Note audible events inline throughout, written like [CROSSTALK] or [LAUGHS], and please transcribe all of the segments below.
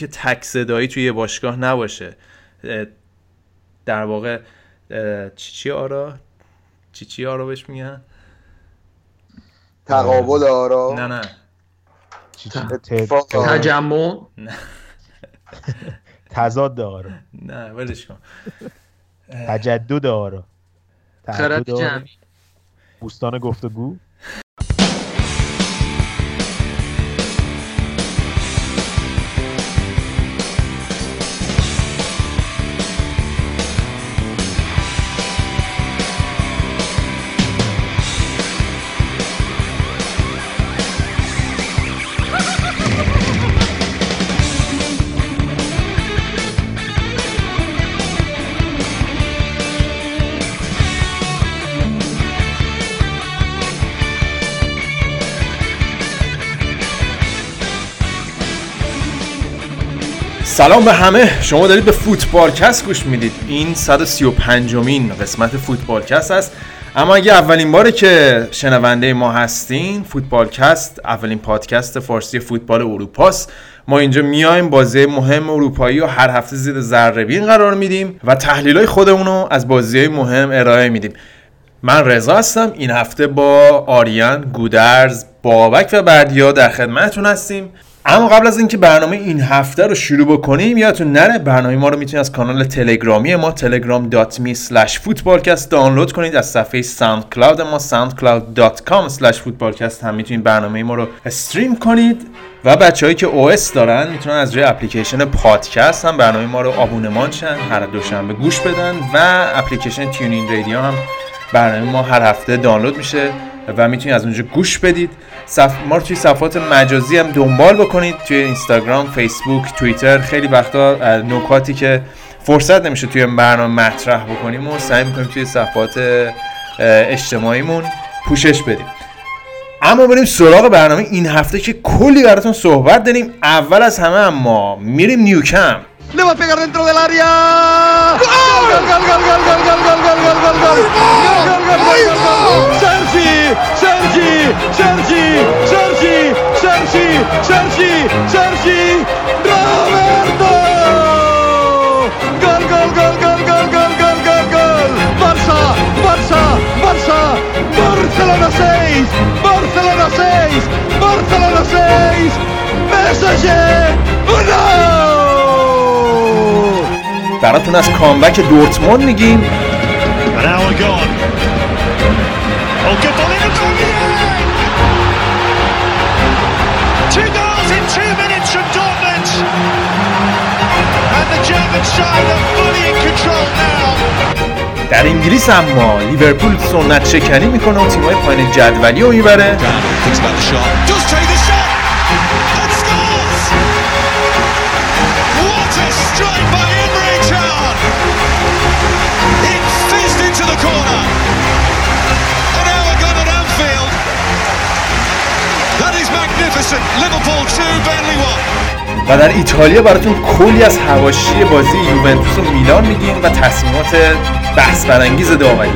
که تک صدایی توی یه باشگاه نباشه. در واقع چی چی آرا؟ چی چی آرا بهش میگن؟ تقابل آرا. نه نه. تجمع. تضاد آرا. نه ولش کن. تجدد آرا. خرد جمعی. بوستان گفتگو. سلام به همه. شما دارید به فوتبالکست گوش می‌دید. این 135 مین قسمت فوتبالکست است. اما اگه اولین باره که شنونده ما هستین فوتبالکست اولین پادکست فارسی فوتبال اروپاست. ما اینجا میایم بازی مهم اروپایی و هر هفته زیر ذره قرار میدیم و تحلیل های خودمون رو از بازی مهم ارائه میدیم. من رضا هستم. این هفته با آریان گودرز بابک و بردیا در خدمتتون هستیم. اما قبل از اینکه برنامه این هفته رو شروع بکنیم یادتون نره برنامه ما رو می‌تونید از کانال تلگرامی ما telegram.me slash footballcast دانلود کنید. از صفحه ساوند کلاود ما soundcloud.com slash footballcast هم می‌تونید برنامه ما رو استریم کنید. و بچههایی که OS دارن می‌تونن از روی اپلیکیشن پادکست هم برنامه ما رو آبونمان شن هر دوشنبه گوش بدن. و اپلیکیشن تیونین رادیو هم برنامه ما هر هفته دانلود میشه. و می‌تونید از اونجا گوش بدید. صف... ما توی صفحات مجازی هم دنبال بکنید توی اینستاگرام فیسبوک توییتر. خیلی وقتا نکاتی که فرصت نمیشه توی برنامه مطرح بکنیم و سعی می‌کنیم توی صفحات اجتماعیمون پوشش بدیم. اما بریم سراغ برنامه این هفته که کلی براتون صحبت داریم. اول از همه اما میریم نیوکم Le va a pegar dentro del área. ¡Gol! ¡Gol, gol, gol, gol, gol, gol, gol, gol, gol, gol, gol! ¡Gol, gol, gol, gol, gol! ¡Sergi! ¡Sergi! ¡Sergi! ¡Sergi! ¡Sergi! ¡Sergi! ¡Sergi! ¡Roberto! ¡Gol, gol, gol, gol, gol, gol, gol, gol, gol! ¡Barça! ¡Barça! ¡Barça! ¡Barcelona 6! ¡Barcelona 6! ¡Barcelona 6! PSG 1! براتون از کامبک دورتموند میگیم. در انگلیس اما لیورپول سنت شکنی می‌کنه و تیمای پایین جدولی رو می‌بره. و در ایتالیا براتون کلی از هواشی بازی یوونتوس و میلان میگیم و تصمیمات بحث برانگیز داوری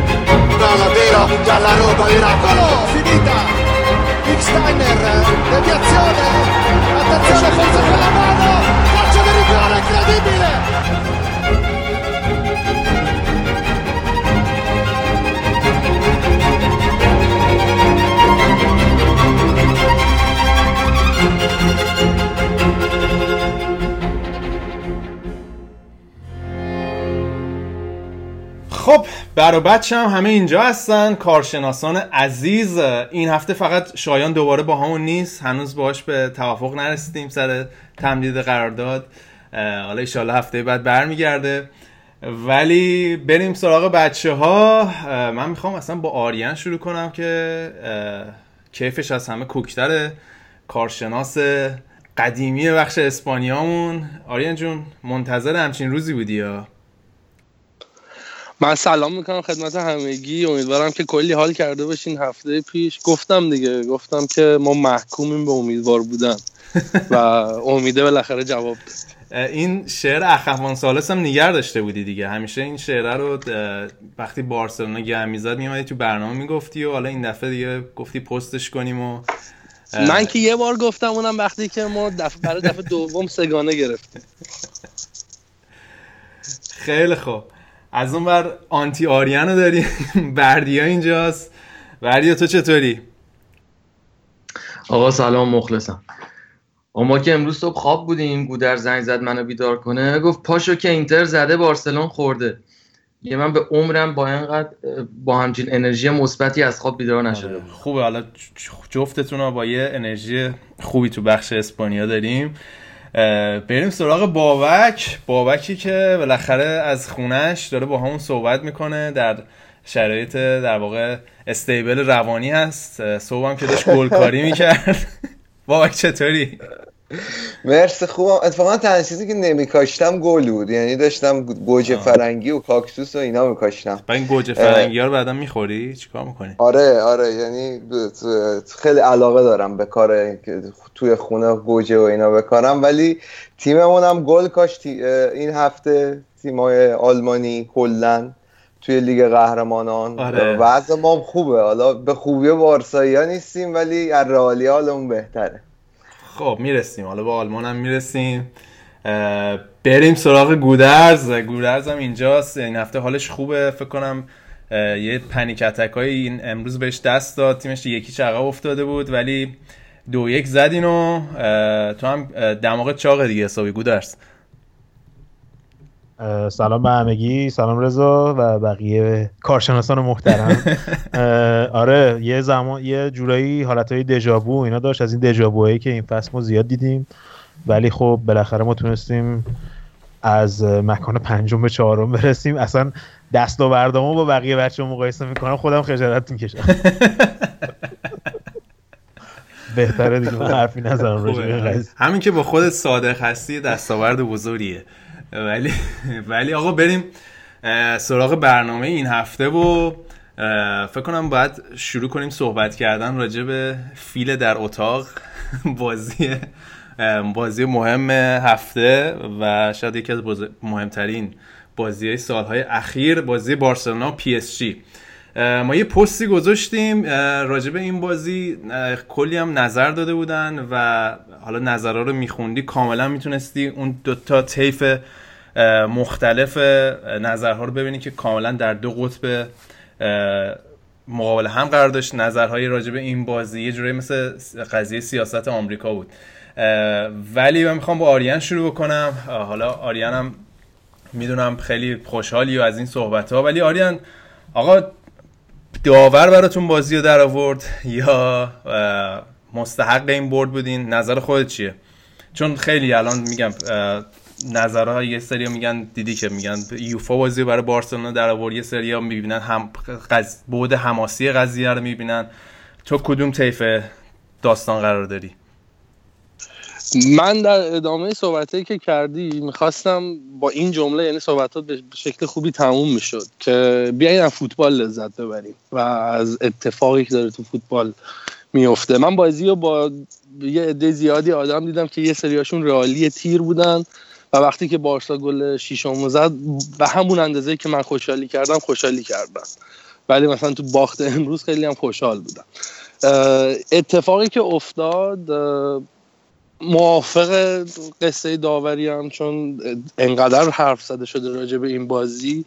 خب برا بچه هم همه اینجا هستن. کارشناسان عزیز این هفته فقط شایان دوباره با همون نیست. هنوز باش به توافق نرسیدیم سر تمدید قرارداد. حالا ایشالا هفته بعد برمیگرده. ولی بریم سراغ بچه ها من می‌خوام اصلا با آریان شروع کنم که کیفش از همه کوکتره کارشناس قدیمی بخش اسپانیامون. آریان جون منتظر همچین روزی بودی یا؟ من سلام می‌کنم خدمت همگی. امیدوارم که کلی حال کرده باشین هفته پیش. گفتم دیگه گفتم که ما محکومیم به امیدوار بودن. و امیده بالاخره جواب این شعر اخوان سالس هم نگر داشته بودی دیگه. همیشه این شعره رو وقتی بارسلونا گم می‌زد میومدی تو برنامه می‌گفتی و حالا این دفعه دیگه گفتی پستش کنیم و من که یه بار گفتم اونم وقتی که ما دفعه برای دفعه دوم سگانه گرفتیم. خیلی خوب. از اون بر آنتی آریان رو داریم. [LAUGHS] بردیا اینجاست. بردیا تو چطوری؟ آقا سلام مخلصم. ما که امروز صبح خواب بودیم. گودر زنگ زد منو بیدار کنه. گفت پاشو که اینتر زده بارسلون خورده. یه من به عمرم با اینقدر با همچین انرژی مثبتی از خواب بیدار نشده بود خوبه. حالا جفتتون با یه انرژی خوبی تو بخش اسپانیا داریم. بریم سراغ بابک. بابکی که بالاخره از خونش داره با همون صحبت می‌کنه در شرایط در واقع استیبل روانی هست. صبحم که داشت گلکاری می‌کرد. [LAUGHS] بابک چطوری؟ مرسی خوبم. اتفاقا تنها چیزی که نمیکاشتم گل بود. یعنی داشتم گوجه فرنگی و کاکتوس و اینا میکاشتم. و این گوجه فرنگی ها رو بعدا می‌خوری؟ چیکار می‌کنی؟ آره آره. یعنی خیلی علاقه دارم به کار توی خونه گوجه و اینا بکارم. ولی تیممون هم گل کاشت. این هفته تیمای آلمانی کلا توی لیگ قهرمانان. آره. وضع ما خوبه. حالا به خوبی بارسایی ها نیستیم ولی از حالمون بهتره. خب می‌رسیم. حالا با آلمان هم می‌رسیم. بریم سراغ گودرز. گودرز هم اینجاست. این هفته حالش خوبه. فکر کنم یه پنیک اتک این امروز بهش دست داد. تیمش یکی چقه افتاده بود ولی دو یک زد اینو تو هم دماغ چاقه دیگه حسابی گودرز. سلام به همگی. سلام رضا و بقیه کارشناسان محترم. [LAUGHS] آره یه زمان یه جورایی حالتهای دژاوو اینا داشت. از این دژاووهایی که این فصل ما زیاد دیدیم. ولی خب بالاخره ما تونستیم از مکان پنجم به چهارم برسیم. اصلا دست و بردامو با بقیه بچه مقایسه می‌کنم خودم خجالت می‌کشم. [LAUGHS] بهتره دیگه حرفی نزنم همین که با خودت صادق هستی دستاورد بزرگیه. ولی ولی آقا بریم سراغ برنامه این هفته و فکر کنم باید شروع کنیم صحبت کردن راجع به فیل در اتاق [LAUGHS] بازی بازی مهم هفته و شاید یکی از مهمترین بازی های سالهای اخیر بازی بارسلونا پی اس جی. ما یه پستی گذاشتیم راجع به این بازی کلی هم نظر داده بودن و حالا نظرها رو میخوندی کاملا می‌تونستی اون دوتا طیف مختلف نظرها رو ببینی که کاملا در دو قطب مقابل هم قرار داشت. نظرهای راجع به این بازی یه جوری مثل قضیه سیاست آمریکا بود. ولی من می‌خوام با آریان شروع بکنم. حالا آریان هم می‌دونم خیلی خوشحالی و از این صحبت ها ولی آریان آقا داور براتون بازی رو در آورد؟ یا مستحق این برد بودین؟ نظر خودت چیه؟ چون خیلی الان میگم نظرها یه سری میگن دیدی که میگن یوفا بازی برای بارسلونا در آورد. یه سری می‌بینن هم قز... بود حماسی قضیه رو می‌بینن. تو کدوم طیف داستان قرار داری؟ من در ادامه صحبتی که کردی می‌خواستم با این جمله یعنی صحبتات به شکل خوبی تموم می‌شد که بیاین از فوتبال لذت ببریم و از اتفاقی که داره تو فوتبال میفته من بازی رو با یه عده زیادی آدم دیدم که یه سریاشون رئالی تیر بودن و وقتی که بارسا گل شیشم زد به همون اندازه که من خوشحالی کردم خوشحالی کردم. ولی مثلا تو باخت امروز خیلی هم خوشحال بودم. اتفاقی که افتاد موافق قصه داوری هم چون انقدر حرف زده شده راجع به این بازی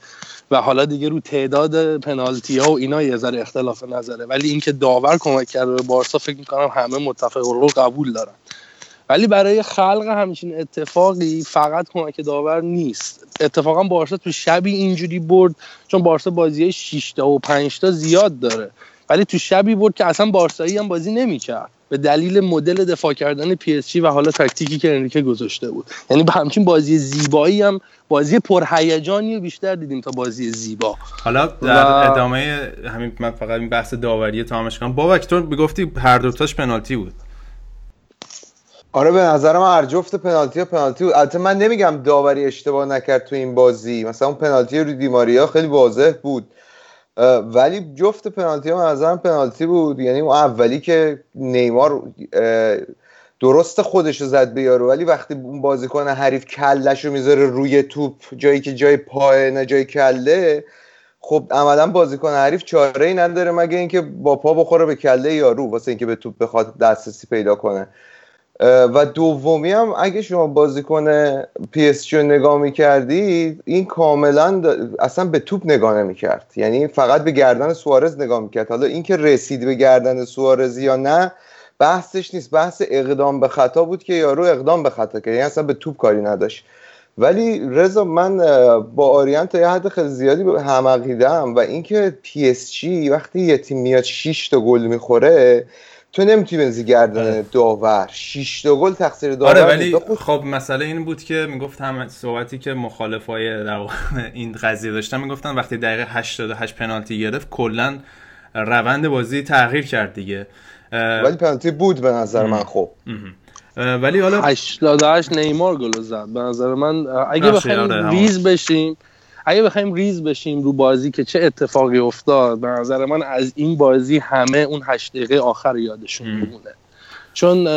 و حالا دیگه رو تعداد پنالتی ها و اینا یه ذره اختلاف نظره. ولی اینکه داور کمک کرده به بارسا فکر می‌کنم همه متفق رو قبول دارن. ولی برای خلق همچین اتفاقی فقط کمک داور نیست. اتفاقا بارسا تو شبی اینجوری برد چون بارسا بازی 6 تا و 5 تا زیاد داره. ولی تو شبی برد که اصلا بارسایی هم بازی نمی‌کرد. به دلیل مدل دفاع کردن پی اس جی و حالا تاکتیکی که انریکه گذاشته بود. یعنی به همچین بازی زیبایی هم بازی پرهیجانی بیشتر دیدیم تا بازی زیبا. حالا در ادامه همین من فقط این بحث داوری تمامش کنم. بابک تو می‌گفتی هر دوتاش پنالتی بود. آره به نظر من هر جفت پنالتی و پنالتی بود. البته من نمیگم داوری اشتباه نکرد تو این بازی. مثلا اون پنالتی رو دیماریا خیلی واضح بود. ولی جفت پنالتی ها نظرم پنالتی بود. یعنی اون اولی که نیمار درست خودش رو زد به ولی وقتی اون بازیکن حریف کلش رو می‌ذاره روی توپ جایی که جای پای نه جای کله خب عملا بازیکن حریف چاره ای نداره مگه اینکه با پا بخوره به کله یارو واسه اینکه به توپ بخواد دسترسی پیدا کنه. و دومی هم اگه شما بازیکن پی اس جی نگاه می‌کردید این کاملا اصلا به توپ نگاه نمی‌کرد. یعنی فقط به گردن سوارز نگاه می‌کرد. حالا اینکه رسید به گردن سوارز یا نه بحثش نیست. بحث اقدام به خطا بود که یارو اقدام به خطا کرد. یعنی اصلا به توپ کاری نداشت. ولی رضا من با آریان تا یه حد خیلی زیادی هم و اینکه پی اس جی وقتی یه تیم میاد 6 تا گل می‌خوره تو نمی‌تونی بندازی گردن آره. داور. 6 تا گل تقصیر داور آره ولی خب مسئله این بود که می‌گفت هم صحبتی که مخالفای این قضیه داشتن می‌گفتن وقتی دقیقه 88 پنالتی گرفت کلا روند بازی تغییر کرد دیگه. ولی پنالتی بود به نظر من خب. ولی حالا 88 نیمار گل زد. به نظر من اگه بخوایم آره، ریز بشیم اگه بخوایم ریز بشیم رو بازی که چه اتفاقی افتاد به نظر من از این بازی همه اون 8 دقیقه آخر یادشون میمونه. چون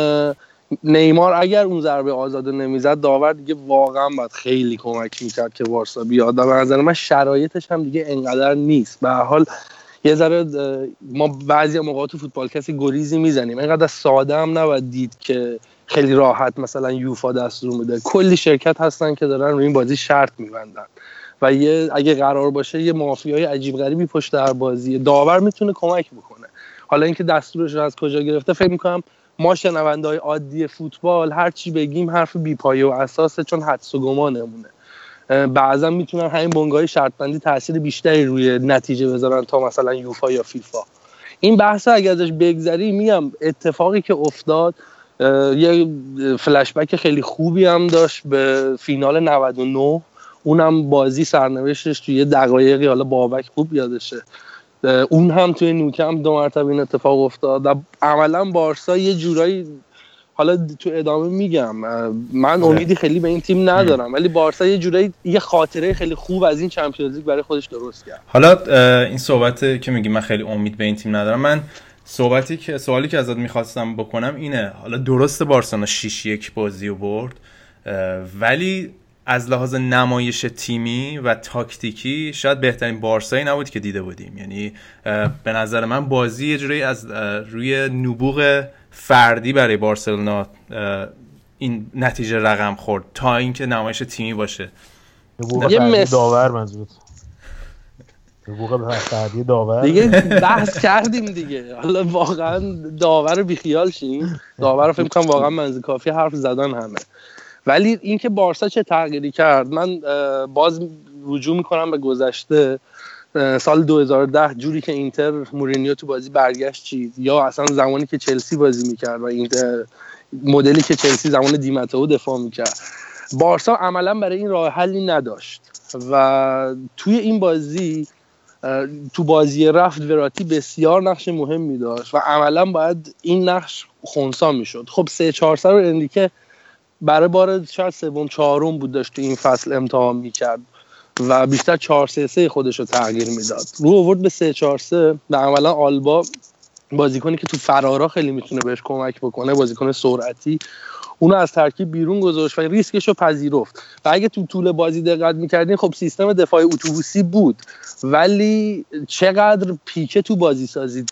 نیمار اگر اون ضربه آزاد نمی‌زد داور دیگه واقعا باید خیلی کمک می‌کرد که وارسا بیاد. و به نظر من شرایطش هم دیگه انقدر نیست. به حال یه ذره ما بعضی موقع تو فوتبال کسی گریزی می‌زنیم. اینقدر ساده هم نباید دید که خیلی راحت مثلا یوفا دستور میده. کلی شرکت هستن که دارن روی این بازی شرط میبندن. و یه اگه قرار باشه یه مافیای عجیب غریبی پشت هر بازی. داور می‌تونه کمک بکنه. حالا اینکه دستورش رو از کجا گرفته فکر می‌کنم ما شنونده های عادی فوتبال هر چی بگیم حرف بیپایه و اساسه چون حدس و گمانمونه. بعضا می‌تونن همین بنگاه شرط بندی تاثیر بیشتری روی نتیجه بذارن تا مثلا یوفا یا فیفا. این بحث اگه ازش بگذری میگم اتفاقی که افتاد یه فلشبک خیلی خوبی هم داشت به فینال 99 اونم بازی سرنوشتش توی یه دقایقی حالا بابک خوب یادشه. اون هم توی نوکم دو مرتبه این اتفاق افتاد. و عملا بارسا یه جورایی حالا تو ادامه میگم من امیدی خیلی به این تیم ندارم ولی بارسا یه جورایی یه خاطره خیلی خوب از این چمپیونز لیگ برای خودش درست کرد. حالا این صحبت که میگی من خیلی امید به این تیم ندارم. من صحبتی که سوالی که ازت می‌خواستم بکنم اینه حالا درست بارسلونا 6 یک بازی رو برد ولی از لحاظ نمایش تیمی و تاکتیکی شاید بهترین بارسایی نبود که دیده بودیم. یعنی به نظر من بازی یه جوری از روی نبوغ فردی برای بارسلونا این نتیجه رقم خورد تا اینکه نمایش تیمی باشه. یه داور منظور حقوق فردی داور. دیگه بحث کردیم دیگه. حالا واقعا داور رو بیخیال شیم. داور رو فکر کنم واقعا منزل کافی حرف زدن همه. ولی اینکه بارسا چه تغییری کرد من باز رجوع می‌کنم به گذشته سال 2010 جوری که اینتر مورینیو تو بازی برگشت چید. یا اصلا زمانی که چلسی بازی می‌کرد و اینتر مدلی که چلسی زمان دیمتو دفاع می‌کرد. بارسا عملا برای این راه حلی نداشت و توی این بازی تو بازی رفت وراتی بسیار نقش مهمی داشت و عملا باید این نقش خونسا می‌شد. خب سه چهار رو اندیکه برای بار شاید سوم چهارم بود داشت تو این فصل امتحان می‌کرد و بیشتر 4 3 3 خودش رو تغییر می‌داد. رو آورد به 3 4 3 و عملا آلبا بازیکنی که تو فرارا خیلی می‌تونه بهش کمک بکنه بازیکن سرعتی اونو از ترکیب بیرون گذاشت و ریسکش رو پذیرفت. و اگه تو طول بازی دقت می‌کردین خب سیستم دفاع اتوبوسی بود ولی چقدر پیکه تو بازی سازی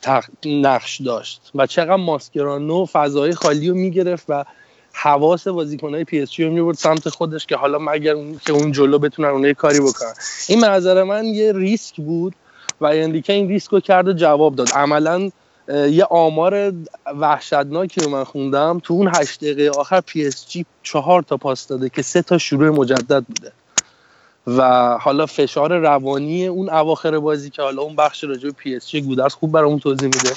نقش داشت و چقدر ماسکرانو فضای خالی رو می‌گرفت و حواس بازیکنهای پی اس جی رو سمت خودش که حالا مگر اون که اون جلو بتونن اون کاری بکنن. این منظر من یه ریسک بود و انریکه این ریسک رو کرد و جواب داد. عملا یه آمار وحشتناکی رو من خوندم. تو اون هشت دقیقه آخر پی اس جی چهار تا پاس داده که سه تا شروع مجدد بوده. و حالا فشار روانی اون اواخر بازی که حالا اون بخش راجع به پی اس جی گودرز خوب برامون توضیح میده.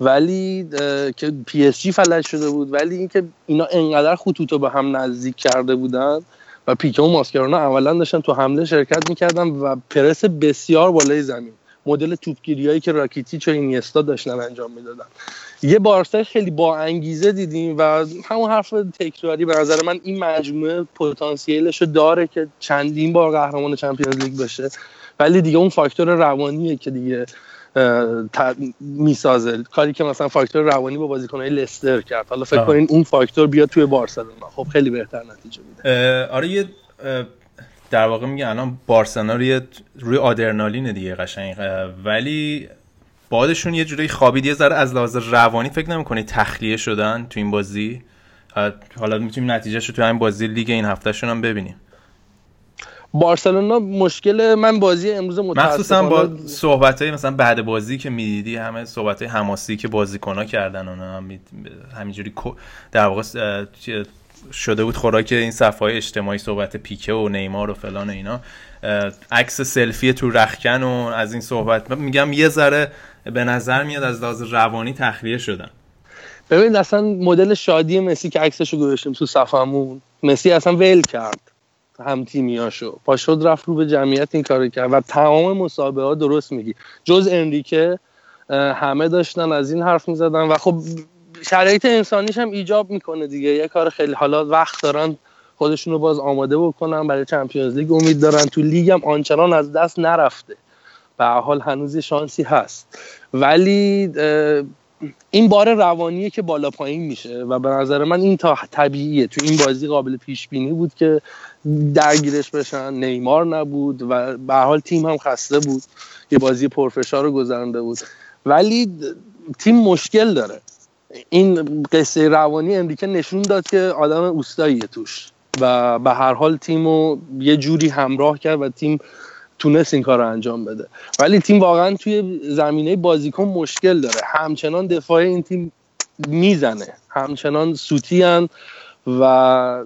ولی که پی اس جی فلج شده بود ولی اینکه اینا انقدر خطوط رو به هم نزدیک کرده بودن و پیکه و ماسکرانو اولا داشتن تو حمله شرکت می‌کردن و پرس بسیار بالای زمین. مدل توپگیری هایی که راکیتیچ و اینیستا داشتن انجام می‌دادن. یه بارسای خیلی با انگیزه دیدیم و همون حرف تکراری به نظر من این مجموعه پتانسیلش داره که چندین بار قهرمان Champions League بشه ولی دیگه اون فاکتور روانیه که دیگه می‌سازه. کاری که مثلا فاکتور روانی با بازیکنهای لستر کرد. حالا فکر کنین اون فاکتور بیاد توی بارسلونا. خب خیلی بهتر نتیجه میده. آره یه در واقع میگه الان بارسلونا روی روی آدرنالین دیگه قشنگ. ولی بادشون یه جوری خوابید. یه ذره از لحاظ روانی فکر نمی‌کنی تخلیه شدن تو این بازی؟ حالا می‌تونیم نتیجهش رو تو این بازی لیگ این هفتهشون هم ببینیم. بارسلونا مشکل من بازی امروز مخصوصا با صحبت های مثلا بعد بازی که می‌دیدی همه صحبت های حماسی که بازیکن ها کردن اونا همینجوری در واقع شده بود خوراک این صفحه های اجتماعی صحبت پیکه و نیمار و فلان و اینا. عکس سلفی تو رخکن و از این صحبت. میگم یه ذره به نظر میاد از لحاظ روانی تخلیه شدن. ببین اصلا مدل شادی مسی که عکسشو گذاشتیم تو صفحمون مسی اصلا ول کرد. هم تیمیاشو. پا شد رفت رو به جمعیت این کارو کرد و تمام مسابقه ها درست میگی. جز انریکه همه داشتن از این حرف می‌زدن و خب شرایط انسانیش هم ایجاب می‌کنه دیگه. یه کار خیلی حالا وقت دارن خودشون رو باز آماده بکنن برای چمپیونز لیگ امید دارن. تو لیگ هم آنچنان از دست نرفته. به حال هنوز شانسی هست. ولی این بار روانیه که بالا پایین میشه و به نظر من این تا طبیعیه. تو این بازی قابل پیش بینی بود که درگیرش بشن. نیمار نبود و به حال تیم هم خسته بود. یه بازی پرفشار رو گذرنده بود. ولی تیم مشکل داره. این قصه روانی امریکا نشون داد که آدم اوستاییه توش. و به هر حال تیم رو یه جوری همراه کرد و تیم تونست این کار رو انجام بده. ولی تیم واقعا توی زمینه بازیکن مشکل داره. همچنان دفاع این تیم می‌زنه. همچنان سوتی و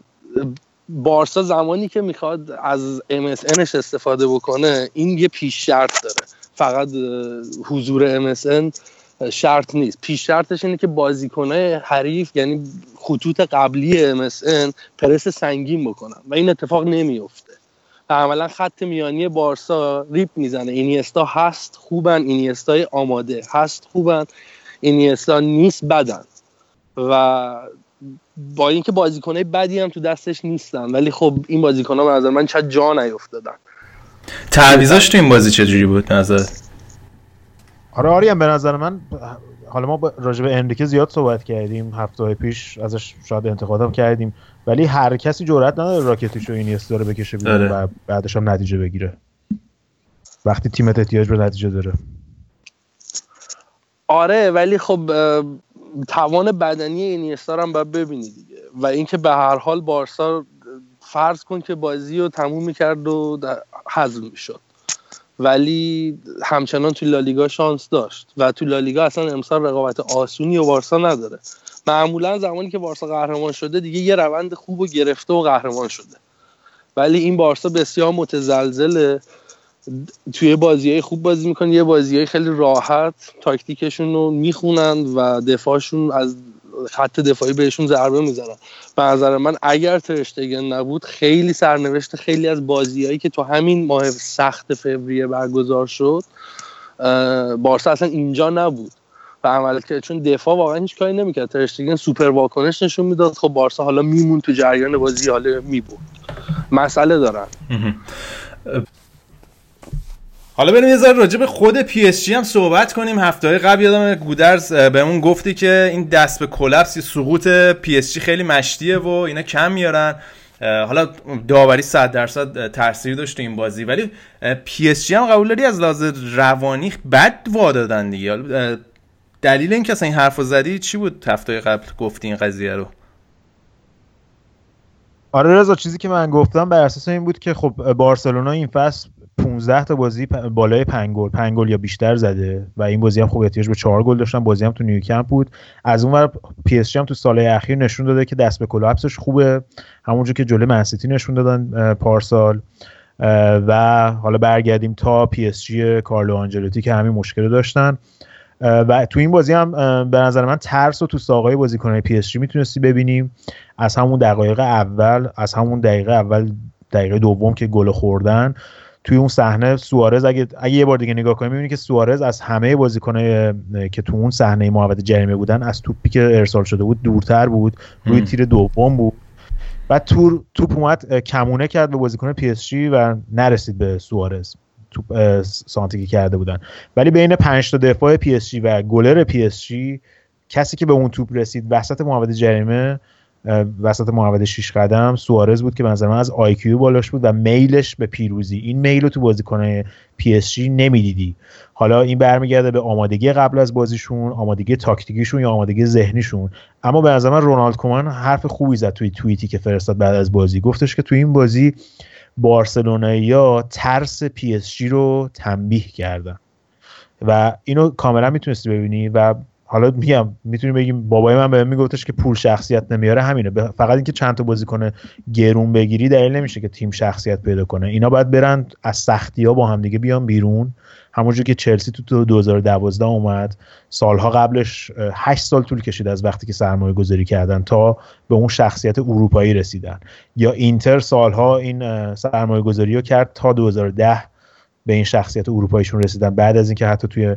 بارسا زمانی که می‌خواد از MSNش استفاده بکنه این یه پیش شرط داره. فقط حضور MSN شرط نیست. پیش شرطش اینه که بازیکنه حریف یعنی خطوط قبلی MSN پرس سنگین بکنن و این اتفاق نمیفته و عملا خط میانی بارسا ریپ می‌زنه. اینیستا هست خوبن. اینیستا آماده هست خوبن. اینیستا نیست بدن. و با اینکه بازیکنای بدی هم تو دستش نیستن. ولی خب این بازیکن‌ها به نظر من چه جا نیافتادن. تعویضاش تو این بازی چجوری بود نظر؟ آره آریم به نظر من حالا ما راجع به انریکه زیاد صحبت کردیم هفته پیش ازش شاید انتقادم کردیم. ولی هر کسی جرئت نداره راکتیش رو اینیستا رو بکشه بیرون آره. و بعدش هم نتیجه بگیره. وقتی تیمت احتیاج به نتیجه داره. آره ولی خب توان بدنی اینیستا هم باید ببینی دیگه. و اینکه به هر حال بارسا فرض کن که بازی رو تموم می‌کرد و حذف می‌شد. ولی همچنان تو لالیگا شانس داشت. و تو لالیگا اصلا امسال رقابت آسونی و بارسا نداره. معمولا زمانی که بارسا قهرمان شده دیگه یه روند خوب و گرفته و قهرمان شده. ولی این بارسا بسیار متزلزله. توی بازی های خوب بازی می‌کنن یه بازی های خیلی راحت تاکتیکشون رو می‌خونن و دفاعشون از خط دفاعی بهشون ضربه می‌زنن. به نظر من اگر ترشتگن نبود خیلی سرنوشت خیلی از بازیهایی که تو همین ماه سخت فوریه برگزار شد بارسا اصلا اینجا نبود. و عمل که چون دفاع واقعا هیچ کاری نمی‌کرد. ترشتگن سوپر واکنش نشون می‌داد. خب بارسا حالا میمون تو جریان بازی حالا میبود مسئله دارن. حالا بریم یه ذره راجع به خود پی اس جی هم صحبت کنیم. هفته قبل یادم گودرز بهمون گفتی که این دست به collapse سقوط پی اس جی خیلی مشتیه و اینا کم میارن. حالا داوری 100 درصد تاثیر داشت این بازی. ولی پی اس جی هم قبول داری از لحاظ روانی بد وا دادن دیگه دلیل اینکه اصلا این حرفو زدی چی بود هفته قبل گفتی این قضیه رو؟ آره رضا چیزی که من گفتم بر اساس این بود که خب بارسلونا این فصل 15 تا بازی بالای 5 گل 5 گل یا بیشتر زده و این بازی هم خوب احتیاج به 4 گل داشتن. بازی هم تو نیوکمپ بود. از اون ور پی اس هم تو سالهای اخیر نشون داده که دست به collapse ش خوبه. همونجور که جلوی من سیتی نشون دادن پارسال. و حالا برگردیم تا پی اس جی کارلو آنجلوتی که همین مشکل داشتن. و تو این بازی هم به نظر من ترس رو تو ساقای بازیکنهای پی اس جی می‌تونستی ببینیم. از همون دقایق اول از همون دقیقه اول دقیقه دوم که گل خوردن توی اون صحنه سوارز اگه اگه یه بار دیگه نگاه کنیم می‌بینی که سوارز از همه بازیکنای که تو اون صحنه محوطه جریمه بودن از توپی که ارسال شده بود دورتر بود روی تیر دوم بود. بعد تور توپ اومد کمونه کرد به بازیکن پی اس جی و نرسید به سوارز. توپ سانتی کرده بودن. ولی بین 5 تا دفاع پی اس جی و گلر پی اس جی کسی که به اون توپ رسید وسط محوطه جریمه وسط محوطه 6 قدم سوارز بود که به نظر من از IQ بالاش بود و میلش به پیروزی. این میل رو تو بازیکن پی اس جی نمی‌دیدی. حالا این برمیگرده به آمادگی قبل از بازیشون آمادگی تاکتیکیشون یا آمادگی ذهنیشون. اما به نظر من رونالد کومان حرف خوبی زد توی توییتی که فرستاد بعد از بازی. گفتش که توی این بازی بارسلونایی ترس پی اس جی رو تنبیه کردن. و اینو کاملا می‌تونستی ببینی و حالا میگم می‌تونیم بگیم بابای من بهم میگفتش که پول شخصیت نمیاره همینه. فقط اینکه چند تا بازیکن گرون بگیری دلیل نمیشه که تیم شخصیت پیدا کنه. اینا باید برن از سختی ها با هم دیگه بیان بیرون. همونجور که چلسی تو 2012 اومد. سالها قبلش 8 سال طول کشید از وقتی که سرمایه گذاری کردن تا به اون شخصیت اروپایی رسیدن. یا اینتر سالها این سرمایه گذاری رو کرد تا 2010 به این شخصیت اروپاییشون رسیدن. بعد از اینکه حتی توی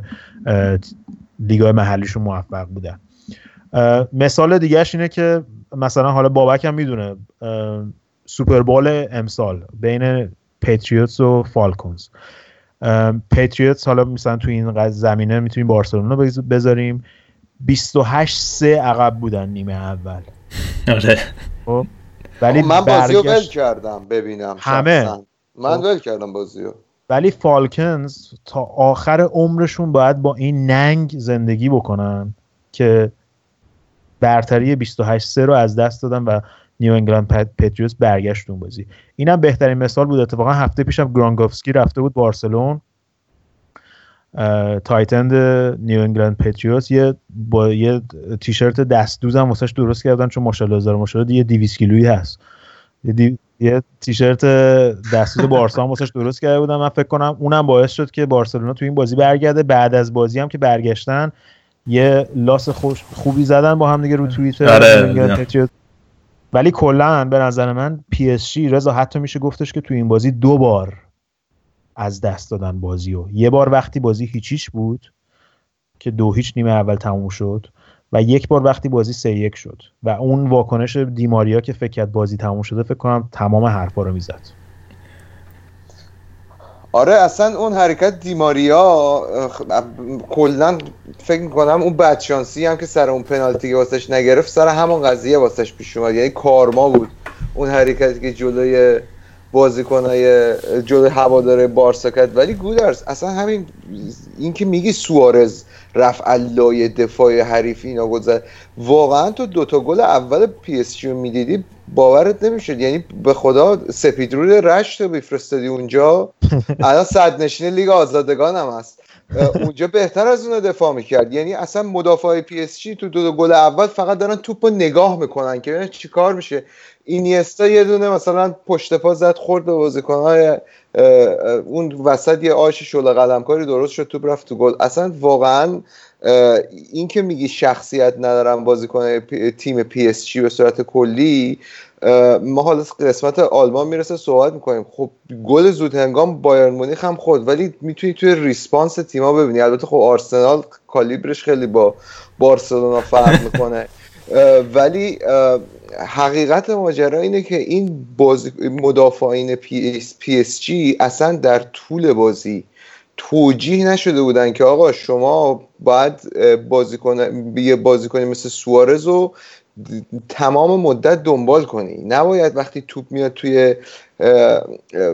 لیگای محلیشون موفق بودن. مثال دیگهش اینه که مثلا حالا بابک هم می‌دونه سوپربول امسال بین پیتریوتس و فالکونز. پیتریوتس حالا مثلا تو این زمینه می‌تونیم بارسلونا بذاریم. 28 سه عقب بودن نیمه اول. [LAUGHS] آره. خب ولی من بازی رو ول کردم ببینم همه. من خب. ول کردم بازی رو ولی فالکنز تا آخر عمرشون باید با این ننگ زندگی بکنن که برتری 28 سه رو از دست دادن و نیو انگلند پتریوتس برگشت اون بازی. اینم بهترین مثال بود. اتفاقا هفته پیشم گرانکوفسکی رفته بود بارسلون. tight end نیو انگلند پتریوتس یه با یه تیشرت دست دوزم واسش درست کردن چون ماشاءالله هزار ماشاءالله یه 200 کیلویی هست. تیشرت دست‌دوز بارسا هم واسش درست کرده بودم. من فکر کنم اونم باعث شد که بارسلونا تو این بازی برگرده. بعد از بازی هم که برگشتن یه لاس خشکه خوبی زدن با هم دیگه رو توییتر. آره ولی کلا به نظر من پی اس جی رضا حتی میشه گفتش که تو این بازی دو بار از دست دادن بازی و یه بار وقتی بازی هیچیش بود که دو هیچ نیمه اول تموم شد. و یک بار وقتی بازی سه یک شد و اون واکنش دیماریا که فکر کرد بازی تموم شده فکر کنم تمام حرفا رو می‌زد. آره اصلا اون حرکت دیماریا کلا فکر می‌کنم اون بدشانسی هم که سر اون پنالتی که واسش نگرفت سر همون قضیه واسش پیش اومد. یعنی کارما بود اون حرکتی که جلوی بازیکنای جلوی هواداره بارسا کرد. ولی گودرز اصلا همین این که میگی سوارز رفت لای دفاع حریف اینا گذر واقعا تو دوتا گل اول پی اس جی می‌دیدی باورت نمی‌شد. یعنی به خدا سپیدرود رشت رو میفرستادی اونجا. [LAUGHS] الان صدرنشین لیگ آزادگان هم هست. اونجا بهتر از اون دفاع می‌کرد. یعنی اصلا مدافع پی اس جی تو دو, دو گل اول فقط دارن توپ رو نگاه می‌کنن که ببینن چیکار میشه. اینیستا یه دونه مثلا پشت پا زد خورد به بازیکنهای اون وسط یه آش شل قلمکاری درست شد توپ رفت تو گل. اصلا واقعا این که میگی شخصیت ندارن بازیکن تیم پی اس جی به صورت کلی ما حالا قسمت آلمان می‌رسه صحبت می‌کنیم. خب گل زود هنگام بایرن مونیخ هم خود ولی می‌تونی توی response تیما ببینی. البته خب آرسنال کالیبرش خیلی با بارسلونا فرق می‌کنه. [LAUGHS] ولی حقیقت ماجرا اینه که این بازی مدافعین پی اس جی اصلا در طول بازی توجیه نشده بودن که آقا شما باید بازیکن یه بازیکنی مثل سوارز رو تمام مدت دنبال کنی. نباید وقتی توپ میاد توی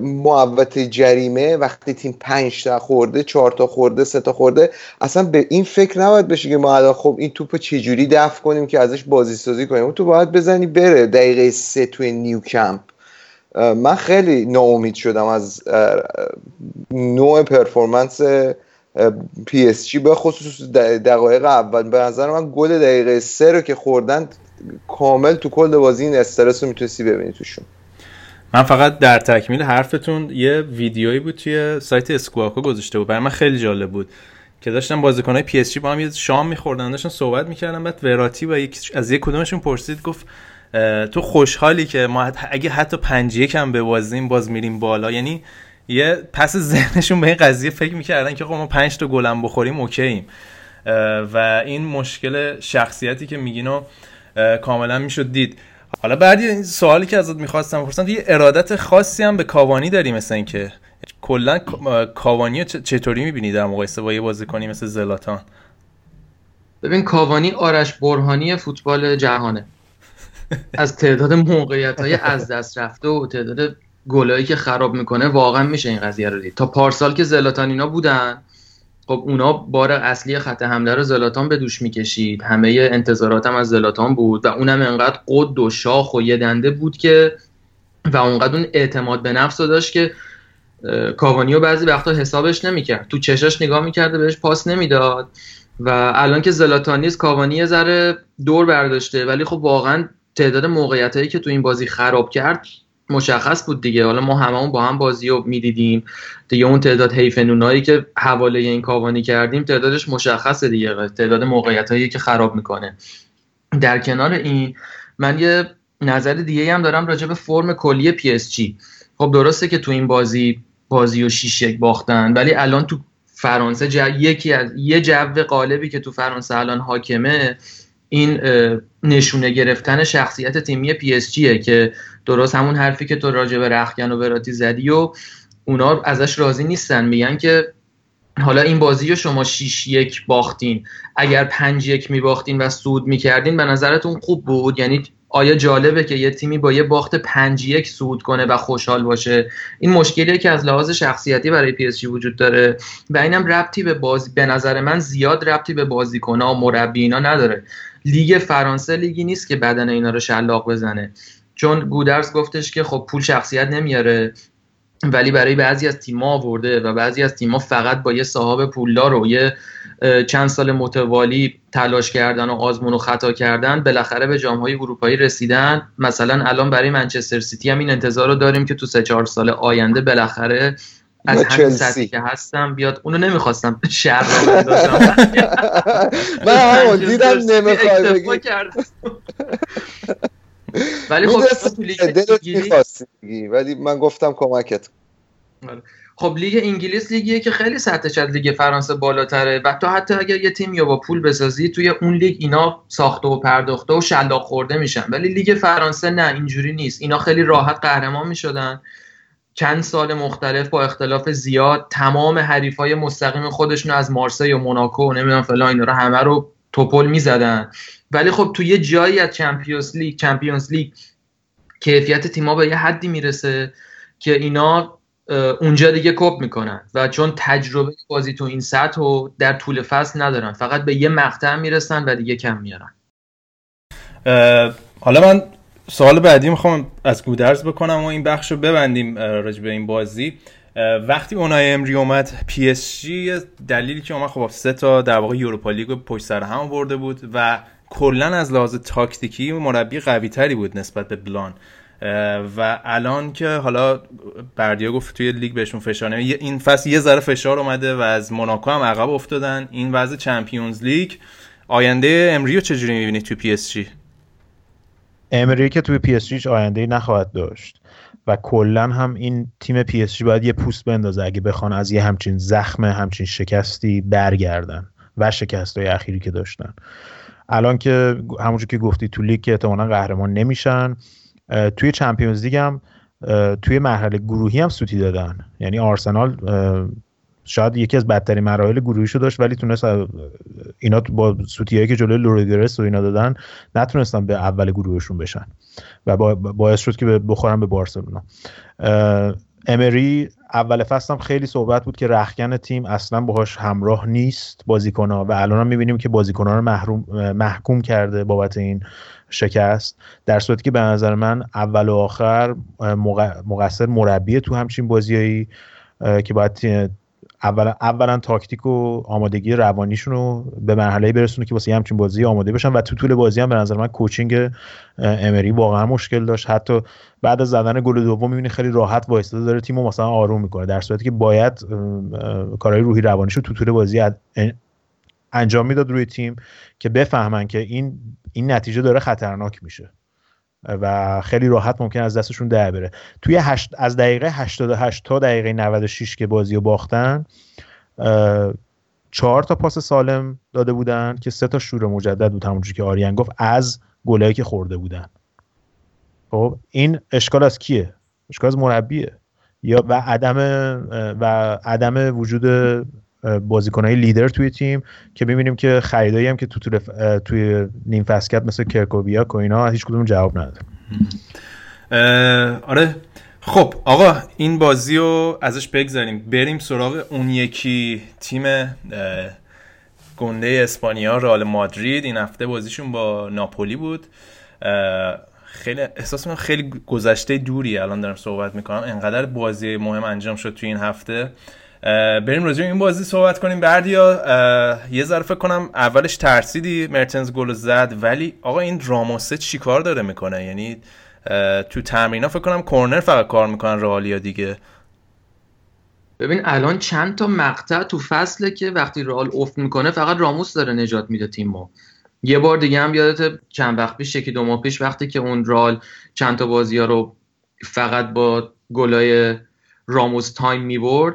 محوت جریمه وقتی تیم پنج تا خورده چهار تا خورده سه تا خورده اصلا به این فکر نباید بشه که ما الان خب این توپ چجوری دفع کنیم که ازش بازی سازی کنیم. اون تو باید بزنی بره دقیقه سه توی نیو کمپ. من خیلی ناامید شدم از نوع performance پی اس جی به خصوص دقایق اول. به نظر من گل دقیقه سه رو که خوردن کامل تو کل بازی این استرس رو می‌تونستی ببینی توشون. من فقط در تکمیل حرفتون یه ویدیویی بود توی سایت Squawka رو گذاشته بود. برای من خیلی جالب بود که داشتن بازیکنای پی اس جی با هم یه شام میخوردن داشتن صحبت می‌کردن بعد وراتی و یک از یک کدومشون پرسید گفت تو خوشحالی که ما اگه حتی پنج یکم ببازیم باز میریم بالا. یعنی یه پس ذهنشون به این قضیه فکر می‌کردن که خب ما پنج تا گلم بخوریم اوکییم و این مشکل شخصیتی که میگین کاملا می‌شد دید. حالا بعد این سوالی که ازت می‌خواستم بپرسم یه ارادت خاصی هم به کاوانی داری مثل اینکه کلا کاوانی چطوری می‌بینی در مقایسه با یه بازیکنی مثل زلاتان؟ ببین کاوانی آرش برهانی فوتبال جهانه. [LAUGHS] از تعداد موقعیت های از دست رفته و تعداد گلایی که خراب می‌کنه واقعا میشه این قضیه رو دید. تا پارسال که زلاتان اینا بودن خب اونا بار اصلی خط حمله رو زلاتان به دوش می‌کشید. همه انتظاراتم از زلاتان بود و اونم انقدر قد و شاخ و یه دنده بود که و اونقدر اون اعتماد به نفس رو داشت که کاوانیو بعضی وقتا حسابش نمی‌کرد. تو چشاش نگاه می‌کرده بهش پاس نمی‌داد. و الان که زلاتان نیست کاوانی یه ذره دور برداشته. ولی خب واقعا تعداد موقعیت هایی که تو این بازی خراب کرد مشخص بود دیگه. حالا ما هممون با هم بازی رو می‌دیدیم. دیگه اون تعداد حیف نونایی که حواله این کاوانی کردیم تعدادش مشخصه دیگه. تعداد موقعیت هایی که خراب می‌کنه. در کنار این من یه نظر دیگه هم دارم راجع به فرم کلی پی اس جی. خب درسته که تو این بازی بازی و 6 یک باختن ولی الان تو فرانسه یکی از یه جو قالبی که تو فرانسه الان حاکمه این نشونه گرفتن شخصیت تیمی پی اس جیه که درست همون حرفی که تو راجع به وراتی زدی و اونا ازش راضی نیستن. میگن که حالا این بازی رو شما 6 یک باختین. اگر 5 یک میباختین و سود می‌کردین به نظرتون خوب بود؟ یعنی آیا جالبه که یه تیمی با یه باخت 5 یک سود کنه و خوشحال باشه؟ این مشکلیه که از لحاظ شخصیتی برای پی اس جی وجود داره و اینم ربطی به بازی به نظر من زیاد ربطی به بازیکن‌ها و مربی اینا نداره. لیگ فرانسه لیگی نیست که بدن اینا رو شلاق بزنه. چون گودرز گفتش که خب پول شخصیت نمیاره ولی برای بعضی از تیم‌ها آورده و بعضی از تیم‌ها فقط با یه صاحب پولدار و یه چند سال متوالی تلاش کردن و آزمون و خطا کردن بالاخره به جامهای اروپایی رسیدن. مثلا الان برای منچستر سیتی هم این انتظار رو داریم که تو سه چهار سال آینده بالاخره از همین سطحی که هستم بیاد. اونو نمی‌خواستم شهر [LAUGHS] من همون دیدم نمی‌خوای بگی. [LAUGHS] ولی خب ولی من گفتم کمکت آره. خب لیگ انگلیس لیگیه که خیلی سطحش از لیگ فرانسه بالاتره و تو حتی اگر یه تیم یا با پول بسازی توی اون لیگ اینا ساخته و پرداخته و شلاق خورده میشن. ولی لیگ فرانسه نه اینجوری نیست. اینا خیلی راحت قهرمان می‌شدن. چند سال مختلف با اختلاف زیاد تمام حریف های مستقیم خودشون از مارسی و موناکو و نمی‌دونم فلان اینا رو همه رو توپل می‌زدن. ولی خب تو یه جایی از چمپیونز لیگ چمپیونز لیگ کیفیت تیما به یه حدی می‌رسه که اینا اونجا دیگه کپ می‌کنن. و چون تجربه بازی تو این سطح و در طول فصل ندارن. فقط به یه مقطع می‌رسن و دیگه کم میارن. حالا من سوال بعدی می‌خوام از گودرز بکنم و این بخش رو ببندیم راجع به این بازی. وقتی اونای امری اومد پی اس جی دلیلی که اومد خب سه تا در واقع Europa League پشت سر هم برده بود و کلا از لحاظ تاکتیکی مربی قوی تری بود نسبت به بلان. و الان که حالا بردیا گفت توی لیگ بهشون فشار این فصل یه ذره فشار اومده و از موناکو هم عقب افتادن. این وضع Champions League آینده امریو چجوری می‌بینید توی پی اس جی؟ امری که توی پی اس جی آینده نخواهد داشت. و کلا هم این تیم پی اس جی باید یه پوست بندازه. اگه بخوان از یه همچین زخم همچین شکستی برگردن و شکست های اخیری که داشتن. الان که همونجور که گفتی تو لیگ که احتمالا قهرمان نمیشن توی Champions League هم توی مرحله گروهی هم سوتی دادن. یعنی آرسنال شاید یکی از بدترین مراحل گروهیشو داشت ولی تونست اینا با سوتیایی که جلوی لورگرس و اینا دادن نتونستن به اول گروهشون بشن. و باعث شد که بخورن به بارسلونا. امری اول فصل هم خیلی صحبت بود که رخکن تیم اصلا باهاش همراه نیست بازیکنها و الان هم می‌بینیم که بازیکنها رو محروم محکوم کرده بابت این شکست. در صورتی که به نظر من اول و آخر مقصر مربی تو همچین بازیایی که باید اولا اولا تاکتیک و آمادگی روانیشون رو به مرحله برسونه که واسه همچین بازی آماده بشن و تو طول بازی هم به نظر من کوچینگ امری واقعا مشکل داشت. حتی بعد از زدن گل دوم می‌بینی خیلی راحت وایساده داره تیمو مثلا آروم می‌کنه در صورتی که باید کارهای روحی روانیش رو تو طول بازی انجام می‌داد روی تیم که بفهمن که این این نتیجه داره خطرناک میشه. و خیلی راحت ممکن از دستشون در بره. توی هشت از دقیقه 88 تا دقیقه 96 که بازی رو باختن چهار تا پاس سالم داده بودن که سه تا شور مجدد بود همونجوری که آریان گفت از گلایی که خورده بودن. خب این اشکال از کیه؟ اشکال از مربیه. یا و عدم و عدم وجود بازیکنهای لیدر توی تیم که می‌بینیم که خریدایی هم که تو توی نیم فسکت مثل کرکوبیا و اینا هیچ کدوم جواب نداد آره. خب آقا این بازی رو ازش بگذاریم. بریم سراغ اون یکی تیم گنده اسپانیا رال مادرید. این هفته بازیشون با ناپولی بود. خیلی احساس من خیلی گذشته دوری الان دارم صحبت می‌کنم. انقدر بازی مهم انجام شد توی این هفته. بریم راجع این بازی صحبت کنیم. بردیا یه ذره فکر کنم اولش ترسیدی مرتنز گل زد ولی آقا این راموسه چیکار داره می‌کنه؟ یعنی تو تمرین فکر کنم کورنر فقط کار می‌کنن رئالیا دیگه. ببین الان چند تا مقطع تو فصله که وقتی رئال افت می‌کنه فقط راموس داره نجات میده تیم یه بار دیگه هم یادت چند وقت پیش یکی دو ماه پیش وقتی که اون رئال چند تا بازی ها رو فقط با گلای راموس تیم می‌برد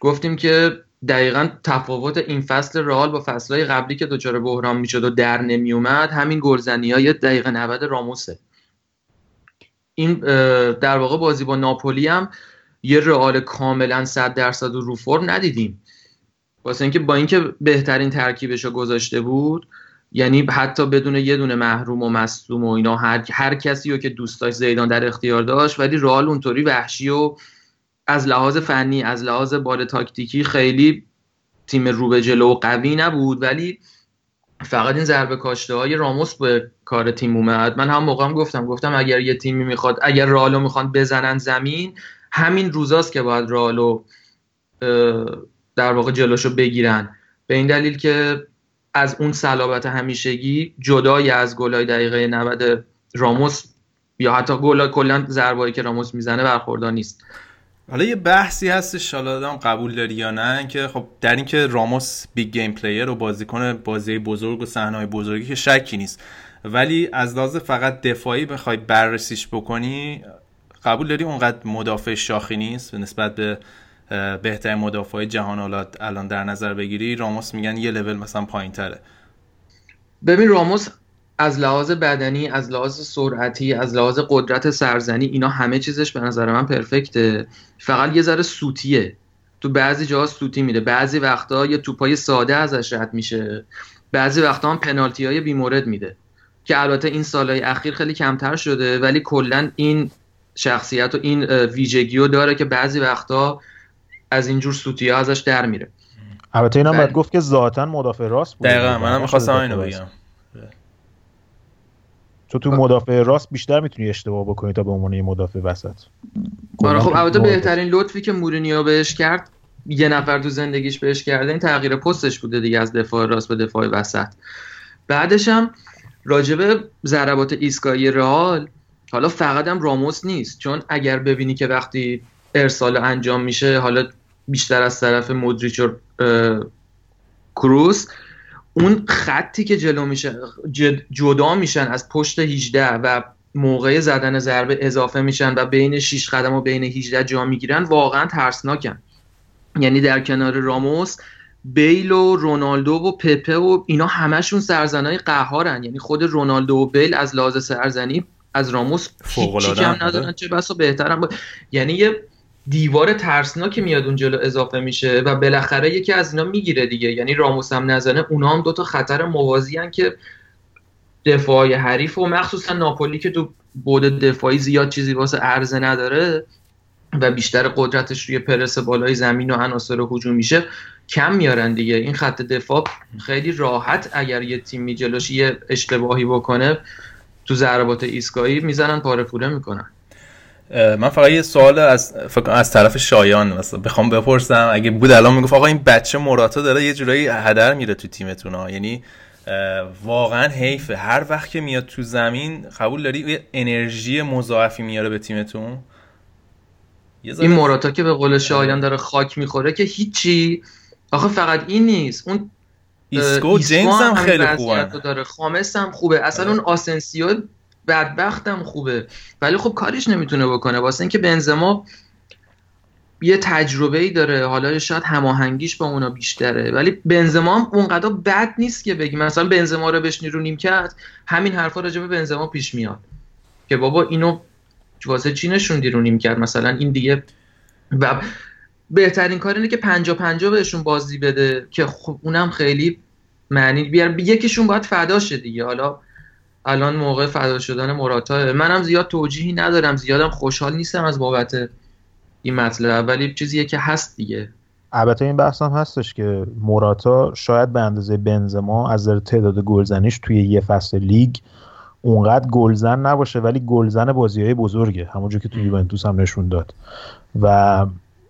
گفتیم که دقیقا تفاوت این فصل رئال با فصلهای قبلی که دچار بحران می‌شد و در نمیومد همین گلزنی های دقیقه 90 راموسه. این در واقع بازی با ناپولی هم یه رئال کاملا 100 درصد رو فرم ندیدیم. واسه اینکه با اینکه بهترین ترکیبش رو گذاشته بود یعنی حتی بدون یه دونه محروم و مصدوم و اینا هر, هر کسی رو که دوست داشت زیدان در اختیار داشت ولی رئال اونطوری وحشی و از لحاظ فنی از لحاظ بار تاکتیکی خیلی تیم رو به جلو قوی نبود ولی فقط این ضربه کاشته های راموس به کار تیم اومد. من هم موقعم گفتم گفتم اگر یه تیمی می‌خواد اگر رالو می‌خوان بزنن زمین همین روزاست که باید رالو در واقع جلوشو بگیرن. به این دلیل که از اون صلابت همیشگی جدای از گلای دقیقه 90 راموس یا حتی گل کلا ضربایی که راموس می‌زنه برخوردار نیست. حالا یه بحثی هستش حالا قبول داری یا نه؟ که خب در اینکه راموس big game player و بازیکن بازی بزرگ و صحنه‌های بزرگی که شکی نیست. ولی از لحاظ فقط دفاعی بخوای بررسیش بکنی قبول داری اونقدر مدافع شاخی نیست؟ نسبت به بهترین مدافع جهان الان در نظر بگیری راموس میگن یه لول مثلا پایین تره ببین راموس از لحاظ بدنی از لحاظ سرعتی از لحاظ قدرت سرزنی اینا همه چیزش به نظر من پرفکته. فقط یه ذره سوتیه. تو بعضی جاها سوتی میده بعضی وقتا یه توپای ساده ازش رد میشه. بعضی وقتا هم پنالتی های بیمورد میده. که البته این سالهای اخیر خیلی کمتر شده ولی کلا این شخصیت و این ویژگی رو داره که بعضی وقتا از اینجور سوتی ها ازش در میره. البته اینا باید گفت که ذاتا مدافع راست بود. دقیقا. منم می‌خواستم اینو بگم. تو تو مدافع راست بیشتر می‌تونی اشتباه بکنی تا به عنوان یه مدافع وسط. آره خب البته بهترین لطفی که مورینیو بهش کرد یه نفر تو زندگیش بهش کرده این تغییر پستش بوده دیگه از دفاع راست به دفاع وسط. بعدش هم راجبه ضربات ایستگاهی رئال حالا فقط هم راموس نیست. چون اگر ببینی که وقتی ارسال انجام میشه حالا بیشتر از طرف مودریچ و کروس اون خطی که جلو میشه جدا میشن از پشت 18 و موقع زدن ضربه اضافه میشن و بین 6 قدم و بین 18 جا می‌گیرن واقعا ترسناکن. یعنی در کنار راموس بیل و رونالدو و پپه و اینا همشون سرزنای قهارن. یعنی خود رونالدو و بیل از لحاظ سرزنی از راموس هیچی کم ندارن چه بسا بهترن با... یعنی یه دیوار ترسناک میاد اون جلو اضافه میشه و بالاخره یکی از اینا می‌گیره دیگه. یعنی راموس هم نزنه اونا هم دوتا خطر موازی هن که دفاعی حریف و مخصوصا ناپولی که تو بود دفاعی زیاد چیزی واسه عرضه نداره و بیشتر قدرتش روی پرس بالای زمین و عناصر هجوم میشه کم میارن دیگه. این خط دفاع خیلی راحت اگر یه تیمی جلوش یه اشتباهی بکنه تو ضربات ایستگاهی می‌زنن پاره پوره می‌کنن. من فقط یه سوال از از طرف شایان مثلا بخوام بپرسم. اگه بود الان می‌گفت آقا این بچه مراتا داره یه جورایی هدر میره تو تیمتون ها یعنی واقعا حیفه. هر وقت که میاد تو زمین قبول داری یه انرژی مضاعفی میاره به تیمتون؟ این مراتا که به قول شایان داره خاک می‌خوره که هیچی. آخه فقط این نیست. اون ایسکو جیمز هم خیلی خوبه داره. خامس هم خوبه. اصلا اون آسنسیو بدبختم خوبه. ولی خب کاریش نمی‌تونه بکنه. واسه اینکه بنزما یه تجربه ای داره. حالا شاید هماهنگیش با اونا بیشتره. ولی بنزما هم اونقدر بد نیست که بگی. مثلا بنزما رو بشونی رو نیمکت همین حرفا راجع به بنزما پیش میاد. که بابا اینو واسه چی نشوندی رو نیمکت؟ مثلا این دیگه و بهترین کار اینه که پنجا پنجا بهشون بازی بده که خب اونم خیلی معنی بیار. یکیشون باید فدا شه دیگه. حالا الان موقع فدا شدن مراتا. منم زیاد توجیهی ندارم زیادم خوشحال نیستم از بابت این مطلب ولی چیزیه که هست دیگه. البته این بحث هم هستش که موراتا شاید به اندازه بنزما از نظر تعداد گلزنیش توی یه فصل لیگ اونقدر گلزن نباشه ولی گلزن بازی های بزرگه. همونجور که توی یوونتوس هم نشون داد. و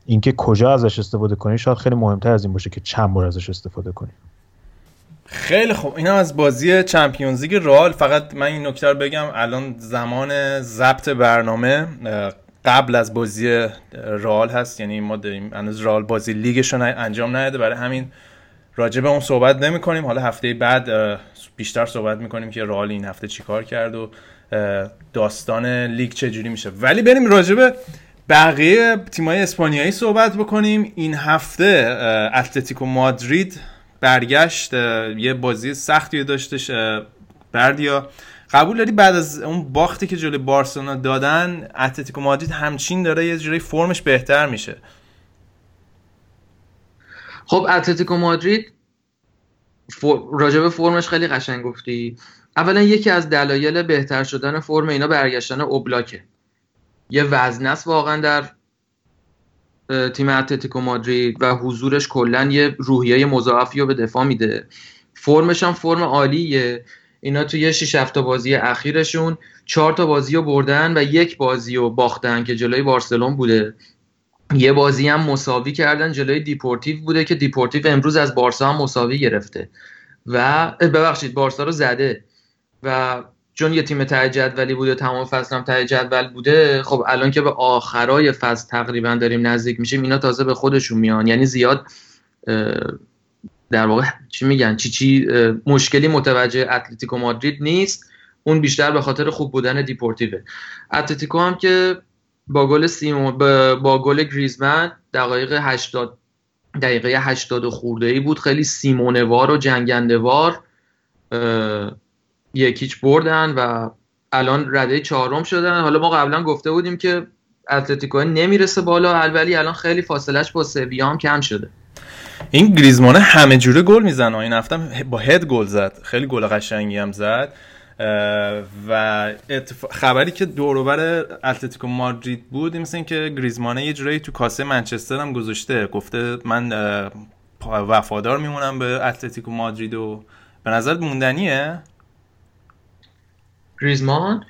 اینکه کجا ازش استفاده کنی شاید خیلی مهمتر از این باشه که چند بار ازش استفاده کنی. خیلی خوب. این از بازی چمپیونز لیگ رال فقط من این نکته رو بگم الان زمان ضبط برنامه قبل از بازی رال هست. یعنی ما داریم هنوز رال بازی لیگش رو انجام نداده. برای همین راجع به اون صحبت نمی کنیم حالا هفته بعد بیشتر صحبت می‌کنیم که رال این هفته چیکار کرد و داستان لیگ چجوری میشه. ولی بریم راجع به بقیه تیمای اسپانیایی صحبت بکنیم. این هفته اتلتیکو مادرید برگشت یه بازی سختی داشتش بردیا. قبول داری بعد از اون باختی که جلوی بارسلونا دادن اتلتیکو مادرید همچین داره یه جوری فرمش بهتر میشه؟ خب اتلتیکو مادرید راجب فرمش خیلی قشنگ گفتی. اولا یکی از دلایل بهتر شدن فرم اینا برگشتن اوبلاکه. یه وزنه است واقعا در تیم اتلتیکو مادرید و حضورش کلا یه روحیه مضاعفی رو به دفاع میده. فرمش هم فرم عالیه. اینا توی 6 هفته بازی اخیرشون چهار تا بازی رو بردن و یک بازی رو باختن که جلوی بارسلون بوده. یه بازی هم مساوی کردن جلوی دیپورتیو بوده که دیپورتیو امروز از بارسا هم مساوی گرفته. و ببخشید بارسا رو زده. و چون یه تیم ته جدولی بوده تمام فصل هم ته جدول بوده خب الان که به آخرای فصل تقریبا داریم نزدیک میشیم اینا تازه به خودشون میان. یعنی زیاد در واقع چی میگن؟ چی چی مشکلی متوجه اتلتیکو مادرید نیست. اون بیشتر به خاطر خوب بودن دیپورتیوه. اتلتیکو هم که با گل سیمو با گل گریزمن دقایق 80 دقیقه 80 خورده ای بود. خیلی سیمونوار و جنگندوار یکیچ بردن و الان رده چهارم شدن. حالا ما قبلا گفته بودیم که اتلتیکو نمی‌رسه بالا ولی الان خیلی فاصلش با سویا کم شده. این گریزمانه همه جوره گل می‌زنه. این هفته با هد گل زد. خیلی گل قشنگی هم زد. و خبری که دوروبر اتلتیکو مادرید بود مثل که گریزمانه یه جورایی تو کاسه منچستر هم گذاشته. گفته من وفادار میمونم به اتلتیکو مادرید و به نظر موندنیه؟ گریزمان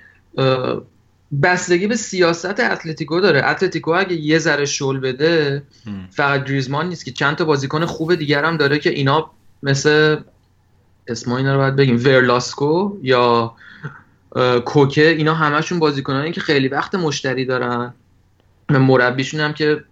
بستگی به سیاست اتلتیکو داره. اتلتیکو اگه یه ذره شل بده فقط گریزمان نیست که چند تا بازیکن خوب دیگر هم داره که اینا مثل اسم اینا رو باید بگیم ورلاسکو یا کوکه اینا همشون بازیکنانی که خیلی وقت مشتری دارن. مربیشون هم که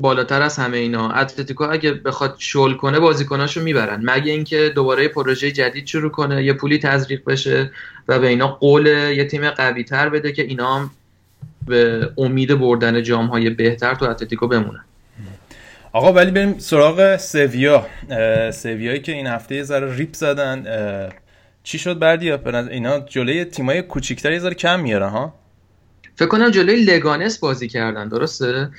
بالاتر از همه اینا. اتلتیکو اگه بخواد شل کنه بازیکناشو می‌برن. مگه اینکه دوباره پروژه جدید شروع کنه یه پولی تزریق بشه. و به اینا قول یه تیم قوی تر بده که اینا هم به امید بردن جام های بهتر تو اتلتیکو بمونن. آقا ولی بریم سراغ سویا. سویایی که این هفته یه ذره ریپ زدن. چی شد بردیا اینا جلوی تیمای کوچیک‌تر یه ذره کم میارن ها؟ فکر کنم جلوی لگانس بازی کردن درسته؟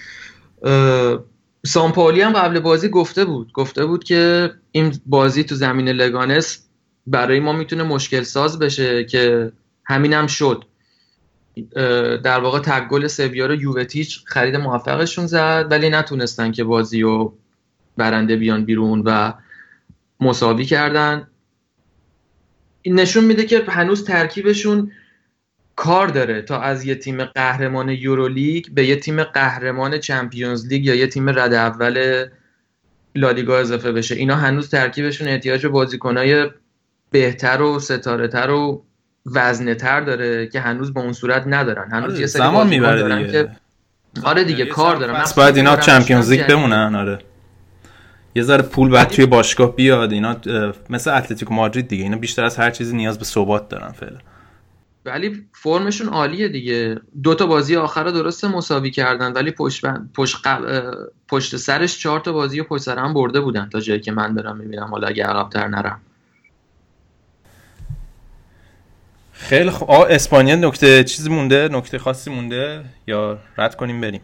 سامپالی هم قبل بازی گفته بود. گفته بود که این بازی تو زمین لگانس برای ما می‌تونه مشکل ساز بشه که همینم هم شد در واقع تک گل سویا یووتیچ خرید موفقشون زد ولی نتونستن که بازی رو برنده بیان بیرون و مساوی کردن. این نشون میده که هنوز ترکیبشون کار داره. تا از یه تیم قهرمان یورولیگ به یه تیم قهرمان چمپیونز لیگ یا یه تیم رد اول لالیگا اضافه بشه. اینا هنوز ترکیبشون احتیاج به بازیکنای بهتر و ستاره تر و وزنه تر داره که هنوز به اون صورت ندارن. هنوز آره یه سری زمان می‌بره دیگه. که آره دیگه کار دارن. پس باید اینا چمپیونز لیگ بمونن آره. یه ذره پول بعد توی باشگاه بیاد اینا مثل اتلتیکو مادرید دیگه. اینا بیشتر از هر چیزی نیاز به ثبات دارن فعلا. ولی فرمشون عالیه دیگه. دو تا بازی آخر رو درسته مساوی کردن ولی پشت, پشت, پشت سرش چهار تا بازی و پشت سر هم برده بودن تا جایی که من دارم می‌بینم. حالا اگه عقبتر نرم. خیلی خوب آه اسپانیا نکته چیزی مونده نکته خاصی مونده یا رد کنیم بریم؟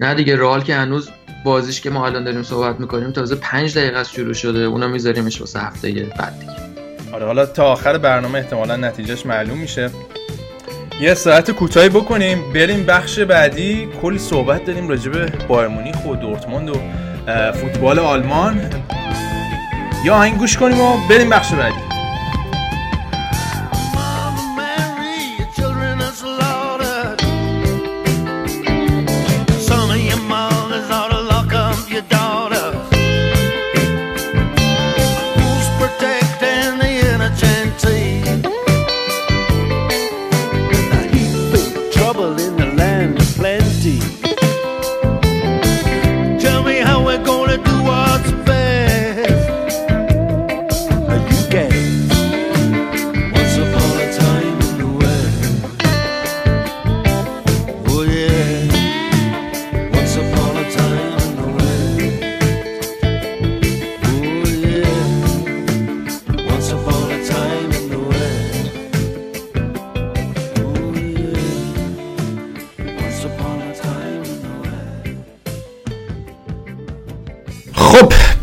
نه دیگه رئال که هنوز بازیش که ما الان داریم صحبت می‌کنیم تازه پنج دقیقه از شروع شده اونا میذاریمش واسه هفته بعد دیگه. آره حالا تا آخر برنامه احتمالا نتیجهش معلوم میشه. یه ساعت کوتاهی بکنیم بریم بخش بعدی. کلی صحبت داریم راجع به بایر مونیخ و دورتموند و فوتبال آلمان. یا آهنگ گوش کنیم و بریم بخش بعدی.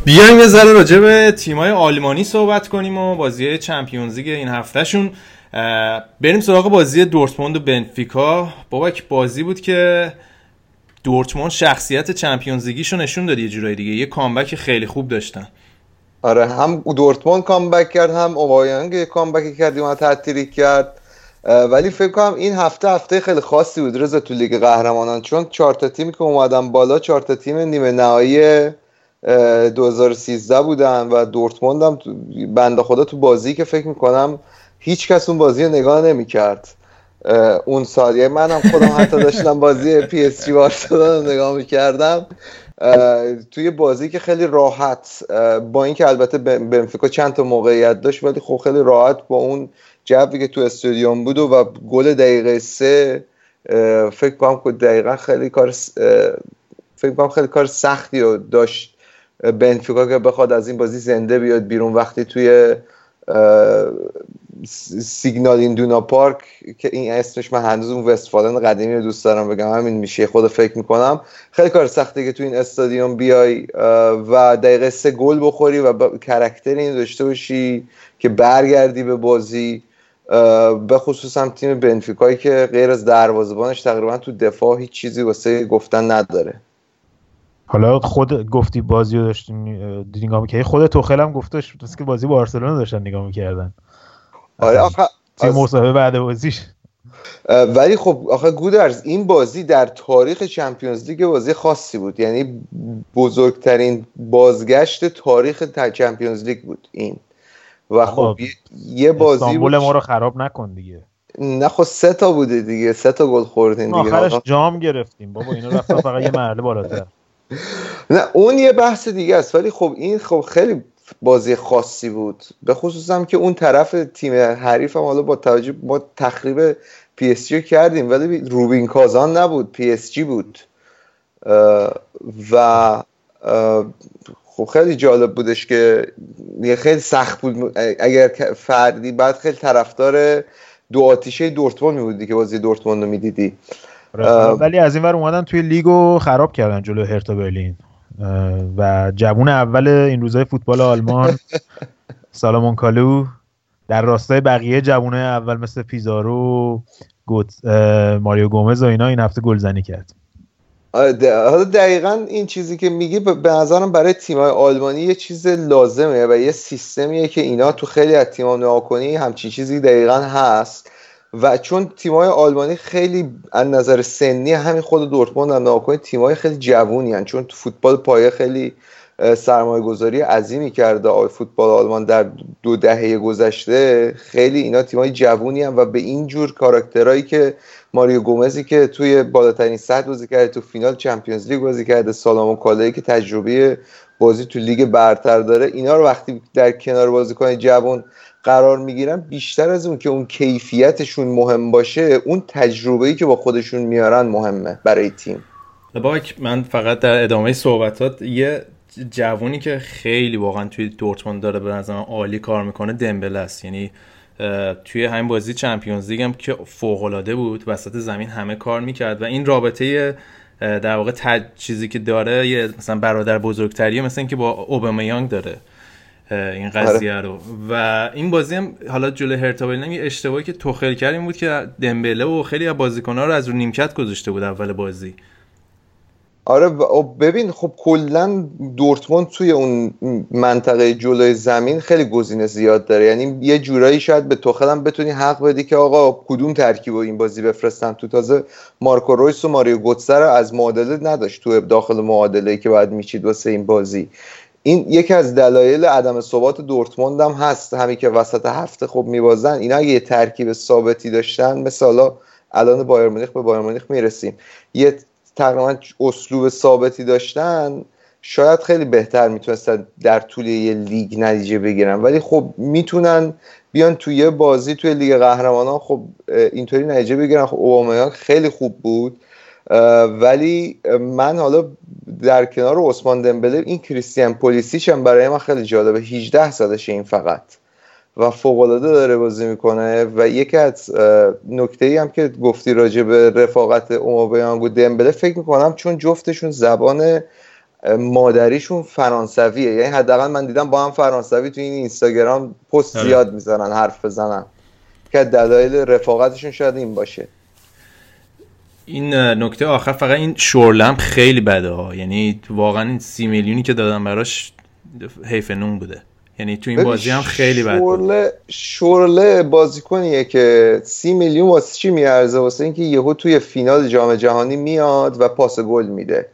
بیایم یه ذره راجع به تیمای آلمانی صحبت کنیم و بازی Champions League این هفتهشون. بریم سراغ بازی دورتموند و بنفیکا. بابا یک بازی بود که دورتموند شخصیت Champions League یشو نشون داد یه جورایی دیگه. یه comeback خیلی خوب داشتن. آره هم دورتموند comeback کرد هم اوبامیانگ comeback کرد و هت تریک کرد. ولی فکر کنم این هفته هفته خیلی خاصی بود رضا تو لیگ قهرمانان چون چهار تا تیمی که اومدن بالا چهار تا تیم نیمه نهایی 2013 بودن و دورتموند هم بنده خدا تو بازی که فکر می‌کنم هیچ کس اون بازی رو نگاه نمی‌کرد. اون سال یعنی من هم خودم حتی داشتم بازی PSG رو نگاه می‌کردم. توی بازی که خیلی راحت با اینکه البته بنفیکا چند تا موقعیت داشت ولی خب خیلی راحت با اون جوی که تو استادیوم بود و گل دقیقه سه فکر کنم دقیقا خیلی کار فکر کنم خیلی کار سختی رو داشت بنفیکا که بخواد از این بازی زنده بیاد بیرون وقتی توی سیگنال این دونا پارک که این اسمش من هنوز اون وستفالن قدیمی رو دوست دارم بگم همین میشه خود فکر می‌کنم. خیلی کار سخته که تو این استادیوم بیای و دقیقه سه گل بخوری و کرکتر این داشته باشی که برگردی به بازی به خصوص هم تیم بنفیکایی که غیر از دروازبانش تقریبا تو دفاع هیچ چیزی واسه گفتن نداره. حالا خود گفتی بازی رو داشتیم نگاه می‌کردی؟ خود توخل هم گفتش که بازی بارسلونا داشتن نگاه می‌کردن. آره آخه تیم مصاحبه بعد بازیش. ولی خب آخه گودرز این بازی در تاریخ چمپیونز لیگ بازی خاصی بود. یعنی بزرگترین بازگشت تاریخ چمپیونز لیگ بود این. و خب یه بازی استانبول ما رو خراب نکن دیگه. نه خب سه تا بوده دیگه. سه تا گل خوردین دیگه. آخرش جام گرفتیم. بابا اینا رفتن فقط یه مرحله بالاتر. [LAUGHS] نه اون یه بحث دیگه است. ولی خب این خب خیلی بازی خاصی بود. به خصوص هم که اون طرف تیم حریف هم حالا با توجه ما تخریب PSG کردیم ولی روبین کازان نبود PSG بود. و خب خیلی جالب بودش که خیلی سخت بود. اگر فردی باید خیلی طرفدار دو آتیشه دورتموند می بودی که بازی دورتموند رو می‌دیدی. ولی از این ور اومدن توی لیگو خراب کردن جلو هرتا برلین. و جوون اول این روزهای فوتبال آلمان [LAUGHS] سالامون کالو در راستای بقیه جوونه اول مثل پیزارو گوت ماریو گومز و اینا این هفته گلزنی کرد. آره، حالا دقیقا این چیزی که میگی به نظرم برای تیمای آلمانی یه چیز لازمه و یه سیستمیه که اینا تو خیلی از تیم‌ها نگاه کنی همچین چیزی دقیقا هست. و چون تیمای آلمانی خیلی از نظر سنی همین خود دورتموند هم نگاه تیمای خیلی جوونی هن. چون فوتبال پایه خیلی سرمایه گذاری عظیمی کرده آی فوتبال آلمان در دو دهه گذشته خیلی اینا تیمای جوونی هم و به این جور کاراکترهایی که ماریو گومزی که توی بالاترین سطح بازی کرده تو فینال Champions League بازی کرده سالومون کالویی که تجربه بازی تو لیگ برتر داره اینا رو وقتی در کنار بازیکن جوان قرار می‌گیرن بیشتر از اون که اون کیفیتشون مهم باشه اون تجربه‌ای که با خودشون میارن مهمه برای تیم. باک من فقط در ادامه صحبتات یه جوونی که خیلی واقعا توی دورتموند داره به نظرم عالی کار می‌کنه دمبل است. یعنی توی همین بازی چمپیونز لیگ هم که فوق العاده بود وسط زمین همه کار می‌کرد و این رابطه در واقع تج... چیزی که داره یه مثلا برادر بزرگتریه مثل اینکه با اوبامیانگ داره. این قضیه رو. و این بازی هم حالا جلوی هرتا یه اشتباهی که توخل کرد این بود که دمبله و خیلی از بازیکن‌ها رو از رو نیمکت گذاشته بود اول بازی. آره ببین خب کلا دورتموند توی اون منطقه جلوی زمین خیلی گزینه زیاد داره. یعنی یه جورایی شاید به توخل هم بتونی حق بدی که آقا کدوم ترکیب این بازی بفرستم تو تازه مارکو رویس و ماریو گوتسر از معادله نداشت تو داخل معادله که باید میچید واسه این بازی. این یکی از دلایل عدم ثبات دورتموند هم هست. همین که وسط هفته خب میبازن. اینا اگه یه ترکیب ثابتی داشتن مثلا الان بایر مونیخ به بایر مونیخ می‌رسیم. یه تقریبا اسلوب ثابتی داشتن شاید خیلی بهتر می‌تونستن در طول یه لیگ نتیجه بگیرن. ولی خب می‌تونن بیان توی بازی توی لیگ قهرمانان خب اینطوری نتیجه بگیرن. خب اوبامیان خیلی خوب بود. ولی من حالا در کنار عثمان دمبله این کریستیان پولیسیچ هم برای من خیلی جالبه. 18 سالشه این فقط. و فوقالعاده داره بازی می‌کنه و یکی از نکته ای هم که گفتی راجع به رفاقت اومابیانگ و دمبله فکر می‌کنم چون جفتشون زبان مادریشون فرانسویه. یعنی حداقل من دیدم با هم فرانسوی تو این اینستاگرام پست آره. زیاد می‌زنن حرف بزنن. که دلایل رفاقتشون شاید این باشه. این نکته آخر فقط این شورلم خیلی بده ها. یعنی واقعا این سی میلیونی که دادم براش حیف نون بوده. یعنی تو این بازی هم خیلی بد شورله شورله بازیکنیه که سی میلیون واسه چی میارزه؟ واسه اینکه یهو توی فینال جام جهانی میاد و پاس گل میده.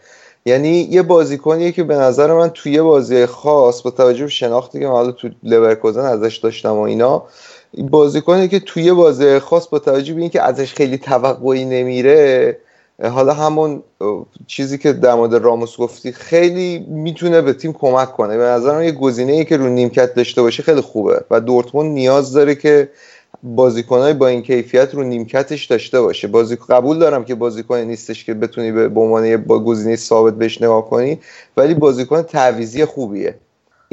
یعنی یه بازیکنیه که به نظر من توی بازی خاص با توجه به شناختی که من حالا تو لورکوزن ازش داشتم و اینا بازیکنی که توی بازی خاص با توجه به اینکه ازش خیلی توقعی نمیره حالا همون چیزی که در مورد راموس گفتی خیلی می‌تونه به تیم کمک کنه. به نظرم یه گزینه ای که رو نیمکت داشته باشه خیلی خوبه و دورتموند نیاز داره که بازیکنای با این کیفیت رو نیمکتش داشته باشه. بازی قبول دارم که بازیکن نیستش که بتونی به عنوان با گزینه ثابت بهش نگاه کنی ولی بازیکن تعویزی خوبیه.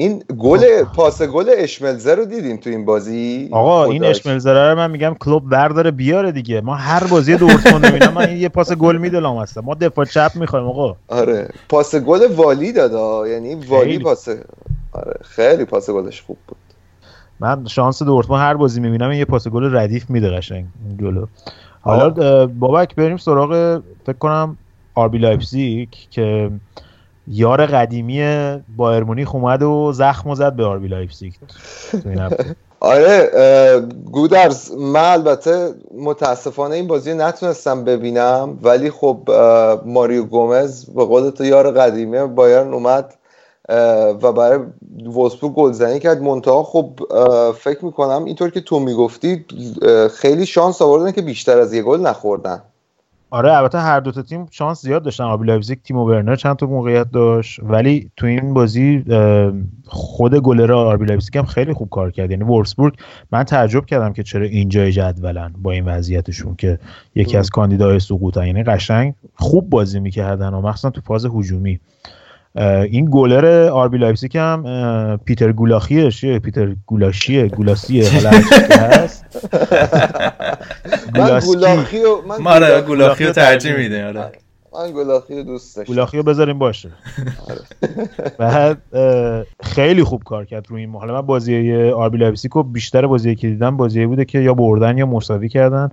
این گل پاس گل اشملزر رو دیدین تو این بازی؟ آقا این اشملزر رو من میگم کلوب برداره بیاره دیگه. ما هر بازی دورتموند می‌بینم من یه پاس گل میدلم هستم. ما دفاع چپ می‌خوایم آقا. آره. پاس گل والی دادا. یعنی والی پاس آره. خیلی پاس گلش خوب بود. من شانس دورتموند هر بازی می‌بینم یه پاس گل ردیف میده قشنگ جلو حالا بابک بریم سراغ فکر کنم RB لایپزیگ که یار قدیمی بایرن مونیخ اومد و زخم و زد به RB لایپزیگ [LAUGHS] آره گودرز من البته متاسفانه این بازی نتونستم ببینم ولی خب ماریو گومز به قول تو یار قدیمی بایرن اومد و برای وولفسبورگ گلزنی کرد. منتها خب فکر می‌کنم اینطور که تو می‌گفتی خیلی شانس آوردن که بیشتر از یه گل نخوردن. آره البته هر دو تا تیم شانس زیاد داشتن. RB لایپزیگ تیم ورنر چند تا موقعیت داشت. ولی تو این بازی خود گلر RB لایپزیگ هم خیلی خوب کار کرد. یعنی وولفسبورگ من تعجب کردم که چرا اینجای جدولن با این وضعیتشون که یکی از کاندیدای سقوطن. یعنی قشنگ خوب بازی می‌کردن و مخصوصا تو فاز هجومی. این گلر RB لایپزیگ هم پیتر گولاخیه پیتر گولاشیه گولاسیه حالا هست. [LAUGHS] من گولاخی من آره، گولاخی رو ترجیح میده آره. من گولاخی رو دوست داشتم. گولاخی رو بذاریم باشه. آره. [LAUGHS] بعد خیلی خوب کار کرد روی این حالا من بازی RB لایپزیگ رو بیشتر بازی که دیدم بازی بوده که یا بردن یا مساوی کردن.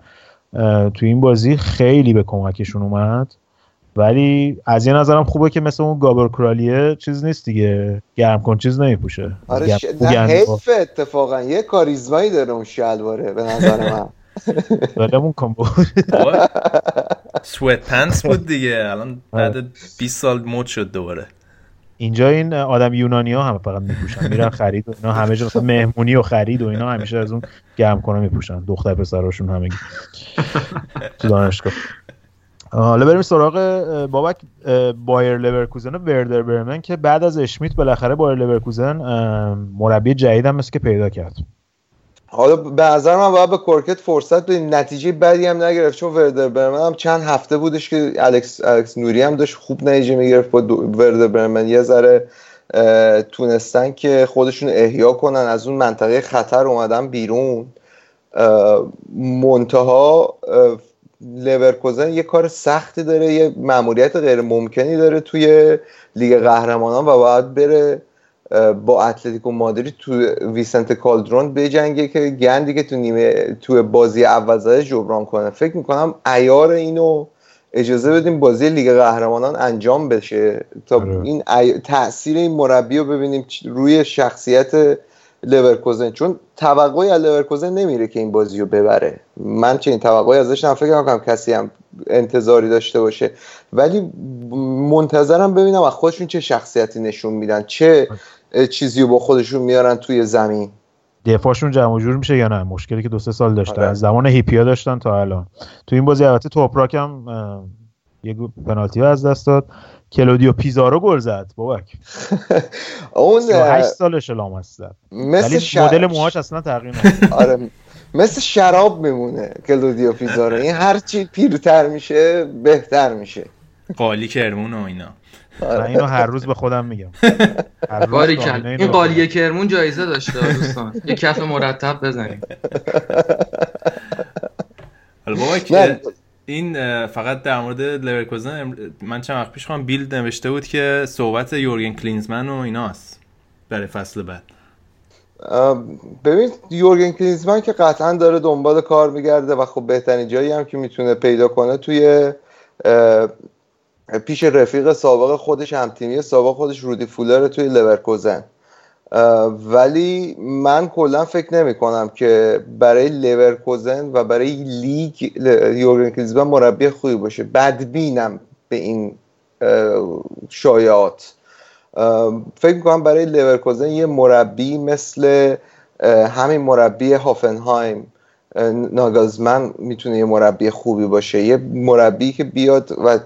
تو این بازی خیلی به کمکشون اومد. ولی از یه نظرم خوبه که مثل اون گابور کرالیه چیز نیست دیگه. گرم کن چیز نمیپوشه. آره ش... حیف اتفاقا. یه کاریزمایی داره اون شلواره به نظر من. ولمون کن بود sweatpants بود دیگه. الان بعد 20 سال مد شد دوباره. اینجا این آدم یونانی ها هم فقط میپوشن. میرن خرید و اینا همه جا مهمونی و خرید و اینا همیشه از اون گرم کنه میپوشن. دختر پسراشون همه [LAUGHS] تو دانشگاه. حالا بریم سراغ بابک بایر لورکوزن و وردر برمن که بعد از اشمیت بالاخره بایر لورکوزن مربی جدید هم مثل که پیدا کرد. حالا به نظر من باید به کورکوت فرصت بدیم. نتیجه بدی هم نگرفت چون وردر برمن هم چند هفته بودش که الکس, الکس نوری هم داشت خوب نتیجه می‌گرفت. با وردر برمن یه ذره تونستن که خودشون احیا کنن. از اون منطقه خطر اومدن بیرون. منتها لورکوزن یه کار سختی داره یه مأموریت غیر ممکنی داره توی لیگ قهرمانان و باید بره با اتلتیکو مادرید تو ویسنت کالدرون بجنگه که گندی که تو نیمه تو بازی اول زده جبران کنه فکر می‌کنم ایار اینو اجازه بدیم بازی لیگ قهرمانان انجام بشه تا آره. این تاثیر این مربی رو ببینیم روی شخصیت لورکوزن چون توقعی از لورکوزن نمیره که این بازی رو ببره. من چه این توقعی ازش هم فکر نکنم کسی هم انتظاری داشته باشه. ولی منتظرم ببینم از خودشون چه شخصیتی نشون میدن چه چیزی رو با خودشون میارن توی زمین. دفاعشون جمع جور میشه یا نه؟ مشکلی که دو سه سال داشتن. آره. از زمان هیپیا داشتن تا الان. تو این بازی البته توپراک هم یه پنالتی از دست داد. کلودیو پیزارو گل زد بابک. [LAUGHS] اون 38 سالش لامصب زد مثل شر- مدل موهاش اصلا تغییر نکرد [LAUGHS] آره مثل شراب میمونه کلودیو پیزارو این هرچی پیرتر میشه بهتر میشه. قالی کرمون و اینا. من اینو هر روز به خودم میگم. [LAUGHS] هر باری کل این قالیه کرمون جایزه داشته دوستان. یه کف مرتب بزنیم. حالا بابا. این فقط در مورد لورکوزن من چند وقت پیش خواهم بیلد نوشته بود که صحبت یورگن کلینزمن و ایناست برای فصل بعد. ببین یورگن کلینزمن که قطعا داره دنبال کار میگرده و خب بهترین جایی هم که می‌تونه پیدا کنه توی پیش رفیق سابق خودش هم تیمی سابق خودش رودی فولر توی لورکوزن. ولی من کلا فکر نمی کنم که برای لورکوزن و برای لیگ یورگن کلینزمن مربی خوبی باشه. بدبینم به این شایعات. فکر می‌کنم برای لورکوزن یه مربی مثل همین مربی هافنهایم ناگلزمن می‌تونه یه مربی خوبی باشه. یه مربی که بیاد و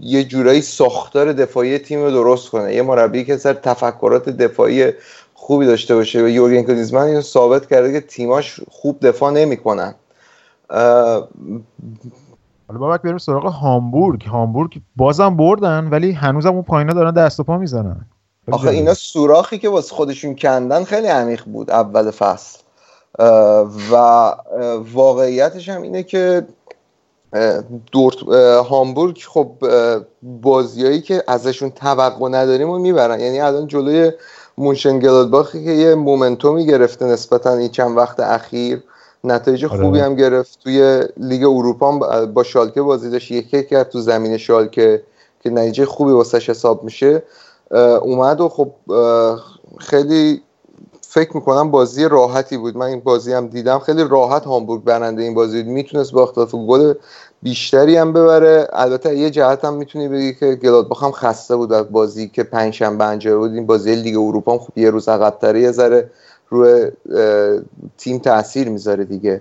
یه جورایی ساختار دفاعی تیم رو درست کنه. یه مربی که سر تفکرات دفاعی خوبی داشته باشه و یورگن کلیزمن اینو ثابت کرده که تیماش خوب دفاع نمی‌کنن. حالا بابک بریم سراغ هامبورگ. هامبورگ بازم بردن ولی هنوزم اون پایینا دارن دست و پا می‌زنن. آخه اینا سوراخی که واسه خودشون کندن خیلی عمیق بود اول فصل. و واقعیتش هم اینه که دورت هامبورگ خب بازیایی که ازشون توقع نداریم و می‌برن. یعنی الان جلوی مونشنگلادباخی که یه مومنتومی گرفته نسبتا این چند وقت اخیر نتایج آره. خوبی هم گرفت. توی لیگ اروپا با شالکه بازی داشت. یکی کرد تو زمین شالکه که نتیجه خوبی واسش حساب میشه. اومد و خب خیلی فکر می‌کنم بازی راحتی بود. من این بازی هم دیدم. خیلی راحت هامبورگ برنده این بازی بود. می‌تونست با اختلاف گل بیشتری هم ببره. البته یه جهت هم می‌تونی بگی که گلادباخ هم خسته بود از بازی که پنج شنبه انجام بود. این بازی لیگ اروپا هم خب یه روز عقب‌تره یه ذره روی تیم تاثیر می‌ذاره دیگه.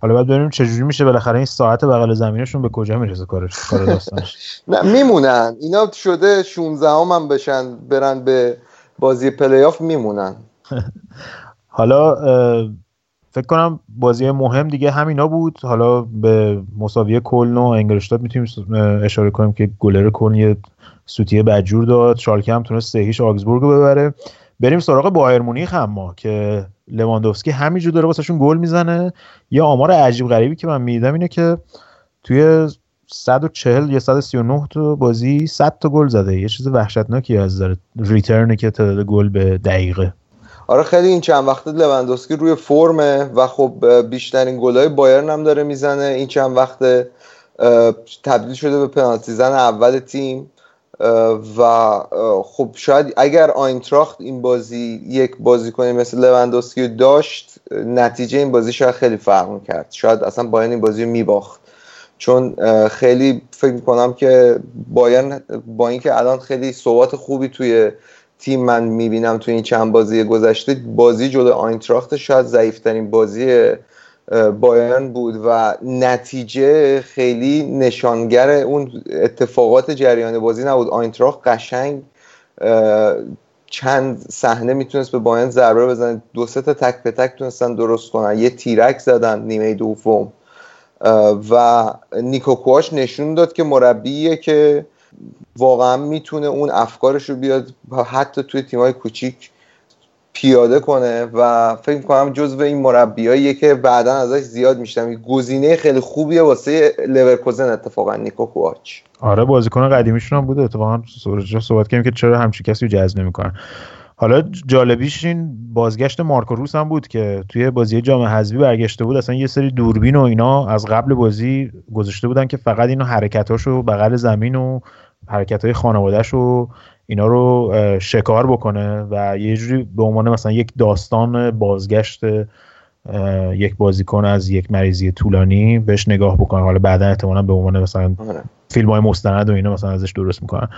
حالا باید ببینیم چجوری میشه. بالاخره این ساعت بغل زمینشون به کجا می‌رسه کارش کار داستانش؟ [LAUGHS] نه میمونن. اینا شده 16 هم, هم بشن برن به بازی پلی آف میمونن. [LAUGHS] حالا فکر کنم بازی مهم دیگه همینا بود. حالا به مساوی کلن و انگلشتاد می‌تونیم اشاره کنیم که گلر کلن یه سوتیه بدجور داد. شالکه هم تونست سهیش آگزبورگ رو ببره. بریم سراغ بایر مونیخ اما که لواندوفسکی همینجور داره واسهشون گل می‌زنه. یه آمار عجیب غریبی که من می‌دیدم اینه که توی 140 یا 139 تا بازی 100 تا گل زده. یه چیز وحشتناکی از نظر ریترن که تعداد گل به دقیقه. آره خیلی این چند وقته لوندوسکی روی فرمه و خب بیشترین گلای بایرن هم داره می‌زنه. این چند وقته تبدیل شده به پنالتی زن اول تیم. و خب شاید اگر آینتراخت این بازی یک بازی کنی مثل لوندوسکی داشت نتیجه این بازی شاید خیلی فرق می‌کرد. شاید اصلا بایرن این بازی رو میباخت. چون خیلی فکر می‌کنم که بایرن با اینکه الان خیلی ثبات خوبی توی تیم من می‌بینم توی این چند بازی گذشته بازی جلو آینتراخت شاید ضعیفترین بازی بایرن بود و نتیجه خیلی نشانگر اون اتفاقات جریان بازی نبود. آینتراخت قشنگ چند صحنه می‌تونست به بایرن ضربه بزنه دو سه تا تک به تک تونستن درست کنن. یه تیرک زدن نیمه دوم. و نیکو کواش نشون داد که مربیه که واقعا می‌تونه اون افکارش رو بیاد حتی توی تیمای کوچیک پیاده کنه و فکر کنم جزو این مربیاییه که بعدا ازش زیاد میشتم گزینه خیلی خوبیه واسه لورکوزن اتفاقا نیکو کواچ آره بازیکن قدیمیشون هم بوده. اتفاقا صحبت کردیم که چرا همچین کسی جذب نمی‌کنن. حالا جالبیش این بازگشت مارکو روس هم بود که توی بازی جام حذفی برگشته بود. اصلا یه سری دوربین و اینا از قبل بازی گذاشته بودن که فقط اینو حرکتاشو بغل زمین و حرکت های خانوادهش و اینا رو شکار بکنه و یه جوری به عنوان مثلا یک داستان بازگشت یک بازیکن از یک مریضی طولانی بهش نگاه بکنه. حالا بعدا احتمالا به عنوان مثلا آره. فیلم های مستند و اینا مثلا ازش درست می‌کنن.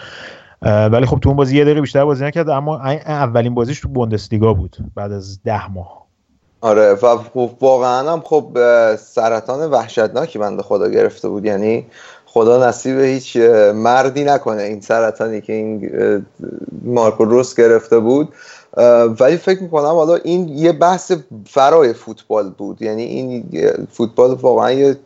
ولی خب تو اون بازی یه دقیقه بیشتر بازی نکرد اما اولین بازیش تو بوندسلیگا بود بعد از ده ماه. آره و خب واقعا هم خب سرطان وحشتناکی بنده خدا گرفته بود. یعنی خدا نصیب هیچ مردی نکنه این سرطانی که این مارکو روس گرفته بود. ولی فکر می‌کنم حالا این یه بحث فرای فوتبال بود. یعنی این فوتبال واقعا یه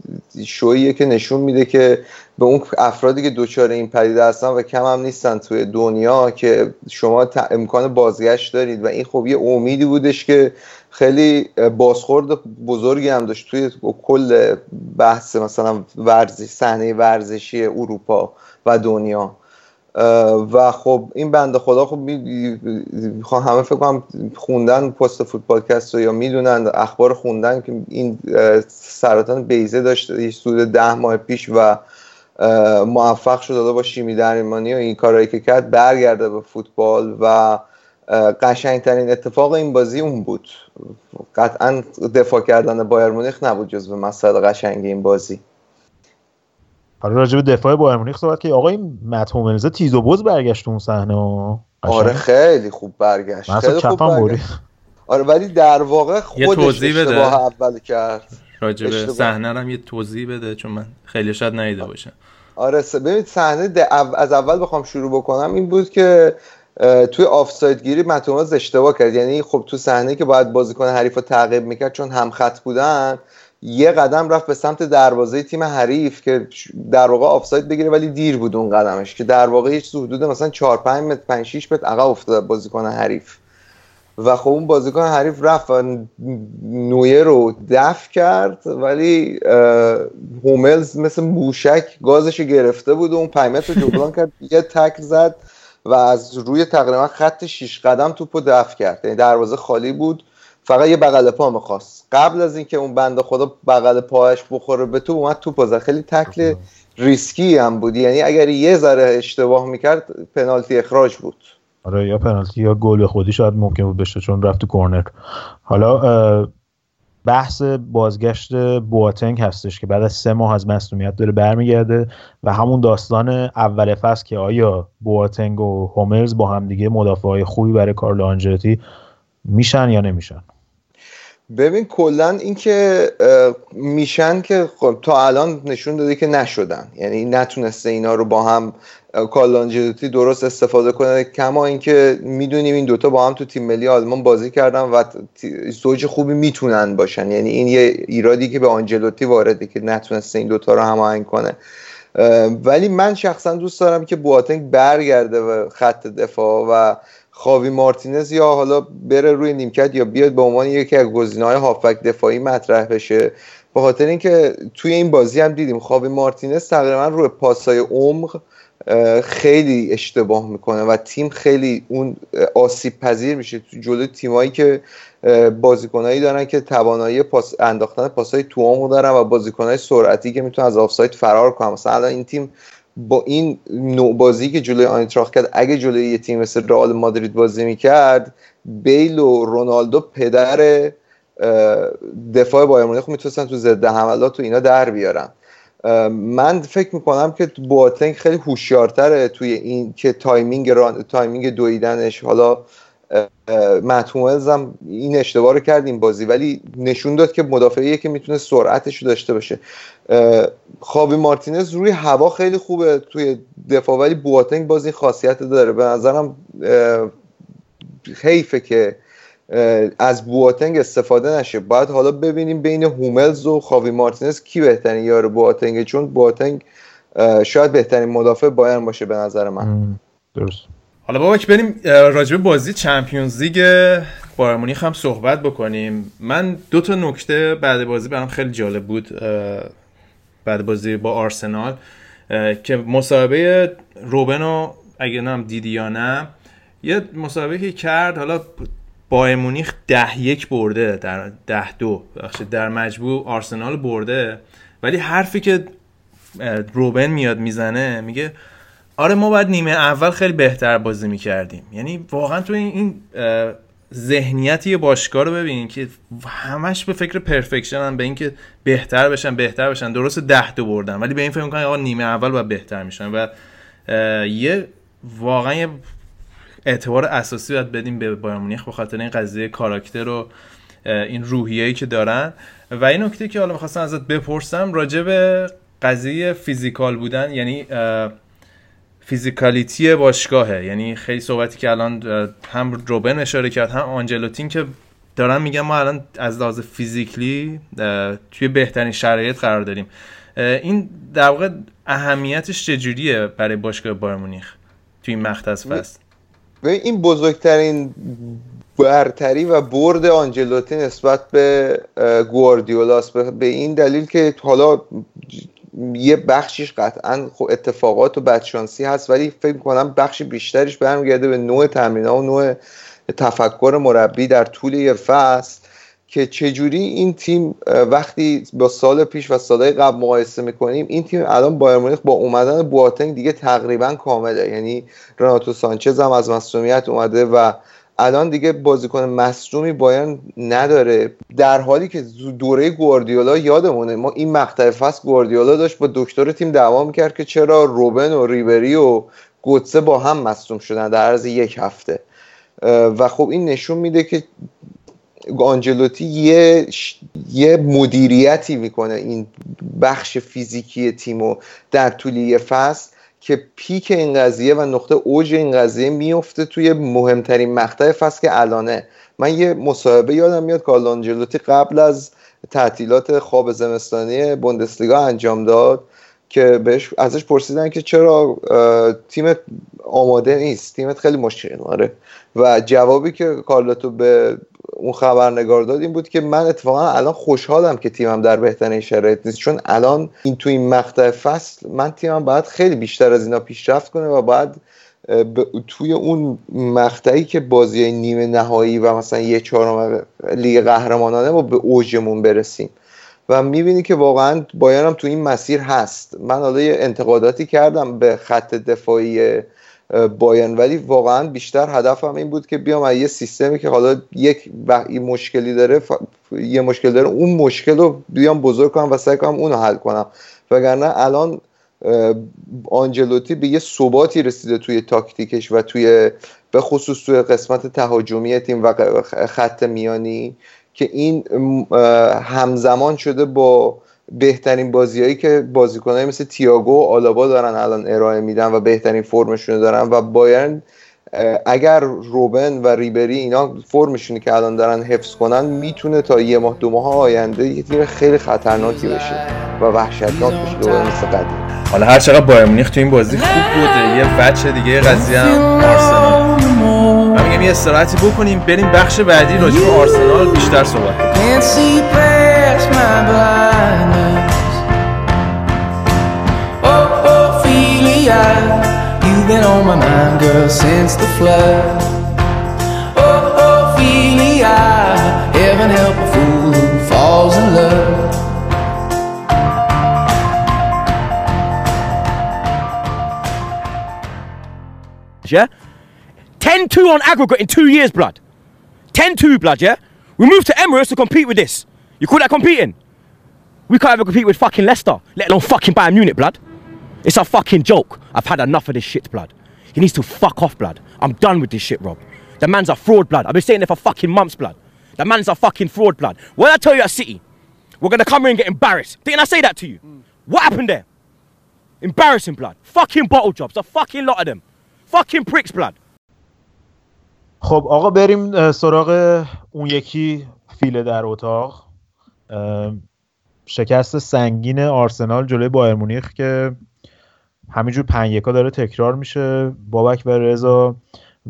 شویه که نشون میده که به اون افرادی که دوچار این پدیده هستن و کم هم نیستن توی دنیا که شما امکان بازگشت دارید. و این خب یه امیدی بودش که خیلی بازخورد بزرگی هم داشت توی کل بحث مثلا ورزش صحنه ورزشی اروپا و دنیا. و خب این بنده خدا خب همه فکر کنم خوندن پست فوتبالکست رو یا می‌دونن اخبار خوندن که این سرطان بیزه داشت سود ده ماه پیش و موفق شد داده با شیمی درمانی و این کارهایی که کرد برگرده به فوتبال و قشنگترین اتفاق این بازی اون بود. قطعا دفاع کردن بایر مونیخ نبود جز به مسائل قشنگ این بازی. حالا راجع به دفاع بایر مونیخ صحبت که آقای مت هوملزه تیز و بز برگشت اون صحنه. آره خیلی خوب برگشت. خیلی خوب برگشت. آره ولی در واقع خودش اشتباه اول کرد. راجع به صحنه هم یه توضیح بده چون من خیلی شاید ندیده باشم. آره ببینید صحنه از اول بخوام شروع بکنم این بود که توی آفساید گیری متوماز اشتباه کرد. یعنی خب تو صحنه که باید بازیکن حریف رو تعقیب می‌کرد چون هم خط بودن یه قدم رفت به سمت دروازه تیم حریف که در واقع آفساید بگیره ولی دیر بود اون قدمش که در واقع یه حدود مثلا 4 5 متر 5 6 متر عقب افتاد بازیکن حریف. و خب اون بازیکن حریف رفت و نویه رو دفع کرد ولی هوملز مثل موشک گازش گرفته بود و اون 5 متر رو جبران [LAUGHS] کرد. یه تک زد و از روی تقریبا خط 6 قدم توپو دفع کرد. یعنی دروازه خالی بود. فقط یه بغل پا می‌خواست قبل از اینکه اون بنده خدا بغل پاش بخوره به تو اومد توپ زد خیلی تکل ریسکی هم بود. یعنی اگر یه ذره اشتباه می‌کرد پنالتی اخراج بود. آره یا پنالتی یا گل خودی شاید ممکن بود بشه چون رفت تو کورنر. حالا بحث بازگشت بواتنگ هستش که بعد از سه ماه از مصونیت داره برمیگرده و همون داستان اول فصل که آیا بواتنگ و هومرز با هم دیگه مدافع های خوبی برای کارلو آنجلوتی میشن یا نمیشن؟ ببین کلا اینکه میشن که خب تا الان نشون داده که نشدن. یعنی نتونسته اینا رو با هم کالانجلوتی درست استفاده کنه. کما اینکه می‌دونیم این دوتا با هم تو تیم ملی آلمان بازی کردن و زوج خوبی می‌تونن باشن. یعنی این یه ایرادی که به آنجلوتی وارده که نتونسته این دوتا رو هماهنگ کنه. ولی من شخصا دوست دارم که بواتنگ برگرده به خط دفاع و خاوی مارتینز یا حالا بره روی نیمکت یا بیاد به عنوان یکی از گزینه‌های هافبک دفاعی مطرح بشه. به خاطر اینکه توی این بازی هم دیدیم خاوی مارتینز تقریبا روی پاسای عمق خیلی اشتباه می‌کنه و تیم خیلی اون آسیب پذیر میشه تو جلوی تیمایی که بازیکنایی دارن که توانایی پاس انداختن پاسای تو عمق دارن و بازیکنای سرعتی که می‌تونن از آفساید فرار کنن. مثلا این تیم با این نوع بازی که جلوی آنتراخت کرد اگه جلوی یه تیم مثل رئال مادرید بازی می‌کرد بیل و رونالدو پدر دفاع بایرن مونیخ می‌تونستن تو ضد حملات و اینا در بیارن من فکر می‌کنم که بواتنگ خیلی هوشیارتره توی این که timing. timing دویدنش حالا متس هوملز هم این اشتباه رو کرد این بازی ولی نشون داد که مدافعیه که می‌تونه سرعتش رو داشته باشه. خاوی مارتینز روی هوا خیلی خوبه توی دفاع ولی بواتنگ بازی خاصیت داره. به نظرم حیفه که از بواتنگ استفاده نشه. باید حالا ببینیم بین هوملز و خاوی مارتینز کی بهترین یار بواتنگ چون بواتنگ شاید بهترین مدافع بایرن باشه به نظر من. درست. حالا بابا که بریم راجب بازی چمپیونز لیگ بایر هم صحبت بکنیم. من دو تا نکته بعد بازی برام خیلی جالب بود بعد بازی با آرسنال که مسابقه روبنو اگه نم دیدی یا نه یه مسابقه که کرد حالا بایر مونیخ ده یک برده در ده دو در مجبور آرسنال برده ولی حرفی که روبن میاد می‌زنه میگه آره ما باید نیمه اول خیلی بهتر بازی می‌کردیم. یعنی واقعا تو این ذهنیت یه باشگاه رو ببینین که همش به فکر پرفکشن هم به اینکه بهتر بشن بهتر بشن. درست ده دو بردن. ولی به این فکر می‌کنن آقا نیمه اول باید بهتر میشن. و یه واقعا یه اعتبار اساسی باید بدیم به بایر مونیخ به خاطر این قضیه کاراکتر و این روحیه‌ای که دارن. و این نکته که حالا می‌خواستم ازت بپرسم راجع به قضیه فیزیکال بودن یعنی فیزیکالیتی باشگاهه. یعنی خیلی صحبتی که الان هم روبن اشاره کرد هم آنجلوتین که دارن میگن ما الان از لحاظ فیزیکلی توی بهترین شرایط قرار داریم. این در واقع اهمیتش چجوریه برای باشگاه بایر مونیخ توی این مقطع فصل؟ این بزرگترین برتری و برد آنجلوتی نسبت به گواردیولاس به این دلیل که حالا یه بخشیش قطعا خب اتفاقات و بدشانسی هست ولی فکر کنم بخش بیشتریش برمیگرده به نوع تمرین و نوع تفکر مربی در طول یه فصل که چجوری این تیم وقتی با سال پیش و سالهای قبل مقایسه می‌کنیم این تیم الان بایر مونیخ با اومدن بواتنگ دیگه تقریبا کامله. یعنی رناتو سانچز هم از مصومیت اومده و الان دیگه بازیکن مصدومی بایرن نداره. در حالی که دوره گواردیولا یادمونه. ما این مقطع فصل گواردیولا داشت با دکتر تیم دعوا می‌کرد که چرا روبن و ریبری و گوتسه با هم مصدوم شدن در عرض یک هفته. و خب این نشون میده که آنجلوتی یه یه مدیریتی می‌کنه این بخش فیزیکی تیمو در طول یه فصل. که پیک این قضیه و نقطه اوج این قضیه میفته توی مهمترین مقطع فصل که الانه. من یه مصاحبه یادم میاد کارل آنجلوتی قبل از تعطیلات خواب زمستانی بوندسلیگا انجام داد که بهش ازش پرسیدن که چرا تیمت آماده نیست تیمت خیلی مشکل داره. و جوابی که کارلتو به اون خبرنگار داد این بود که من اتفاقا الان خوشحالم که تیمم در بهترین شرایط نیست. چون الان این توی این مقطع فصل من تیمم باید خیلی بیشتر از اینا پیشرفت کنه و باید توی اون مقطعی که بازی نیمه نهایی و مثلا یه چهارم لیگ قهرمانانه ما به اوجمون برسیم. و می‌بینی که واقعا بایرم تو این مسیر هست. من حالا یه انتقاداتی کردم به خط دفاعی باین ولی واقعا بیشتر هدفم این بود که بیام یه سیستمی که حالا یک مشکلی داره یه مشکل داره اون مشکل رو بیام بزرگ کنم و سعی کنم اون رو حل کنم. وگرنه الان آنجلوتی به یه ثباتی رسیده توی تاکتیکش و توی به خصوص توی قسمت تهاجمی تیم و خط میانی که این همزمان شده با بهترین بازیهایی که بازیکنایی مثل تییاگو و آلابا دارن الان ارائه میدن و بهترین فرمشون دارن و بایرن اگر روبن و ریبری اینا فرمشونی که الان دارن حفظ کنن می‌تونه تا یه ماه دو ماه آینده یه تیم خیلی خطرناکی بشه و وحشتناک بشه. دوباره مثل قدیم. حالا هر چقدر بایر مونیخ تو این بازی خوب بوده یه بچه دیگه قضیه هم آرسنال. من میگم یه استراحتی بکنیم بریم بخش بعدی راجع به آرسنال بیشتر صحبت Oh, oh, you've been on my mind, girl, since the flood. Oh, oh Ophelia, heaven help a fool who falls in love. Yeah? 10 2 on aggregate in two years, blood. 10 2, blood, yeah? We moved to Emirates to compete with this. You call that competing? We can't even compete with fucking Leicester, let alone fucking Bayern Munich, blood. It's a fucking joke. I've had enough of this shit, blood. He needs to fuck off, blood. I'm done with this shit, Rob. The man's a fraud, blood. I've been saying there for fucking months, blood. The man's a fucking fraud, blood. What did I tell you at City? We're gonna come here and get embarrassed. Didn't I say that to you? Mm. What happened there? Embarrassing, blood. Fucking bottle jobs. A fucking lot of them. Fucking pricks, blood. خب آقا بریم سراغ اون یکی فیل در اتاق شکست سنگین آرسنال جلوی بایر مونیخ که همینجور پنج یکا داره تکرار میشه. بابک و رضا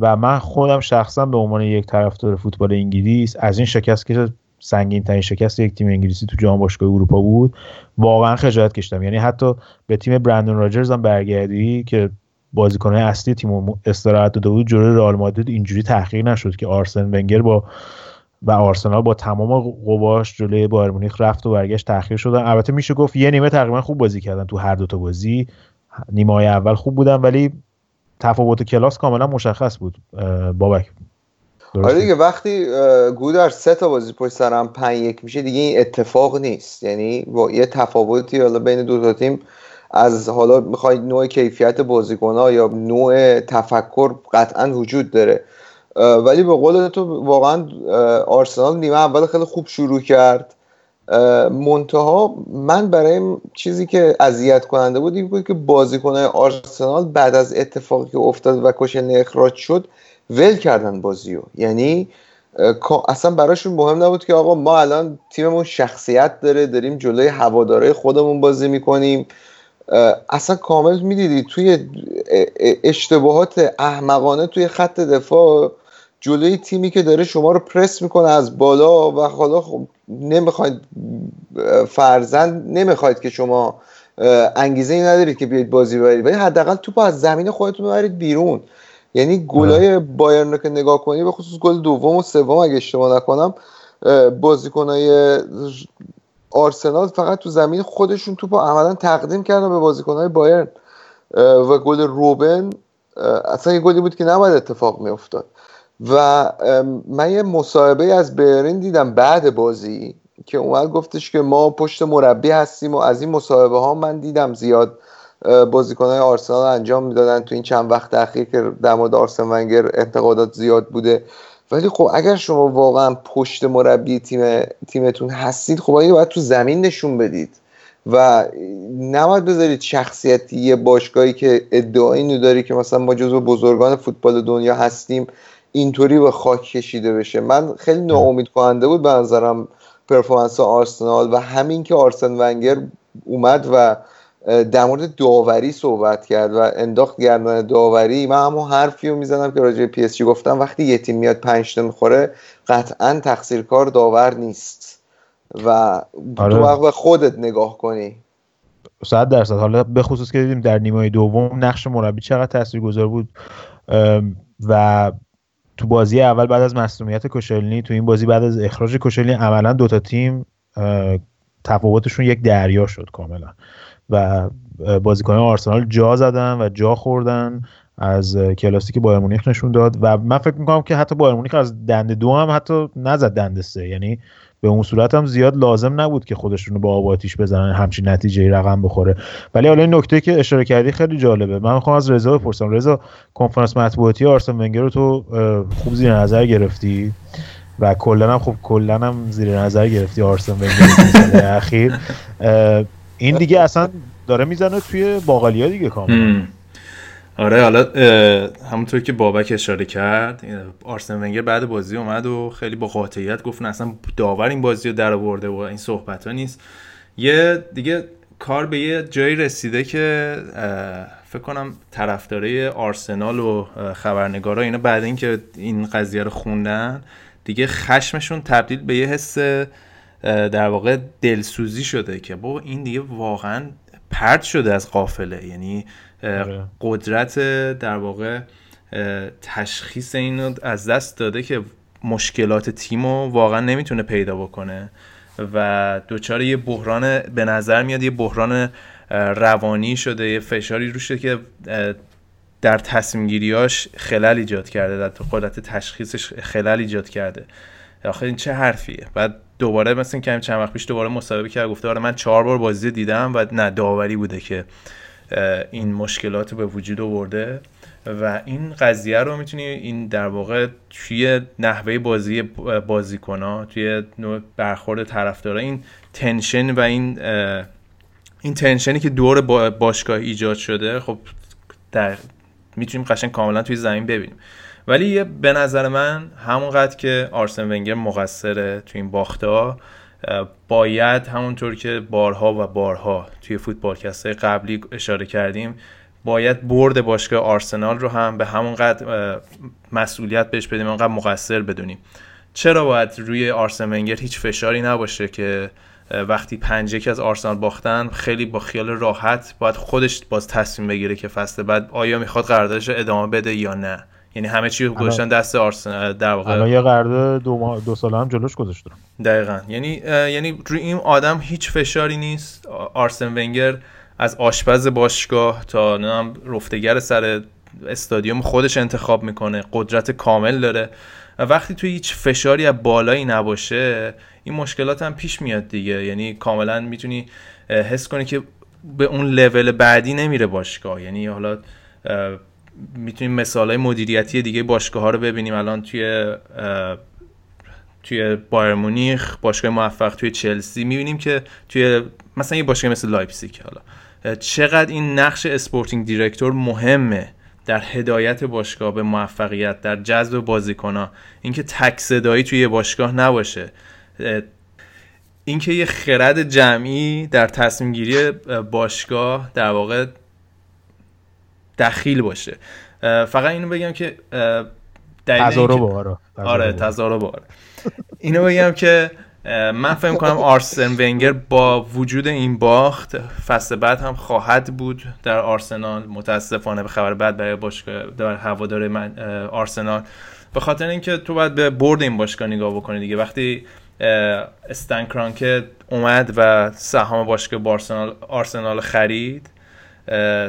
و من خودم شخصا به عنوان یک طرفدار فوتبال انگلیس از این شکست که سنگین ترین شکست یک تیم انگلیسی تو جام باشگاه اروپا بود واقعا خجالت کشیدم. یعنی حتی به تیم برندون راجرز هم برگردی که بازیکنهای اصلی تیم استراحت داده بود جلوی رئال مادرید اینجوری تحقیر نشد که آرسن ونگر با و آرسنال با تمام قواش جلوی بایر مونیخ رفت و برگشت تاخیر شدن البته میشه گفت یه نیمه تقریبا خوب بازی کردن تو هر دوتا بازی. نیمه های اول خوب بودن ولی تفاوت کلاس کاملا مشخص بود. بابک آره دیگه وقتی گودر سه تا بازی پشت سرم 5 یک میشه دیگه این اتفاق نیست. یعنی با یه تفاوتی حالا بین دو تا تیم از حالا می‌خوای نوع کیفیت بازیکن یا نوع تفکر قطعا وجود داره. ولی به قول تو واقعا آرسنال نیمه اول خیلی خوب شروع کرد. منتها من برای چیزی که اذیت کننده بود این بود که بازیکنهای آرسنال بعد از اتفاقی که افتاد و کشن اخراج شد ول کردن بازیو. یعنی اصلا براشون مهم نبود که آقا ما الان تیممون شخصیت داره داریم جلوی هواداره خودمون بازی می‌کنیم. اصلا کامل می‌دیدی توی اشتباهات احمقانه توی خط دفاع جلوی تیمی که داره شما رو پرس می‌کنه از بالا و حالا خب نمی‌خواید فرزند نمی‌خواید که شما انگیزه ای ندارید که بیاید بازی ببرید. ولی حداقل توپ از زمین خودتون ببرید بیرون. یعنی گلای بایرن رو که نگاه کنی به خصوص گل دوم و سوم اگه اشتباه نکنم بازیکنای آرسنال فقط تو زمین خودشون توپ عملا تقدیم کردن به بازیکنهای بایرن. و گل روبن اصلا یه گلی بود که نباید اتفاق میافتاد. و من یه مصاحبه از برین دیدم بعد بازی که اومد گفتش که ما پشت مربی هستیم و از این مصاحبه ها من دیدم زیاد بازیکنهای آرسنال انجام می‌دادن. تو این چند وقت اخیر که در مورد آرسن ونگر انتقادات زیاد بوده. ولی خب اگر شما واقعا پشت مربی تیم تیمتون هستید خب باید تو زمین نشون بدید؟ و نباید بذارید شخصیتی یه باشگاهی که ادعایی داری که مثلا ما جزو بزرگان فوتبال دنیا هستیم اینطوری به خاک کشیده بشه. من خیلی ناامید کننده بود به نظرم performance آرسنال و همین که آرسن ونگر اومد و در مورد داوری صحبت کرد و انداخت گردن داوری من همون حرفی رو می‌زنم که راجع پی اس جی گفتم. وقتی یه تیم میاد پنج تا می‌خوره قطعا تقصیرکار داور نیست. و آره. تو به خودت نگاه کنی. صد درصد. حالا به خصوص که دیدیم در نیمه دوم نقش مربی چقدر تاثیرگذار بود و تو بازی اول بعد از مصونیت کوشلنی تو این بازی بعد از اخراج کوشلنی عملا دوتا تیم تفاوتشون یک دریا شد کاملا. و بازیکن آرسنال جا زدن و جا خوردن از کلاسی که بایر مونیخ نشون داد. و من فکر می‌کنم که حتی بایر مونیخ از دنده دو هم حتی نزد دنده سه. یعنی به اون صورت هم زیاد لازم نبود که خودشون رو با آب آتیش بزنن همچین نتیجه رقم بخوره. ولی حالا این نکته که اشاره کردی خیلی جالبه. من می‌خوام از رضا بپرسم. رضا کنفرانس مطبوعاتی آرسن ونگر رو تو خوب زیر نظر گرفتی؟ و کلا هم خب کلا هم زیر نظر گرفتی آرسن ونگر اخیر. این دیگه اصلا داره می‌زنه توی باقالیا دیگه کاملا. آره حالا همونطور که بابک اشاره کرد آرسن ونگر بعد بازی اومد و خیلی با قاطعیت گفت اصلا داور این بازی رو در آورده و این صحبت ها نیست یه دیگه کار به یه جایی رسیده که فکر کنم طرفدارای آرسنال و خبرنگارا اینا بعد اینکه این قضیه رو خوندن دیگه خشمشون تبدیل به یه حس در واقع دلسوزی شده که بابا این دیگه واقعا پرد شده از قافله یعنی. قدرت در واقع تشخیص اینو از دست داده که مشکلات تیمو واقعا نمی‌تونه پیدا بکنه و دوچار یه بحران به نظر میاد یه بحران روانی شده یه فشاری روش که در تصمیم گیریاش خلل ایجاد کرده در قدرت تشخیصش خلل ایجاد کرده. آخه این چه حرفیه؟ بعد دوباره مثلا که چند وقت پیش دوباره مصاحبه کرد گفته آره من چهار بار بازی دیدم و نه داوری بوده که این مشکلات به وجود آورده و این قضیه رو می‌تونی این در واقع توی نحوه بازی بازیکن ها توی نوع برخورد طرفدارا این تنشن و این این تنشنی که دور باشگاه ایجاد شده خب در می‌تونیم قشنگ کاملا توی زمین ببینیم. ولی به نظر من همونقدر که آرسن ونگر مقصره توی این باخته باید همونطور که بارها و بارها توی فوتبالکست قبلی اشاره کردیم باید برد باشگاه آرسنال رو هم به همون قدر مسئولیت بهش بدیم اونقدر مقصر بدونیم. چرا باید روی آرسن ونگر هیچ فشاری نباشه که وقتی پنج یکی از آرسنال باختن خیلی با خیال راحت باید خودش باز تصمیم بگیره که فصل بعد آیا می‌خواد قراردادش ادامه بده یا نه. یعنی همه چی گذاشتن دست آرسنال در واقع یه قرارداد دو, دو ساله هم جلوش گذاشتن دقیقا. یعنی یعنی روی این آدم هیچ فشاری نیست. آرسن ونگر از آشپز باشگاه تا نام رفتگر سر استادیوم خودش انتخاب می‌کنه قدرت کامل داره. و وقتی توی هیچ فشاری از بالایی نباشه این مشکلات هم پیش میاد دیگه. یعنی کاملا می‌تونی حس کنی که به اون لول بعدی نمیره باشگاه. یعنی حالا می‌تونیم مثال های مدیریتی دیگه باشگاه ها رو ببینیم. الان توی توی بایرن مونیخ باشگاه موفق توی چلسی می‌بینیم که توی مثلا یه باشگاه مثل لایپزیگ حالا. چقدر این نقش sporting director مهمه در هدایت باشگاه به موفقیت در جذب بازیکنها. اینکه تک صدایی توی باشگاه نباشه. اینکه یه خرد جمعی در تصمیم گیری باشگاه در واقع دخیل باشه. فقط اینو بگم که تظاهر باره آره تظاهر باره اینو بگم که من فکر کنم آرسن ونگر با وجود این باخت فصل بعد هم خواهد بود در آرسنال. متاسفانه به خبر بعد برای باشگاه در هوادار من آرسنال. به خاطر اینکه تو باید به برد این باشگاه نگاه بکنی دیگه. وقتی استن کرانکه اومد و سهام باشگاه بارسنال آرسنال خرید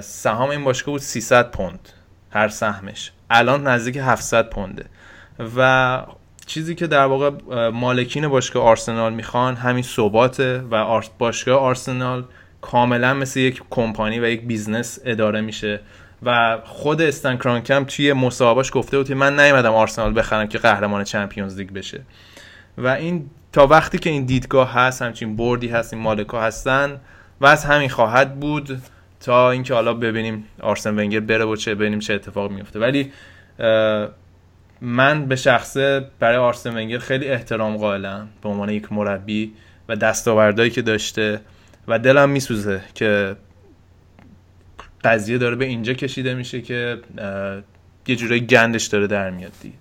سهام این باشگاه بود 300 پوند هر سهمش. الان نزدیک 700 پونده. و چیزی که در واقع مالکین باشگاه آرسنال می‌خوان همین ثباته و باشگاه آرسنال کاملا مثل یک کمپانی و یک business اداره میشه. و خود استن کرانکی هم توی مصاحبهش گفته بود من نیومدم آرسنال بخرم که قهرمان Champions League بشه. و این تا وقتی که این دیدگاه هست همچین board ی هست این مالکا هستن وضع همین خواهد بود. تا اینکه حالا ببینیم آرسن ونگر بره و چه ببینیم چه اتفاق میفته ولی من به شخصه برای آرسن ونگر خیلی احترام قائلم به عنوان یک مربی و دستاوردهایی که داشته و دلم میسوزه که قضیه داره به اینجا کشیده میشه که یه جورایی گندش داره در میاد دیگه.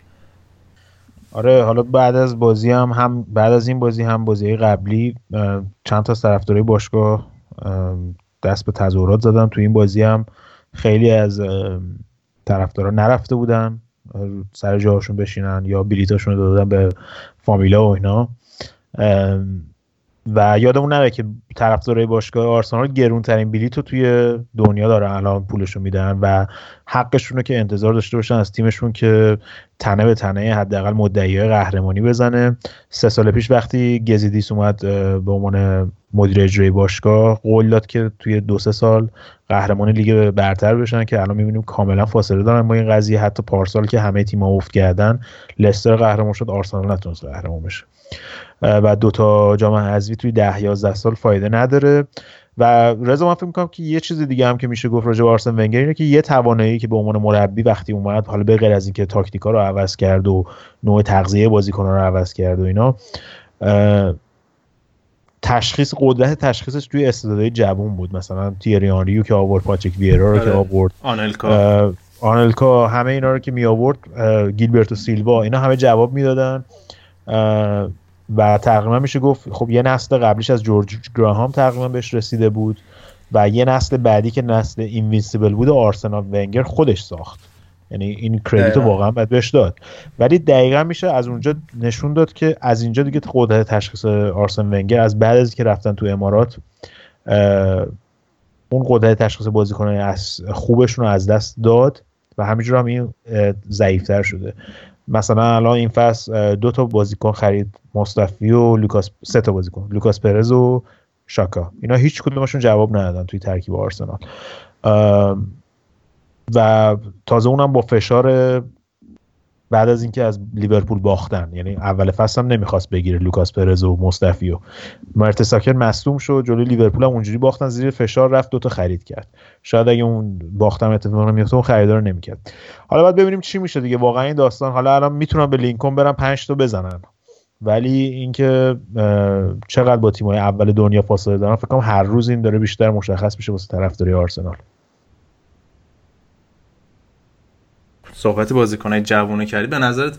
آره حالا بعد از بازی هم هم بعد از این بازی هم بازی قبلی چند تا طرفدارای باشگاه دست به تظاهرات زدن تو این بازی هم خیلی از طرفدارا نرفته بودن سر جاهاشون بشینن یا بلیتاشون رو دادن به فامیلا و اینا. و یادمون نره که طرفدارای باشگاه آرسنال گرون ترین بلیت رو توی دنیا دارن الان پولشون میدن و حقشون رو که انتظار داشته باشن از تیمشون که تنه به تنه حداقل مدعی قهرمانی بزنه. سه سال پیش وقتی گزیدیس اومد به عنوان مدیر اجرایی باشگاه قول داد که توی دو سه سال قهرمان لیگ برتر بشن که الان می‌بینیم کاملا فاصله دارن با این قضیه. حتی پارسال که همه تیم‌ها افت کردن لستر قهرمان شد آرسنال نتونست قهرمان بشه. و دوتا جام حذفی توی ده 11 سال فایده نداره. و رضا من فکر می‌کنم که یه چیز دیگه هم که میشه گفت راجع به آرسن ونگر اینه که یه توانایی که به عنوان مربی وقتی اومد حالا به غیر از اینکه تاکتیکا رو عوض کرد و نوع تغذیه بازیکنان رو عوض کرد و اینا تشخیص قدرت تشخیصش توی استعدادهای جوون بود. مثلا تیری آنری رو که آورد پاتریک ویرا رو که آره. آورد. آنلکا. آنلکا همه اینا رو که می آورد گیلبرتو سیلوا اینا همه جواب می‌دادن. و تقریبا میشه گفت خب یه نسل قبلیش از جورج گراهام تقریبا بهش رسیده بود و یه نسل بعدی که نسل invincible بود آرسنال ونگر خودش ساخت. یعنی این credit رو واقعا باید بهش داد. ولی دقیقا میشه از اونجا نشون داد که از اینجا دیگه قدرت تشخیص آرسن ونگر از بعد از که رفتن تو امارات اون قدرت تشخیص بازیکنان از خوبشون رو از دست داد و همینجور هم این ضعیفتر شده. مثلا الان این فصل دو تا بازیکن خرید موستافی و لوکاس سه تا بازیکن لوکاس پرز و شاکا. اینا هیچ کدومشون جواب ندادن توی ترکیب آرسنال. و تازه اونم با فشار بعد از اینکه از لیورپول باختن. یعنی اول فصل هم نمی‌خواست بگیره لوکاس پرز و مصطفی و مرتساکر مصدوم شد. جلوی لیورپول هم اونجوری باختن زیر فشار رفت دوتا خرید کرد. شاید اگه اون باختم اتفاق نمیفته اون خریدار نمی‌کرد. حالا باید ببینیم چی میشه دیگه. واقعا این داستان حالا الان می‌تونن به لینکن برن 5 تا بزنن. ولی اینکه چقدر با تیم‌های اول دنیا فاصله دارن فکر کنم هر روز این داره بیشتر مشخص میشه واسه طرفداری آرسنال. صحبت بازیکنای جوونه کردی. به نظرت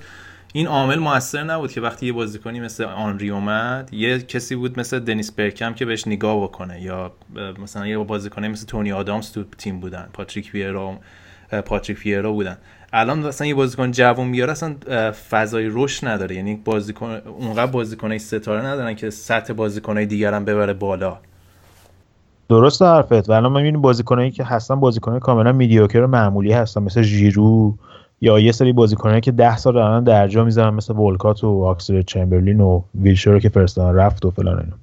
این عامل موثر نبود که وقتی یه بازیکنی مثل آنری اومد یه کسی بود مثل دنیس برکم که بهش نگاه بکنه یا مثلا یه بازیکنی مثل تونی آدامز تو تیم بودن پاتریک ویرا پاتریک ویرا بودن. الان مثلا یه بازیکن جوون میاره اصلا فضای رشد نداره. یعنی بازیکن اونقدر بازیکنای ستاره ندارن که سطح بازیکنای دیگر هم ببره بالا. درست حرفت. و الان می‌بینیم بازیکنایی که هستن بازیکنای کاملا میدیوکر و معمولی هستن مثل ژیرو یا یه سری بازیکنایی که 10 سال الان درجا می‌زنن مثل ولکات و آکسل چمبرلین و ویلشر که فرستادن رفت و فلان اینا.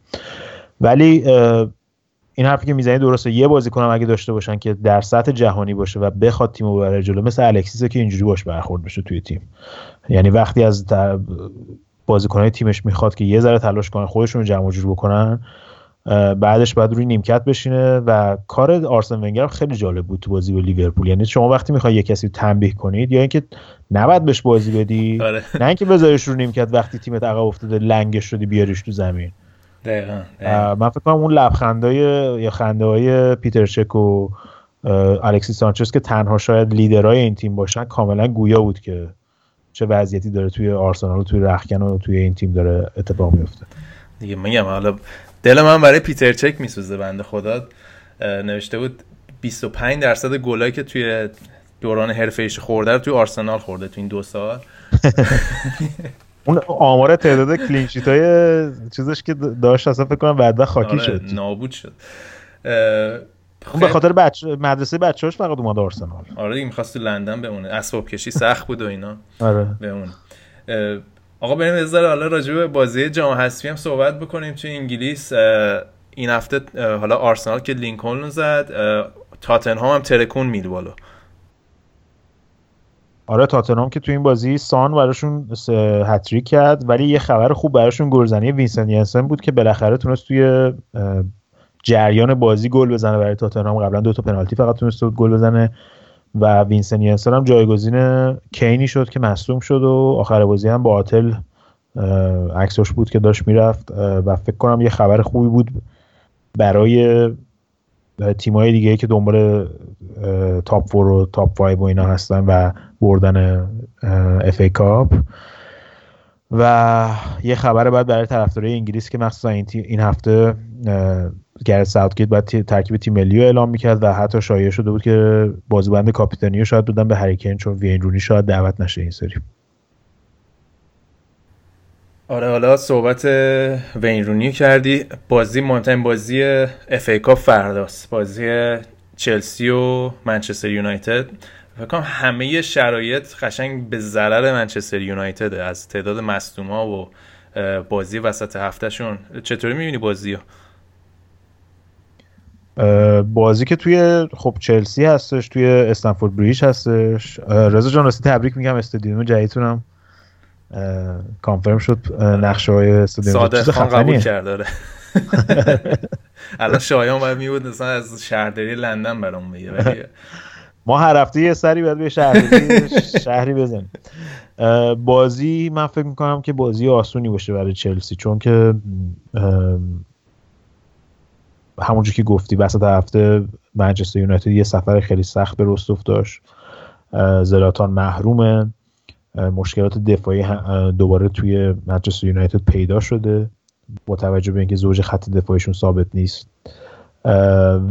ولی این حرفی که می‌زنی درسته. یه بازیکن هم اگه داشته باشن که در سطح جهانی باشه و بخواد تیمو ببره جلو مثل الکسیس که اینجوری باش برخورد بشه توی تیم. یعنی وقتی از بازیکنهای تیمش می‌خواد که یه ذره تلاش کنن خودشون رو جمع جور بکنن بعدش بعد روی نیمکت بشینه و کار آرسن ونگر خیلی جالب بود تو بازی با لیورپول. یعنی شما وقتی می‌خوای یه کسی تنبیه کنید یا اینکه نباید بهش بازی بدی آره. نه اینکه بذاریش رو نیمکت وقتی تیمت عقب افتاده لنگش شدی بیاریش تو زمین. دقیقا, من فکر کنم اون لبخندای یا خنده های پیتر چک و الکسی سانچز که تنها شاید لیدرهای این تیم باشن کاملا گویا بود که چه وضعیتی داره توی آرسنال و توی رخکن و توی این تیم داره اتفاق میفته دیگه میگم حالا دل من برای پیتر چک میسوزه بنده خدا. نوشته بود 25 درصد گلایی که توی دوران حرفه ایش خورده رو توی آرسنال خورده توی این دو سال. [LAUGHS] اون آمار تعداد کلینشیت های چیزش که داشت اصلا فکر کنم بعد خاکی آره شد. نابود شد. اون به خاطر بچ... مدرسه بچه‌هاش فقط اومد آرسنال. آره دیگه می‌خواست تو لندن بمونه. اسباب کشی سخت بود و اینا. آره. بمونه. آقا بریم یه ذره حالا راجع به بازی جام حذفی هم صحبت بکنیم. توی انگلیس این هفته حالا آرسنال که لینکلن زد تاتنهام هم ترکوند میلوال. آره تاتنهام که تو این بازی سان براشون هتریک کرد ولی یه خبر خوب براشون گلزنی وینسن ینسن بود که بالاخره تونست توی جریان بازی گل بزنه برای تاتنهام. قبلا دو تا پنالتی فقط تونست گل بزنه. و وینسن ینسن هم جایگزین کینی شد که مصدوم شد و آخر بازی هم با آتل عکسش بود که داشت می‌رفت و فکر کنم یه خبر خوبی بود برای تیمای دیگه که دنبال top four و top 5 و اینا هستن و بردن FA Cup و یه خبر بد برای طرفدارای انگلیس که مخصوصا این, این هفته گرت ساوتگیت باید ترکیب تیم ملی رو اعلام می‌کرد و حتی شایعه شده بود که بازوبند کاپیتانی شاید بدن به هری کین چون وین رونی شاید دعوت نشه این سری. آره حالا صحبت وین رونی کردی. بازی مهمترین بازی اف ای کاپ فرداست. بازی چلسی و منچستر یونایتد. فکر کنم همه شرایط قشنگ به ضرر منچستر یونایتد از تعداد مصدوما و بازی وسط هفتهشون. چطوری می‌بینی بازی رو؟ بازی که توی خب چلسی هستش توی استنفورد بریج هستش. رضا جان راستی تبریک میگم استادیوم جدیدتونم کانفرم شد نقشه های استادیوم. صادق خان قبول کرد داره [LAUGHS] الان شایان باید میبود مثلا از شهرداری لندن برام بگه ولی [LAUGHS] ما هر هفته یه سری باید به شهری [LAUGHS] شهری بزنیم. بازی من فکر می‌کنم که بازی آسونی باشه برای چلسی چون که همونجور که گفتی وسط هفته منچستر یونایتد یه سفر خیلی سخت به رستوف داشت. زلاتان محرومه. مشکلات دفاعی دوباره توی منچستر یونایتد پیدا شده. با توجه به اینکه زوج خط دفاعیشون ثابت نیست.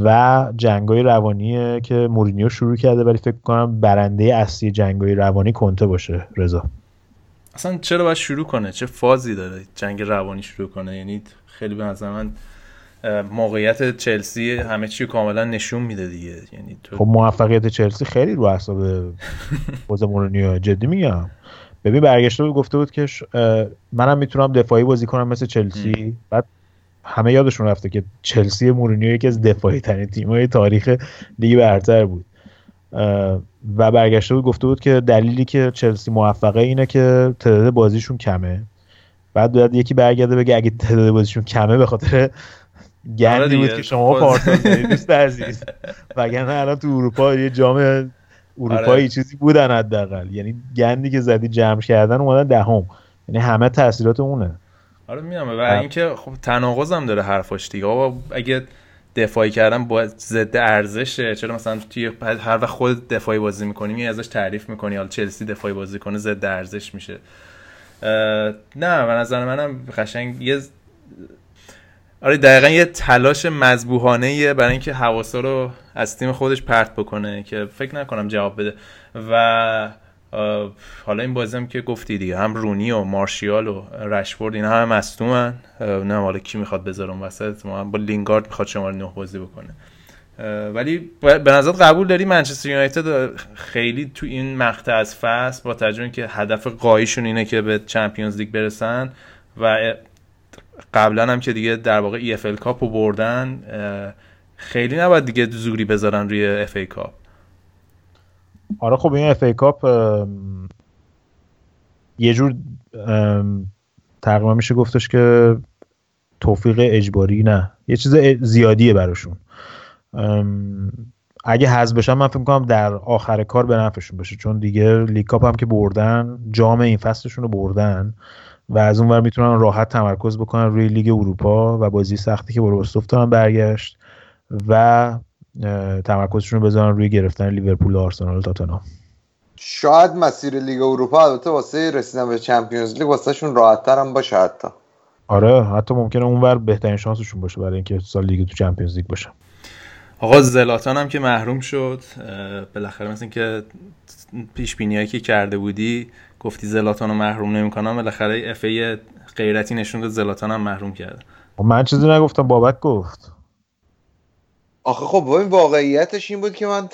و جنگای روانی که مورینیو شروع کرده ولی فکر کنم برنده اصلی جنگای روانی کنته باشه رضا. اصلا چرا باید شروع کنه؟ چه فازی داره جنگ روانی شروع کنه؟ یعنی خیلی به نظر من موقعیت چلسی همه چی کاملا نشون میده دیگه. یعنی تو... خب موفقیت چلسی خیلی رو حساب باز مورینیو جدی میگم. ببین برگشته بود گفته بود که منم می‌تونم دفاعی بازی کنم مثل چلسی. بعد همه یادشون رفته که چلسی مورینیو یکی از دفاعی ترین تیم‌های تاریخ لیگ برتر بود. و برگشته بود گفته بود که دلیلی که چلسی موفقه اینه که تعداد بازیشون کمه. بعد باید یکی برگرده بگه اگه تعداد بازیشون کمه به خاطر گندی بود که شما پارسال دوست عزیز. [LAUGHS] وگرنه الان تو اروپا یه جام اروپایی آره. چیزی بودن حداقل. یعنی گندی که زدی جمع کردن اومدن دهم. یعنی همه تاثیرات اونه. آره میام و اینکه خب تناقض هم داره حرفاش دیگه. اگه دفاعی کردن با ضد ارزشه چرا مثلا توی هر وقت خود دفاعی بازی می‌کنی می ازش تعریف می‌کنی. حالا چلسی دفاعی بازی کنه ضد ارزش میشه. نه به نظر منم قشنگ یه آره دقیقا یه تلاش مذبوحانه برای اینکه حواسا رو از تیم خودش پرت بکنه که فکر نکنم جواب بده. و حالا این بازی هم که گفتی دیگه هم رونی و مارشیال و رشفورد اینا هم مصدومن. نه حالا کی می‌خواد بذارم وسط. ما با لینگارد می‌خواد شماره نه بازی بکنه. ولی به نظر قبول داری منچستر یونایتد خیلی تو این مقطع از فصل با توجه که هدف قایشون اینه که به چمپیونز لیگ برسن و قبلا هم که دیگه در واقع EFL Cup رو بردن خیلی نباید دیگه زوری بذارن روی FA Cup آره خب این FA Cup یه جور تقریبا میشه گفتش که توفیق اجباری نه. یه چیز زیادیه براشون. اگه حذف بشن من فکر کنم در آخر کار به نفعشون باشه. چون دیگه League Cup هم که بردن جام این فصلشون رو بردن. و از اون ور می‌تونن راحت تمرکز بکنن روی لیگ اروپا و بازی سختی که برو دارن برگشت و تمرکزشون رو بذارن روی گرفتن لیورپول و آرسنال و تاتنهام. شاید مسیر لیگ اروپا البته واسه رسیدن به Champions League واسه شون راحت هم باشه حتی. آره حتی ممکنه اونور بهترین شانسشون باشه برای اینکه سال دیگه تو Champions League باشه. آقا زلاتان هم که محروم شد بالاخره مثل که پیش بینیایی که کرده بودی گفتی زلاتان رو محروم نمی‌کنم بالاخره اف غیرتی نشون داد زلاتان هم محروم کرده. من چیزی نگفتم بابک گفت. آخه خب این واقعیتش این بود که من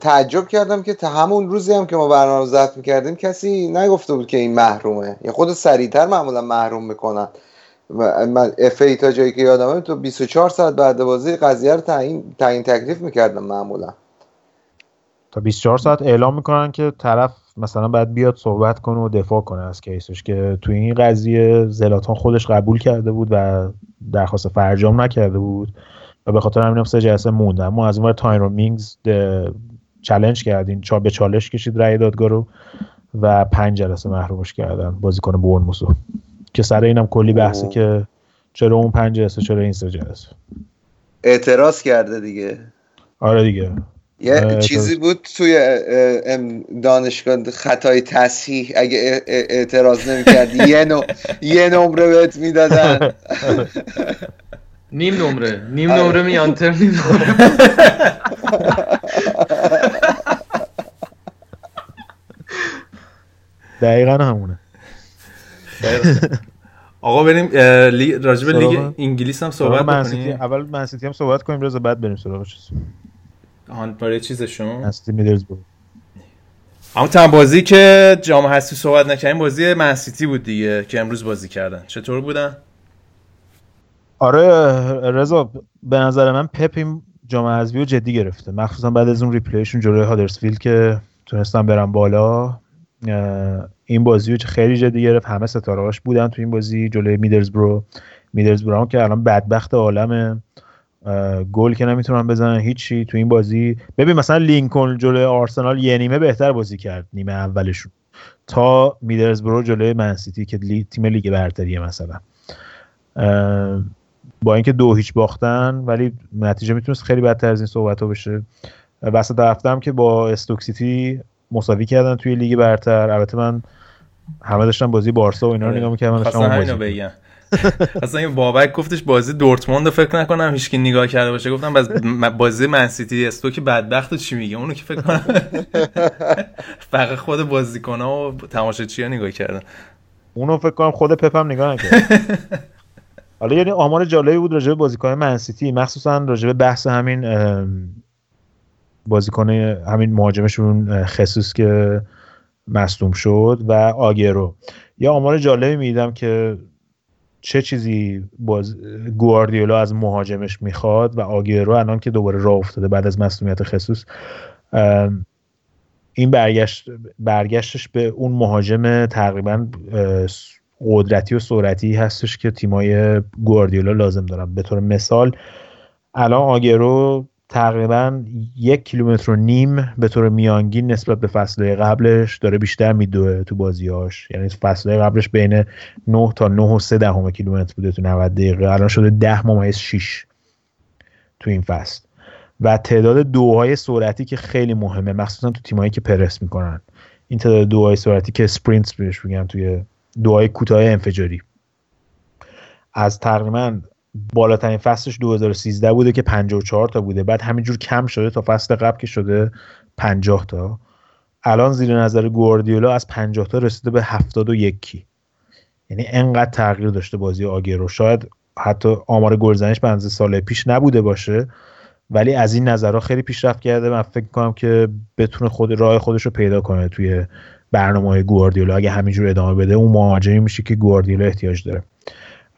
تعجب کردم که تا همون روزی هم که ما برنامه ضبط می‌کردیم کسی نگفته بود که این محرومه. یا خود سریعتر معمولا محروم می‌کنن. من اف ای تا جایی که یادمه تو 24 ساعت بعد بازی قضیه رو تعیین تعیین تکلیف می‌کردم معمولا. تا 24 ساعت اعلام می‌کنن که طرف مثلا باید بیاد صحبت کنه و دفاع کنه از کیسش که تو این قضیه زلاتان خودش قبول کرده بود و درخواست فرجام نکرده بود و به خاطر همین سه جلسه موندن ما از اون تایرو مینگز چالش کردیم چا به چالش کشید رأی دادگاه رو و پنج جلسه محرومش کردن بازیکن برنموسو که سر اینم کلی بحثه که چرا اون پنج جلسه چرا این سه جلسه؟ اعتراض کرده دیگه. آره دیگه. یه چیزی بود توی دانشگاه خطای تصحیح اگه اعتراض نمی‌کردی یه نو... یه نمره بهت می‌دادن. [LAUGHS] نیم نمره. نیم نمره میانتر نیم نمره. [LAUGHS] دقیقا همونه. [LAUGHS] آقا بریم راجب لیگ انگلیس هم صحبت کنیم اول منسیتی هم صحبت کنیم رضا بعد بریم سراغ چیز آن برای چیزشون؟ منسیتی میدلزبورگ. اما تن بازی که جام هستی صحبت نکردیم بازی منسیتی بود دیگه که امروز بازی کردن. چطور بودن؟ آره رضا به نظر من پپ این جام حذفی رو جدی گرفته. مخصوصا بعد از اون ریپلیشون جلوی هادرسفیلد که تونستن برن بالا این بازی رو خیلی جدی گرفت. همه ستارهاش بودن تو این بازی جلوی میدلزبرو میدلزبرو هم که الان بدبخت عالمه. گل که نمی‌تونن بزنن هیچی تو این بازی. ببین مثلا لینکن جلوی آرسنال یه نیمه بهتر بازی کرد نیمه اولشون. تا میدلزبرو جلوی منسیتی که لی... تیم لیگ برتریه مثلا. با اینکه دو هیچ باختن ولی نتیجه می‌تونست خیلی بدتر از این صحبت ها بشه. وسط هفته هم که با استوکسیتی مساوی کردن توی لیگ برتر. البته من همه داشتم بازی بارسا و اینا رو نگاه می‌کردم داشتم بازی بگم [LAUGHS] اصلا این بابک گفتش بازی دورتموند فکر نکنم هیچ نگاه کرده باشه. گفتم باز بازی منسیتی استو که بدبخت چی میگه؟ اونو که فکر کنم. [LAUGHS] فقط خود بازیکن‌ها و تماشاچی‌ها نگاه کردن. اونو فکر کنم خود پپم نگاه نکرد. [LAUGHS] حالا یعنی آمار جالبی بود راجع به بازیکن منسیتی مخصوصا راجع به بحث همین بازیکن همین مهاجمشون خصوص که مصدوم شد و آگرو یه آمار جالبی میدم که چه چیزی باز گواردیولا از مهاجمش می‌خواد و آگرو الان که دوباره راه افتاده بعد از مصدومیت خصوص این برگشت برگشتش به اون مهاجم تقریبا قدرتی و سرعتی هستش که تیمای گواردیولا لازم دارن. به طور مثال الان آگرو تقریبا یک کیلومتر و نیم به طور میانگین نسبت به فصل قبلش داره بیشتر میدوه تو بازیاش یعنی فصل قبلش بین 9 تا 9 و 3 دهم کیلومتر بوده تو 90 دقیقه. الان شده 10 ممیز 6 تو این فصل. و تعداد دوهای سرعتی که خیلی مهمه مخصوصا تو تیمایی که پرس می‌کنن. این تعداد دوهای سرعتی که سپرینتس بهش میگن توی دوهای کوتاه انفجاری. از تقریبا بالاترین فصلش 2013 بوده که 54 تا بوده. بعد همینجور کم شده تا فصل قبل که شده 50 تا. الان زیر نظر گواردیولا از 50 تا رسیده به 71 یعنی انقدر تغییر داشته بازی آگرو شاید حتی آمار گلزنیش به سال پیش نبوده باشه ولی از این نظرها خیلی پیشرفت کرده من فکر کنم که بتونه خود راه خودش رو پیدا کنه توی برنامه گواردیولا. اگه همینجور ادامه بده اون مهاجمی میشه که گواردیولا احتیاج داره.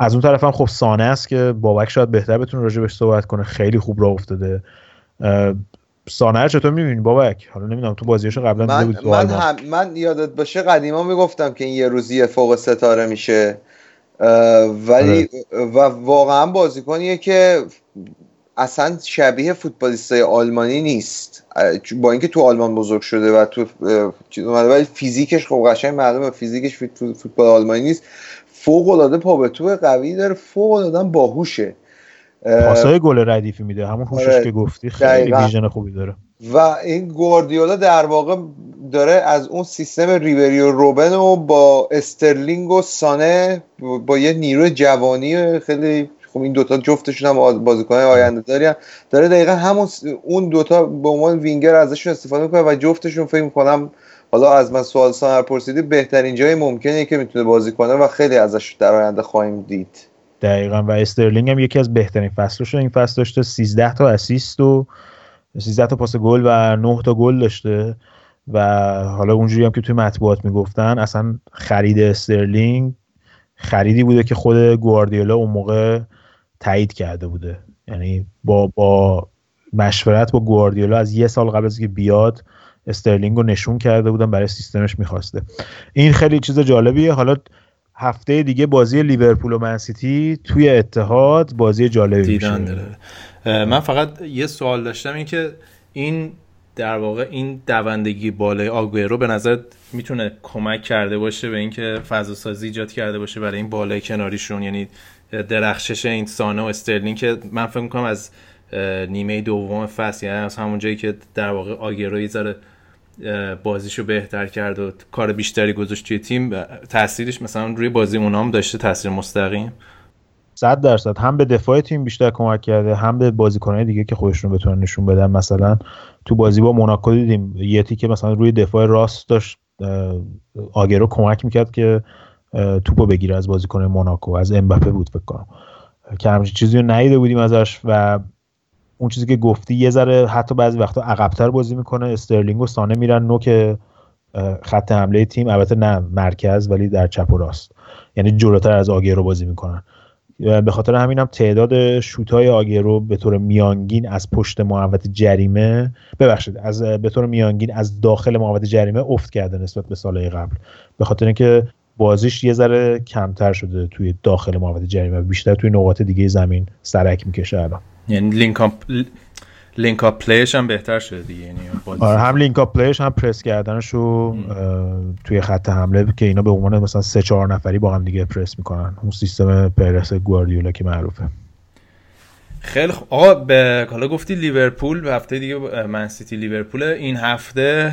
از اون طرف هم خب سانه است که بابک شاید بهتر بتونه راجع بهش صحبت کنه. خیلی خوب راه افتاده. سانه چطور می‌بینی بابک؟ حالا نمی‌دونم تو بازیاشو قبلا من, بود من, هم من یادت باشه قدیما می‌گفتم که این یه روزی فوق ستاره میشه. ولی آره. و واقعا بازیکنیه که اصلا شبیه فوتبالیستای آلمانی نیست. با اینکه تو آلمان بزرگ شده و تو ولی فیزیکش خب قشنگ معلومه فیزیکش فوتبال آلمانی نیست. فوق العاده پا به توپ قوی داره فوق العاده باهوشه. پاسای گل ردیفی میده همون هوشش آره، که گفتی خیلی vision خوبی داره. و این گواردیولا در واقع داره از اون سیستم ریبری و روبن و با استرلینگ و سانه با یه نیروی جوانی خیلی خب این دوتا جفتشون هم بازیکن آینده داری داره دقیقا همون اون دوتا به عنوان وینگر ازشون استفاده می‌کنه و جفتشون فکر می‌کنم حالا از من سوال سانه رو پرسیدی بهترین جای ممکنه که می‌تونه بازی کنه و خیلی ازش در آینده خواهیم دید. دقیقا و استرلینگ هم یکی از بهترین فصلش این فصل داشته. 13 تا اسیست و 13 تا پاس گل و 9 تا گل داشته. و حالا اونجوری هم که توی مطبوعات می‌گفتن اصلا خرید استرلینگ خریدی بوده که خود گواردیولا اون موقع تایید کرده بوده. یعنی با با مشورت با گواردیولا از یه سال قبل از که بیاد استرلینگ رو نشون کرده بودن برای سیستمش می‌خواسته. این خیلی چیز جالبیه. حالا هفته دیگه بازی لیورپول و منسیتی توی اتحاد بازی جالبی دیدن من فقط یه سوال داشتم این که این در واقع این دوندگی بالای آگوئرو به نظر می‌تونه کمک کرده باشه به اینکه فضا سازی ایجاد کرده باشه برای این بالای کناریشون؟ یعنی درخشش این سانه و استرلینگ که من فکر می‌کنم از نیمه دوم فصل یعنی از همون جایی که در واقع آگرو یه ذره بازیشو بهتر کرد و کار بیشتری گذاشت توی تیم. تاثیرش مثلا روی بازی اونام داشته تاثیر مستقیم. صد درصد. هم به دفاع تیم بیشتر کمک کرده هم به بازیکنهای دیگه که خودشون بتونن نشون بدن. مثلا تو بازی با موناکو دیدیم یه که مثلا روی دفاع راست داشت آگرو کمک می‌کرد که توپو بگیره از بازیکن موناکو. از امباپه بود فکر کنم. که همچین چیزی رو ندیده بودیم ازش و اون چیزی که گفتی یه ذره حتی بعضی وقتا عقبتر بازی می‌کنه. استرلینگ و سانه میرن نوک خط حمله تیم. البته نه مرکز ولی در چپ و راست. یعنی جلوتر از آگیرو بازی می‌کنن. به خاطر همین هم تعداد شوتای آگیرو به طور میانگین از پشت محوط جریمه ببخشید از به طور میانگین از داخل محوطه جریمه افت کرده نسبت به سالهای قبل. به خاطر اینکه بازیش یه ذره کمتر شده توی داخل محوطه جریمه بیشتر توی نقاط دیگه زمین سرک می‌کشه الان. یعنی link-up link-up play ش هم بهتر شده دیگه یعنی آره هم link-up play ش هم پرس کردنش رو توی خط حمله که اینا به عنوان مثلا سه چهار نفری با هم دیگه پرس می‌کنن. اون سیستم پرس گواردیولا که معروفه. خیلی خوب آقا به حالا گفتی لیورپول به هفته دیگه من سیتی لیورپول. این هفته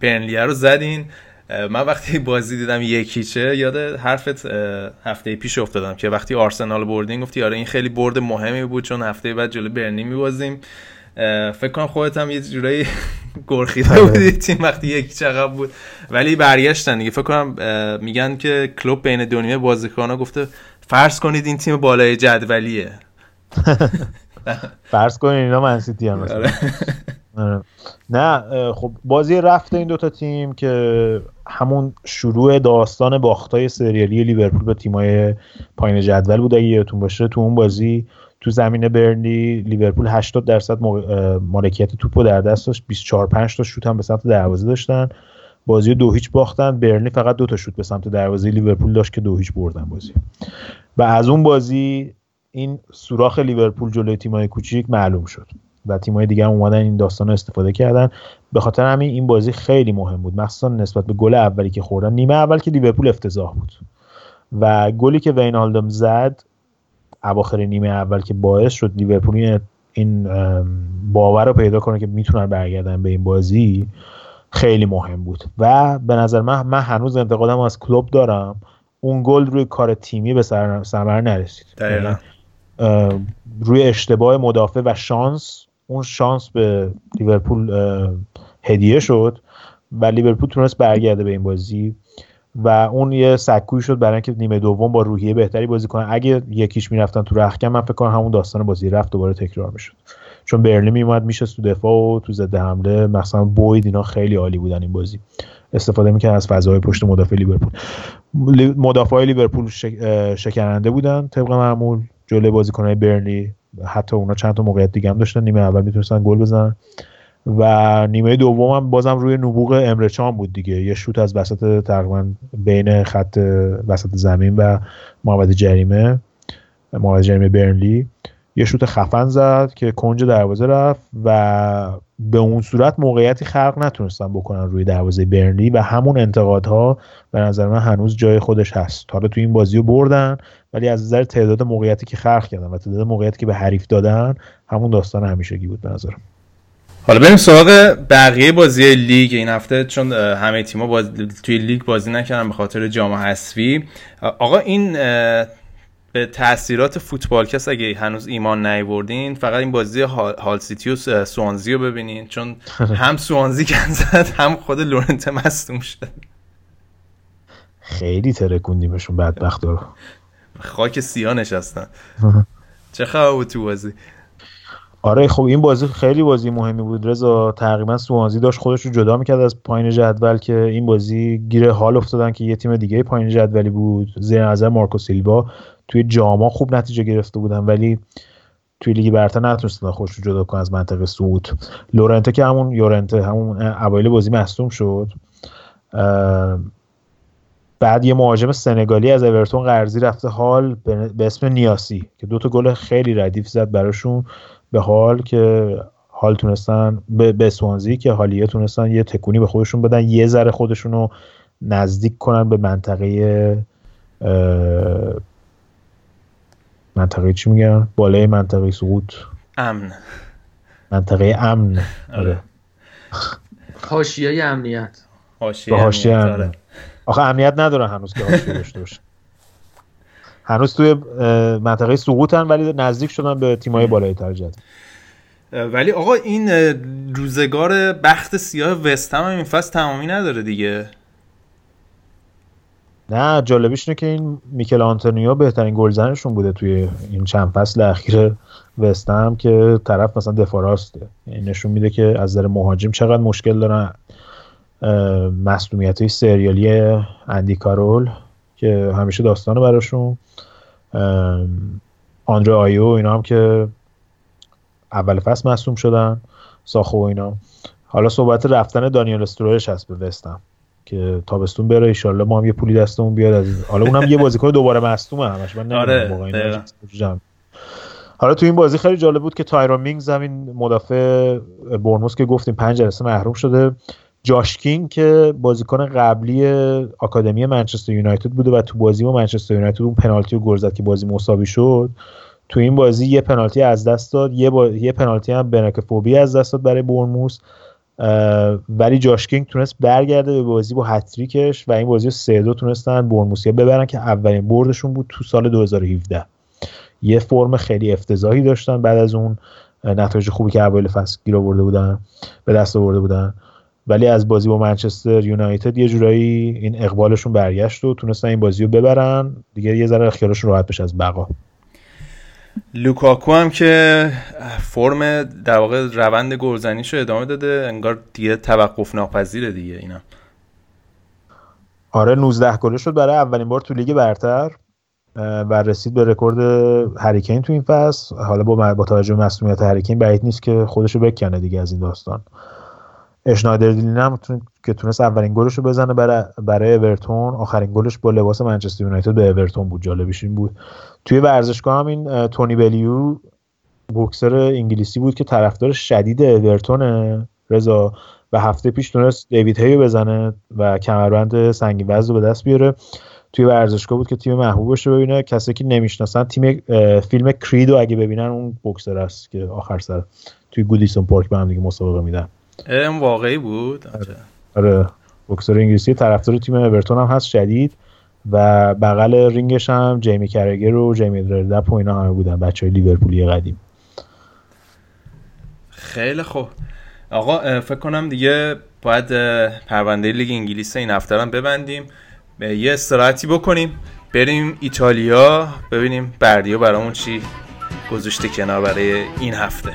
برنلیه رو زدین. من وقتی [LAUGHS] بازی دیدم یکیچه یاد حرفت هفته پیش افتادم که وقتی آرسنال بردین گفتی آره این خیلی برد مهمی بود چون هفته بعد جلو برنی میبازیم. فکر کنم خودت هم یه جورایی [LAUGHS] گرخیده آره. بودی تیم وقتی یکی چقدر بود. ولی برگشتن دیگه. فکر کنم میگن که کلوب بین دنیا بازیکن‌ها گفته فرض کنید این تیم بالای جدولیه. [LAUGHS] فرض کنید اینا منسیتی هم آره. نه خب بازی رفته این دوتا تیم که همون شروع داستان باختای سریالی لیورپول به تیمای پایین جدول بود. اگه یادتون باشه تو اون بازی تو زمین برنلی لیورپول 80 درصد مالکیت توپو در دست داشت. 24 5 تا شوت هم به سمت دروازه داشتن. بازی دو هیچ باختن. برنلی فقط دو تا شوت به سمت دروازه لیورپول داشت که دو هیچ بردن بازی و از اون بازی این سوراخ لیورپول جلوی تیمای کوچیک معلوم شد و تیم‌های دیگه هم اومدن این داستان رو استفاده کردن. به خاطر همین این بازی خیلی مهم بود. مخصوصا نسبت به گل اولی که خوردن. نیمه اول که لیورپول افتضاح بود و گلی که وینالدم زد اواخر نیمه اول که باعث شد لیورپول این- باور رو پیدا کنه که می‌تونن برگردن به این بازی خیلی مهم بود. و به نظر من من هنوز انتقادم از کلوب دارم. اون گل روی کار تیمی به سر- ثمر نرسید. دقیقا. یعنی روی اشتباه مدافع و شانس اون شانس به لیورپول هدیه شد و لیورپول تونست برگرده به این بازی و اون یه سکوی شد برای اینکه نیمه دوم با روحیه بهتری بازی کنن اگه یکیش می‌رفتن تو رخکن من فکر کنم همون داستان بازی رفت دوباره تکرار می‌شد. چون برلی میومد میشه تو دفاع و تو ضد حمله. مثلا بوید اینا خیلی عالی بودن این بازی. استفاده می‌کنن از فضای پشت مدافع لیورپول. لی- مدافع لیورپول شکننده بودن طبق معمول. جلوی بازیکنهای برنلی حتی اونا چند تا موقعیت دیگه هم داشتن. نیمه اول می‌تونستن گل بزنن. و نیمه دوم هم بازم روی نبوغ امرچان بود دیگه. یه شوت از وسط تقریبا بین خط وسط زمین و محوطه جریمه محوطه جریمه برنلی. یه شوت خفن زد که کنج دروازه رفت و به اون صورت موقعیتی خلق نتونستن بکنن روی دروازه برنلی و همون انتقادها به نظر من هنوز جای خودش هست. حالا تو این بازی رو بردن ولی از نظر تعداد موقعیتی که خلق کردن و تعداد موقعیتی که به حریف دادن همون داستان همیشگی بود به نظرم. حالا بریم سراغ بقیه بازی لیگ این هفته چون همه تیم‌ها باز... توی لیگ بازی نکردن به خاطر جام حذفی. آقا این به تاثیرات فوتبالکست اگه هنوز ایمان نیوردین فقط این بازی هال, هال سیتی و سوانزی رو ببینین چون [LAUGHS] هم سوانزی گند زد هم خود لورنت مصدوم شد. خیلی ترکوندیمشون بدبخت رو. خاک سیاه نشستن. [LAUGHS] چه خبر بود تو بازی؟ آره خب این بازی خیلی بازی مهمی بود. رضا تقریبا سوانزی داشت خودش رو جدا می‌کرد از پایین جدول که این بازی گیر حال افتادن که یه تیم دیگه پایین جدولی بود. زیر نظر مارکو سیلوا. توی جاما خوب نتیجه گرفته بودن ولی توی لیگ برتر نتونستن خودش رو جدا کنن از منطقه صعود. لورنته که همون یورنته همون اوایل بازی مصدوم شد. بعد یه مهاجم سنگالی از اورتون قرضی رفته حال به اسم نیاسی که دو تا گل خیلی ردیف زد براشون به حال که حال تونستن به, به سوانزی که حالیه تونستن یه تکونی به خودشون بدن یه ذره خودشون رو نزدیک کنن به منطقه منطقه چی میگن؟ بالای منطقه سقوط. امن. منطقه امن. آره. حاشیه امنیت. حاشیه امنیت، امن. آره. آخه امنیت ندارن هنوز که حاشیه داشته باشه. هنوز توی منطقه سقوطن ولی نزدیک شدن به تیمای بالای تر جدول اه، ولی آقا این روزگار بخت سیاه وست هم این فصل تمامی نداره دیگه. نه جالبیش اینه که این میکل آنتونیو بهترین گلزنشون بوده توی این چند فصل اخیر وستهم که طرف مثلا دفاع راسته این نشون میده که از نظر مهاجم چقدر مشکل دارن. مسئولیت های سریالی اندی کارول که همیشه داستانه براشون. آندره آیو اینا هم که اول فصل مصوم شدن. ساخو و اینا. حالا صحبت رفتن دانیل استرویش هست به وستهم که تابستون بره ایشالله ما هم یه پولی دستمون بیاد از این. حالا اونم یه بازیکن دوباره مصدومه همش من نمی‌دونم آره،. حالا تو این بازی خیلی جالب بود که تایرون مینگز این مدافع بورنموث که گفتیم پنج جلسه محروم شده جاش کینگ که بازیکن قبلی آکادمی منچستر یونایتد بوده و تو بازی با منچستر یونایتد اون پنالتی رو گل زد که بازی مساوی شد تو این بازی یه پنالتی از دست داد یه, با... یه پنالتی هم بنیک افوبی از دست داد برای بورنموث اه، ولی جاش کینگ تونست برگرده به بازی با هتریکش و این بازی رو سه دو تونستن بورنموثیا ببرن که اولین بردشون بود تو سال 2017 یه فرم خیلی افتضاحی داشتن بعد از اون نتایج خوبی که اوایل فصل گیر آورده بودن به دست آورده بودن. ولی از بازی با منچستر یونایتد یه جورایی این اقبالشون برگشت و تونستن این بازی رو ببرن. دیگه یه ذره خیالشون راحت بشه از بقا. لوکاکو هم که فرم در واقع روند گلزنیشو ادامه داده انگار دیگه توقف ناپذیره دیگه اینا. آره 19 گله شد برای اولین بار تو لیگ برتر و رسید به رکورد هری کین تو این فصل. حالا با با توجه به مصدومیت هری کین بعید نیست که خودشو بکنه دیگه از این داستان. اشنایدرلین هم. که تونست اولین گلش رو بزنه برای برای اورتون. آخرین گلش با لباس منچستر یونایتد به اورتون بود. جالبش این بود. توی ورزشگاه هم این تونی بلیو بوکسر انگلیسی بود که طرفدار شدید اورتونه رضا. و هفته پیش تونست دیوید هی رو بزنه و کمربند سنگین وزن رو به دست بیاره. توی ورزشگاه بود که تیم محبوبش رو ببینه. کسی که نمی‌شناسن تیم فیلم کریدو اگه ببینن اون بوکسر است که آخر سر توی گودیسون پارک به هم دیگه مسابقه میدن. این واقعی بود؟ آره. بوکسر انگلیسی طرفدار تیم اورتون هم هست شدید و بغل رینگش هم جیمی کرگر و جیمی دردپ و اینا همه بودن بچه های لیورپولی قدیم. خیلی خوب. آقا فکر کنم دیگه باید پرونده لیگ انگلیس این هفته هم ببندیم. یه استراحتی بکنیم بریم ایتالیا ببینیم بردیا برامون چی گذاشته کنار برای این هفته.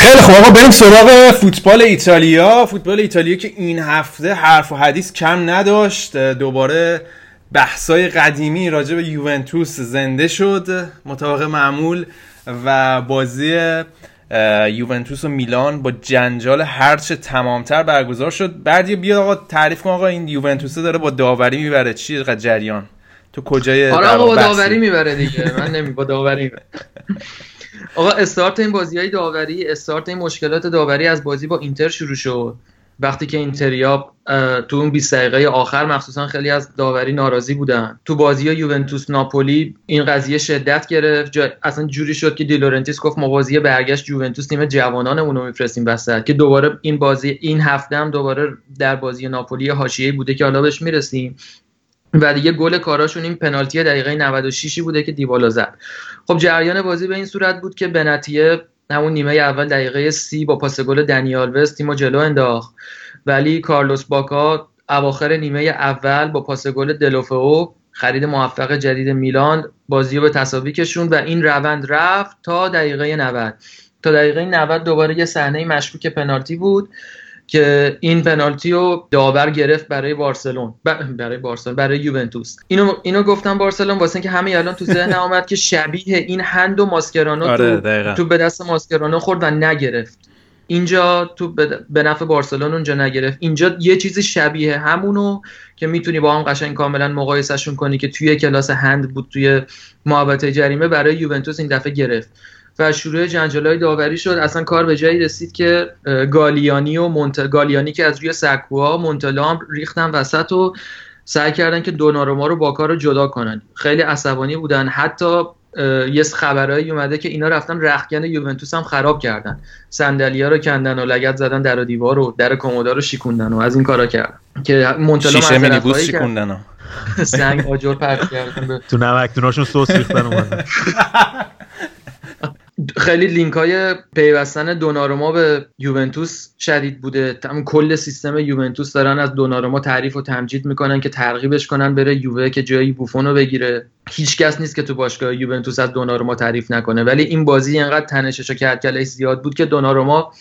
خیلی خب آقا بریم سراغ فوتبال ایتالیا. فوتبال ایتالیا که این هفته حرف و حدیث کم نداشت. دوباره بحثای قدیمی راجع به یوونتوس زنده شد. مطابق معمول و بازی یوونتوس و میلان با جنجال هرچه تمامتر برگزار شد. بعد بیا آقا تعریف کن. آقا این یوونتوس داره با داوری می‌بره. چی؟ جریان. تو کجای آره آقا با داوری می‌بره دیگه. من نمی با داوری [LAUGHS] آقا استارت این بازی های داوری استارت این مشکلات داوری از بازی با اینتر شروع شد. وقتی که اینتریا تو اون 20 دقیقه آخر مخصوصا خیلی از داوری ناراضی بودن. تو بازی ها یوونتوس ناپولی این قضیه شدت گرفت. جا... اصلا جوری شد که دی لورنتیس گفت ما بازی برگشت یوونتوس تیم جوانانمون رو میفرستیم وسط. که دوباره این بازی این هفته هم دوباره در بازی ناپولی حاشیه‌ای بوده که حالا بهش می‌رسیم. و دیگه گل کارشون این پنالتی دقیقه 96 بوده که دیبالا زد. خب جریان بازی به این صورت بود که بنتیه همون نیمه اول دقیقه سی با پاس گل دنیال وست تیمو جلو انداخت. ولی کارلوس باکا اواخر نیمه اول با پاس گل دلوفو خرید موفق جدید میلان بازی رو به تساوی کشوند و این روند رفت تا دقیقه 90 تا دقیقه 90 دوباره یه صحنه مشکوک پنالتی بود. که این پنالتی رو داور گرفت برای بارسلون. برای بارسلون برای یوونتوس. اینو اینو گفتم بارسلون واسه اینکه همه الان تو ذهن [LAUGHS] آمد که شبیه این هند و ماسکرانو آره تو, تو به دست ماسکرانو خورد و نگرفت. اینجا تو به نفع بارسلون اونجا نگرفت. اینجا یه چیزی شبیه همونو که می‌تونی با هم قشنگ کاملا مقایسهشون کنی که توی کلاس هند بود توی محبت جریمه برای یوونتوس این دفعه گرفت. و شروع جنجالای داوری شد. اصلا کار به جایی رسید که گالیانی و مونت... گالیانی که از روی سکوها مونتلا ریختن وسط و سعی کردن که دوناروما رو با کار رو جدا کنن. خیلی عصبانی بودن. حتی یه خبرهایی اومده که اینا رفتن رختکن یوونتوس هم خراب کردن. صندلی‌ها رو کندن و لگد زدن در و دیوار و در کمدا رو شیکوندن و از این کارا کردن. که مونتلا شیشه مینیبوس شیکوندن. [LAUGHS] سنگ آجر پرت کردن. تو نمکتوناشون سس ریختن اومدن. [LAUGHS] خیلی لینک های پیوستن دوناروما به یوونتوس شدید بوده. تمام کل سیستم یوونتوس دارن از دوناروما تعریف و تمجید می‌کنن که ترغیبش کنن بره یووه که جای بوفون رو بگیره. هیچ کس نیست که تو باشگاه یوونتوس از دوناروما تعریف نکنه. ولی این بازی انقدر تنشش و کلکلش زیاد بود که دوناروما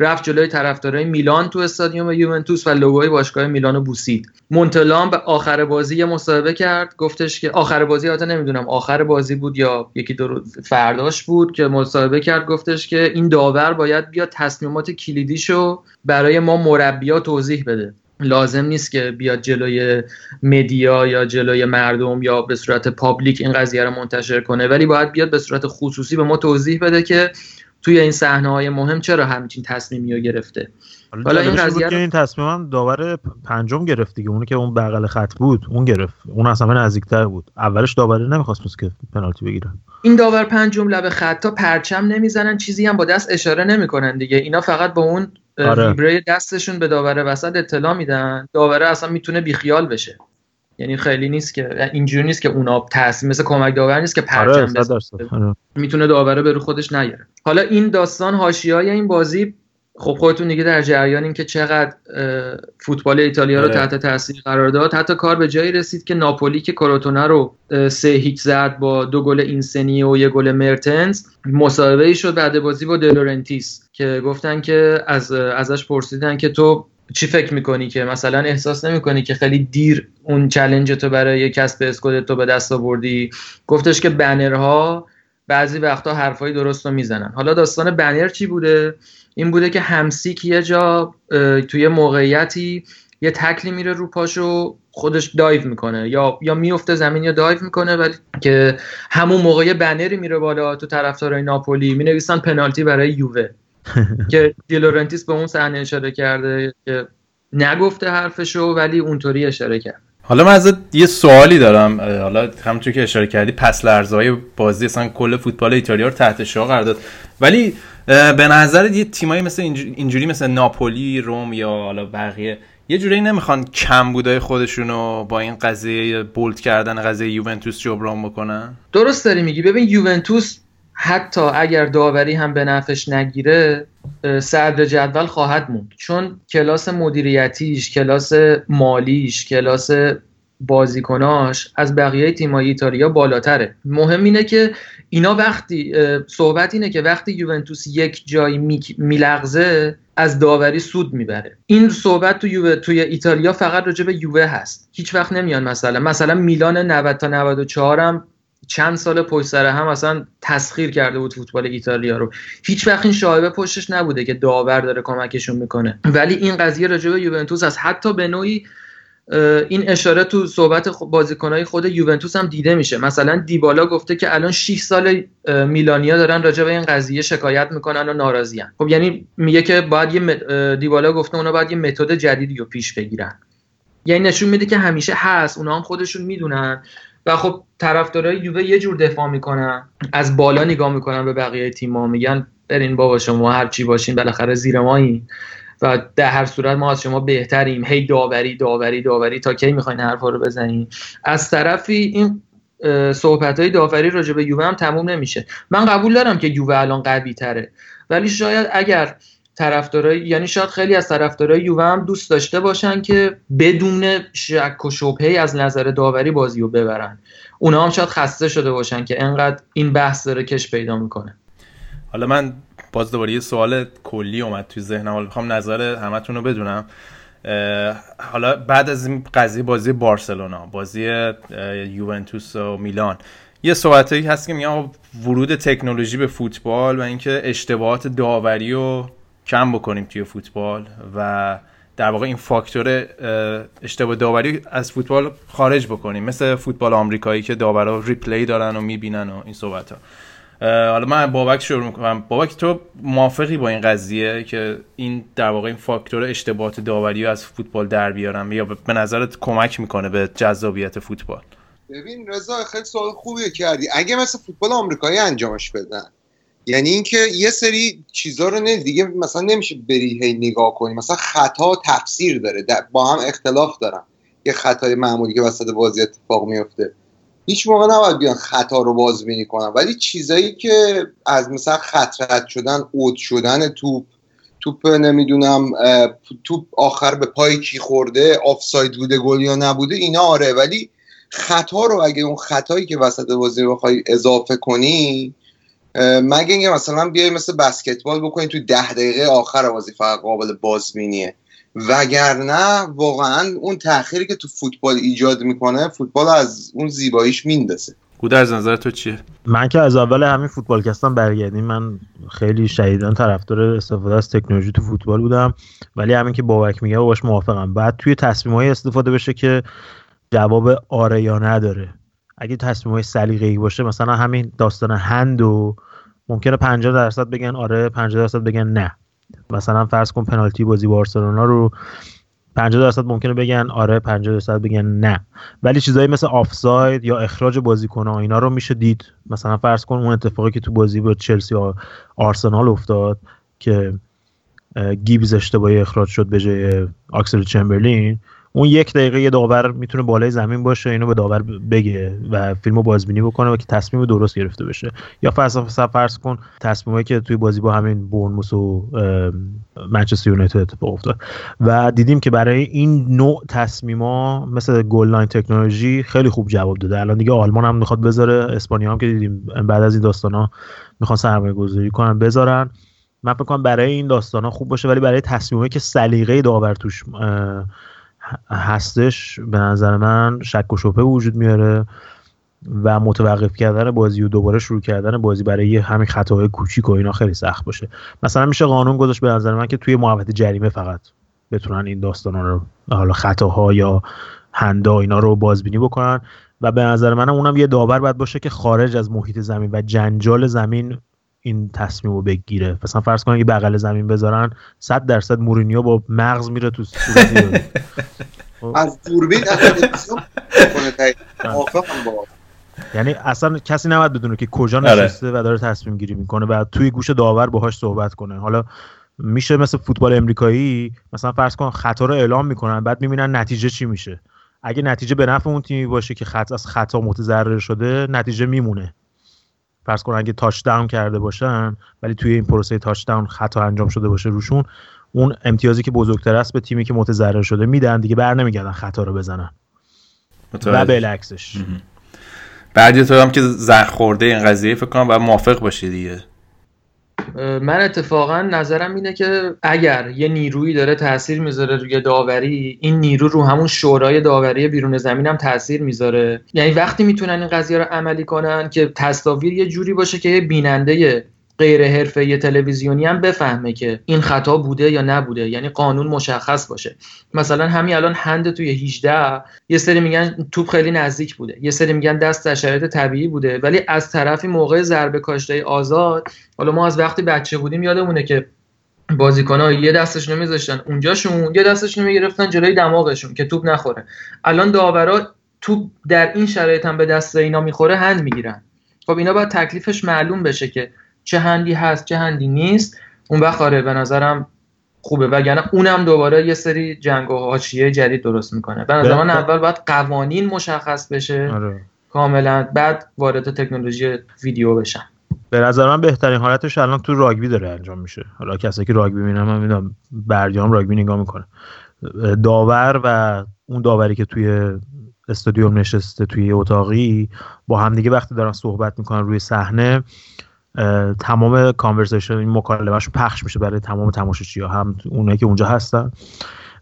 رفت جلوی طرفدارای میلان تو استادیوم یوونتوس و لوگوی باشگاه میلان رو بوسید. مونتلام به آخر بازی یه مصاحبه کرد. گفتش که آخر بازی حتی نمی‌دونم آخر بازی بود یا یکی دو فرداش بود که مصاحبه کرد. گفتش که این داور باید بیا تصمیمات کلیدیشو برای ما مربیا توضیح بده. لازم نیست که بیاد جلوی media یا جلوی مردم یا به صورت public این قضیه رو منتشر کنه ولی باید بیاد به صورت خصوصی به ما توضیح بده که توی این صحنه های مهم چرا همچین تصمیمی رو گرفته؟ حالا این قضیه این تصمیم هم داور پنجم گرفت دیگه اونی که اون بغل خط بود اون گرفت. اون اصلا نزدیکتر بود. اولش داور نمی‌خواست که پنالتی بگیره این داور پنجم لب خط تا پرچم نمی‌زنن چیزی هم با دست اشاره نمی‌کنن دیگه. اینا فقط با اون آره. دستشون به داور وسط اطلاع میدن. داوره اصلا می‌تونه بیخیال بشه. یعنی خیلی نیست که اینجوری نیست که اونا تصمیم مثل کمک داور نیست که آره، پرچم آره. می‌تونه داوره به رو خودش نیاره حالا این داستان حاشیه‌های این بازی خب خودتون دیگه در جریانین که چقدر فوتبال ایتالیا رو آره. تحت تاثیر قرار داد حتی کار به جایی رسید که ناپولی که کروتونا رو سه هیچ زد با دو گل اینسنی و یه گل مرتنز مصاحبه ای شد بعد بازی با دلورنتیس که گفتن که از ازش پرسیدن که تو چی فکر می‌کنی که مثلا احساس نمی‌کنی که خیلی دیر اون چلنج تو برای کسب اسکودت تو به دست آوردی؟ گفتش که بنرها بعضی وقتا حرفای درست رو می‌زنن. حالا داستان بنر چی بوده؟ این بوده که همسیک یه جا توی موقعیتی یه تکلی میره رو پاشو خودش dive می‌کنه. یا یا میفته زمین یا dive می‌کنه ولی که همون موقع بنری میره بالا تو طرفدارای ناپولی می‌نویسن پنالتی برای یووه. [LAUGHS] که دیلورنتیس به اون صحنه اشاره کرده که نگفته حرفشو ولی اونطوری اشاره کرد. حالا من ازت یه سوالی دارم. حالا همونطور که اشاره کردی پس لرزهای بازی اصلا کل فوتبال ایتالیا رو تحت شعا قرار داد. ولی به نظر یه تیمایی مثل اینجوری مثل ناپولی روم یا حالا بقیه یه جوری نمی‌خوان کم بودای خودشونو با این قضیه بولد کردن قضیه یوونتوس جبران بکنن؟ درست داری میگی. ببین یوونتوس حتی اگر داوری هم به نفش نگیره صدر جدول خواهد موند. چون کلاس مدیریتیش کلاس مالیش کلاس بازیکناش از بقیه تیمای ایتالیا بالاتره. مهم اینه که اینا وقتی صحبت اینه که وقتی یوونتوس یک جای میلغزه از داوری سود می‌بره. این صحبت تو توی ایتالیا فقط راجع به یووه هست. هیچ وقت نمیان مثلا. مثلا میلان 90 تا 94 هم چند سال پشت سر هم اصلا تسخیر کرده بود فوتبال ایتالیا رو. هیچ وقت این شایبه پشتش نبوده که داور داره کمکشون می‌کنه. ولی این قضیه راجع به یوونتوس هست. حتی به نوعی این اشاره تو صحبت بازیکنهای خود یوونتوس هم دیده میشه. مثلا دیبالا گفته که الان 6 سال میلانیا دارن راجع به این قضیه شکایت می‌کنن و ناراضیان. خب یعنی میگه که باید یه دیبالا گفته اونا باید یه متد جدیدی رو پیش بگیرن. یعنی نشون میده که همیشه هست. اونا هم خودشون می‌دونن. و خب طرفدارای یووه یه جور دفاع می‌کنن از بالا نگاه می‌کنن به بقیه تیم‌ها میگن برین بابا شما هر چی باشین بالاخره زیر مایین و در هر صورت ما از شما بهتریم. هی داوری داوری داوری تا کی می‌خواین حرفا رو بزنین. از طرفی این صحبت های داوری راجع به یووه هم تموم نمیشه. من قبول دارم که یووه الان قوی تره ولی شاید اگر طرفدارای یعنی شاید خیلی از طرفدارای یووه هم دوست داشته باشن که بدون شک و شبهه از نظر داوری بازی رو ببرن. اونا هم شاید خسته شده باشن که انقدر این بحث داره کش پیدا می‌کنه. حالا من باز دوباره یه سوال کلی اومد توی ذهنم. حالا می‌خوام نظر همتون رو بدونم. حالا بعد از این قضیه بازی بارسلونا بازی یوونتوس و میلان. یه صحبتایی هست که میگم ورود تکنولوژی به فوتبال و اینکه اشتباهات داوری رو کم بکنیم توی فوتبال و در واقع این فاکتور اشتباه داوری از فوتبال خارج بکنیم. مثل فوتبال آمریکایی که داورا ریپلی دارن و می‌بینن و این صحبت ها حالا من بابک شروع می‌کنم. بابک تو موافقی با این قضیه که این در واقع این فاکتور اشتباهات داوری از فوتبال در بیارم یا به نظرت کمک می‌کنه به جذابیت فوتبال؟ ببین رضا خیلی سوال خوبی کردی. اگه مثل فوتبال آمریکایی انجامش بدن یعنی اینکه یه سری چیزا رو نه دیگه مثلا نمیشه بری هی نگاه کنی. مثلا خطا تفسیر داره. با هم اختلاف دارن. یه خطای معمولی که وسط بازی اتفاق میفته. هیچ موقع نباید بیان خطا رو بازبینی کنن. ولی چیزایی که از مثلا خطرت شدن اوت شدن توپ توپ نمی‌دونم توپ آخر به پای کی خورده آفساید بوده گل یا نبوده اینا آره. ولی خطا رو اگه اون خطایی که وسط بازی بخوای اضافه کنی مگه اینکه مثلا بیای مثل بسکتبال بکنی تو ده دقیقه آخر بازی فقط قابل بازبینیه. وگرنه واقعا اون تأخیری که تو فوتبال ایجاد می‌کنه فوتبال از اون زیباییش میندازه. گوده از نظر تو چیه؟ من که از اول همین فوتبال کستم برگردیم. من خیلی شدیدن طرفدار استفاده از تکنولوژی تو فوتبال بودم. ولی همین که بابک میگه باش موافقم. بعد توی تصمیم های استفاده بشه که جواب آره یا نداره اگه تصمیم های سلیقه‌ای باشه مثلا همین داستان هند و ممکنه 50 درصد بگن آره 50 درصد بگن نه. مثلا فرض کن پنالتی بازی بارسلونا رو 50 درصد ممکنه بگن آره 50 درصد بگن نه. ولی چیزایی مثل آفساید یا اخراج بازیکن اینا رو میشه دید. مثلا فرض کن اون اتفاقی که تو بازی با چلسی و آرسنال افتاد که گیبز اشتباهی اخراج شد به جای آکسل چمبرلین. اون یک دقیقه یه داور می‌تونه بالای زمین باشه اینو به داور بگه و فیلمو بازبینی بکنه و که تصمیم درست گرفته بشه. یا فرض فرض کن تصمیمی که توی بازی با همین بورنموث و منچستر یونایتد اتفاق افتاد. و دیدیم که برای این نوع تصمیما مثل گل لاین تکنولوژی خیلی خوب جواب داده. الان دیگه آلمان هم می‌خواد بذاره اسپانیا هم که دیدیم بعد از این داستانا می‌خوان سرمایه گذاری کنن بذارن. من فکر کنم برای این داستان خوب باشه ولی برای تصمیمایی که سلیقه داور توش هستش به نظر من شک و شبه وجود میاره و متوقف کردن بازی و دوباره شروع کردن بازی برای همین خطاهای کوچیک و اینا خیلی سخت باشه. مثلا میشه قانون گذاشت به نظر من که توی محوطه جریمه فقط بتونن این داستان رو حالا خطاها یا هندا اینا رو بازبینی بکنن و به نظر من اونم یه داور باید باشه که خارج از محیط زمین و جنجال زمین این تصمیم رو بگیره. مثلا فرض کنید بغل زمین بذارن 100 درصد مورینیو با مغز میره تو [LAUGHS] از دوربین با. یعنی اصلا کسی نباید بدونه که کجا آره. نشسته و داره تصمیم گیری می‌کنه و توی گوش داور باهاش صحبت کنه. حالا میشه مثل فوتبال امریکایی مثلا فرض کن خطا رو اعلام می‌کنن بعد می‌بینن نتیجه چی میشه. اگه نتیجه به نفع اون تیمی باشه که خط از خطا متضرر شده نتیجه میمونه. فرض کن اگه تاچ داون کرده باشن ولی توی این پروسه تاچ داون خطا انجام شده باشه روشون اون امتیازی که بزرگتر است به تیمی که متضرر شده میدن دیگه بر نمیگردن خطا رو بزنن. و بالعکسش. بعدی تو هم که زخ خورده این قضیه فکر کنم باید موافق باشی دیگه. من اتفاقا نظرم اینه که اگر یه نیرویی داره تاثیر می‌ذاره روی داوری این نیرو رو همون شورای داوری بیرون زمین هم تاثیر می‌ذاره. یعنی وقتی می‌تونن این قضیه رو عملی کنن که تصاویر یه جوری باشه که بیننده غیر حرفه تلویزیونی هم بفهمه که این خطا بوده یا نبوده. یعنی قانون مشخص باشه. مثلا همین الان هند توی 18 یه سری میگن توپ خیلی نزدیک بوده. یه سری میگن دست در شرایط طبیعی بوده. ولی از طرفی موقع ضربه کاشته آزاد حالا ما از وقتی بچه بودیم یادمونه که بازیکن‌ها یه دستشون میذاشتن اونجاشون یه دستشون می‌گرفتن جلوی دماغشون که توپ نخوره. الان داورا توپ در این شرایط هم به دست اینا می‌خوره هند می‌گیرن. خب اینا باید تکلیفش معلوم بشه که چه هندی هست چه هندی نیست اون وقت آره به نظرم خوبه. وگرنه اونم دوباره یه سری جنگ و حاشیه جدید درست می‌کنه. به نظر من اول باید قوانین مشخص بشه. آره. کاملا بعد وارد تکنولوژی ویدیو بشن به نظر من بهترین حالتش الان تو راگبی داره انجام میشه. حالا کسی که راگبی می‌بینم من می‌دونم برجام راگبی نگاه می‌کنه. داور و اون داوری که توی استادیوم نشسته توی اتاقی با همدیگه وقتی دارن صحبت می‌کنن روی صحنه تمام کانورسیشن این مکالمهشون پخش میشه برای تمام تماشاچی ها هم اونایی که اونجا هستن.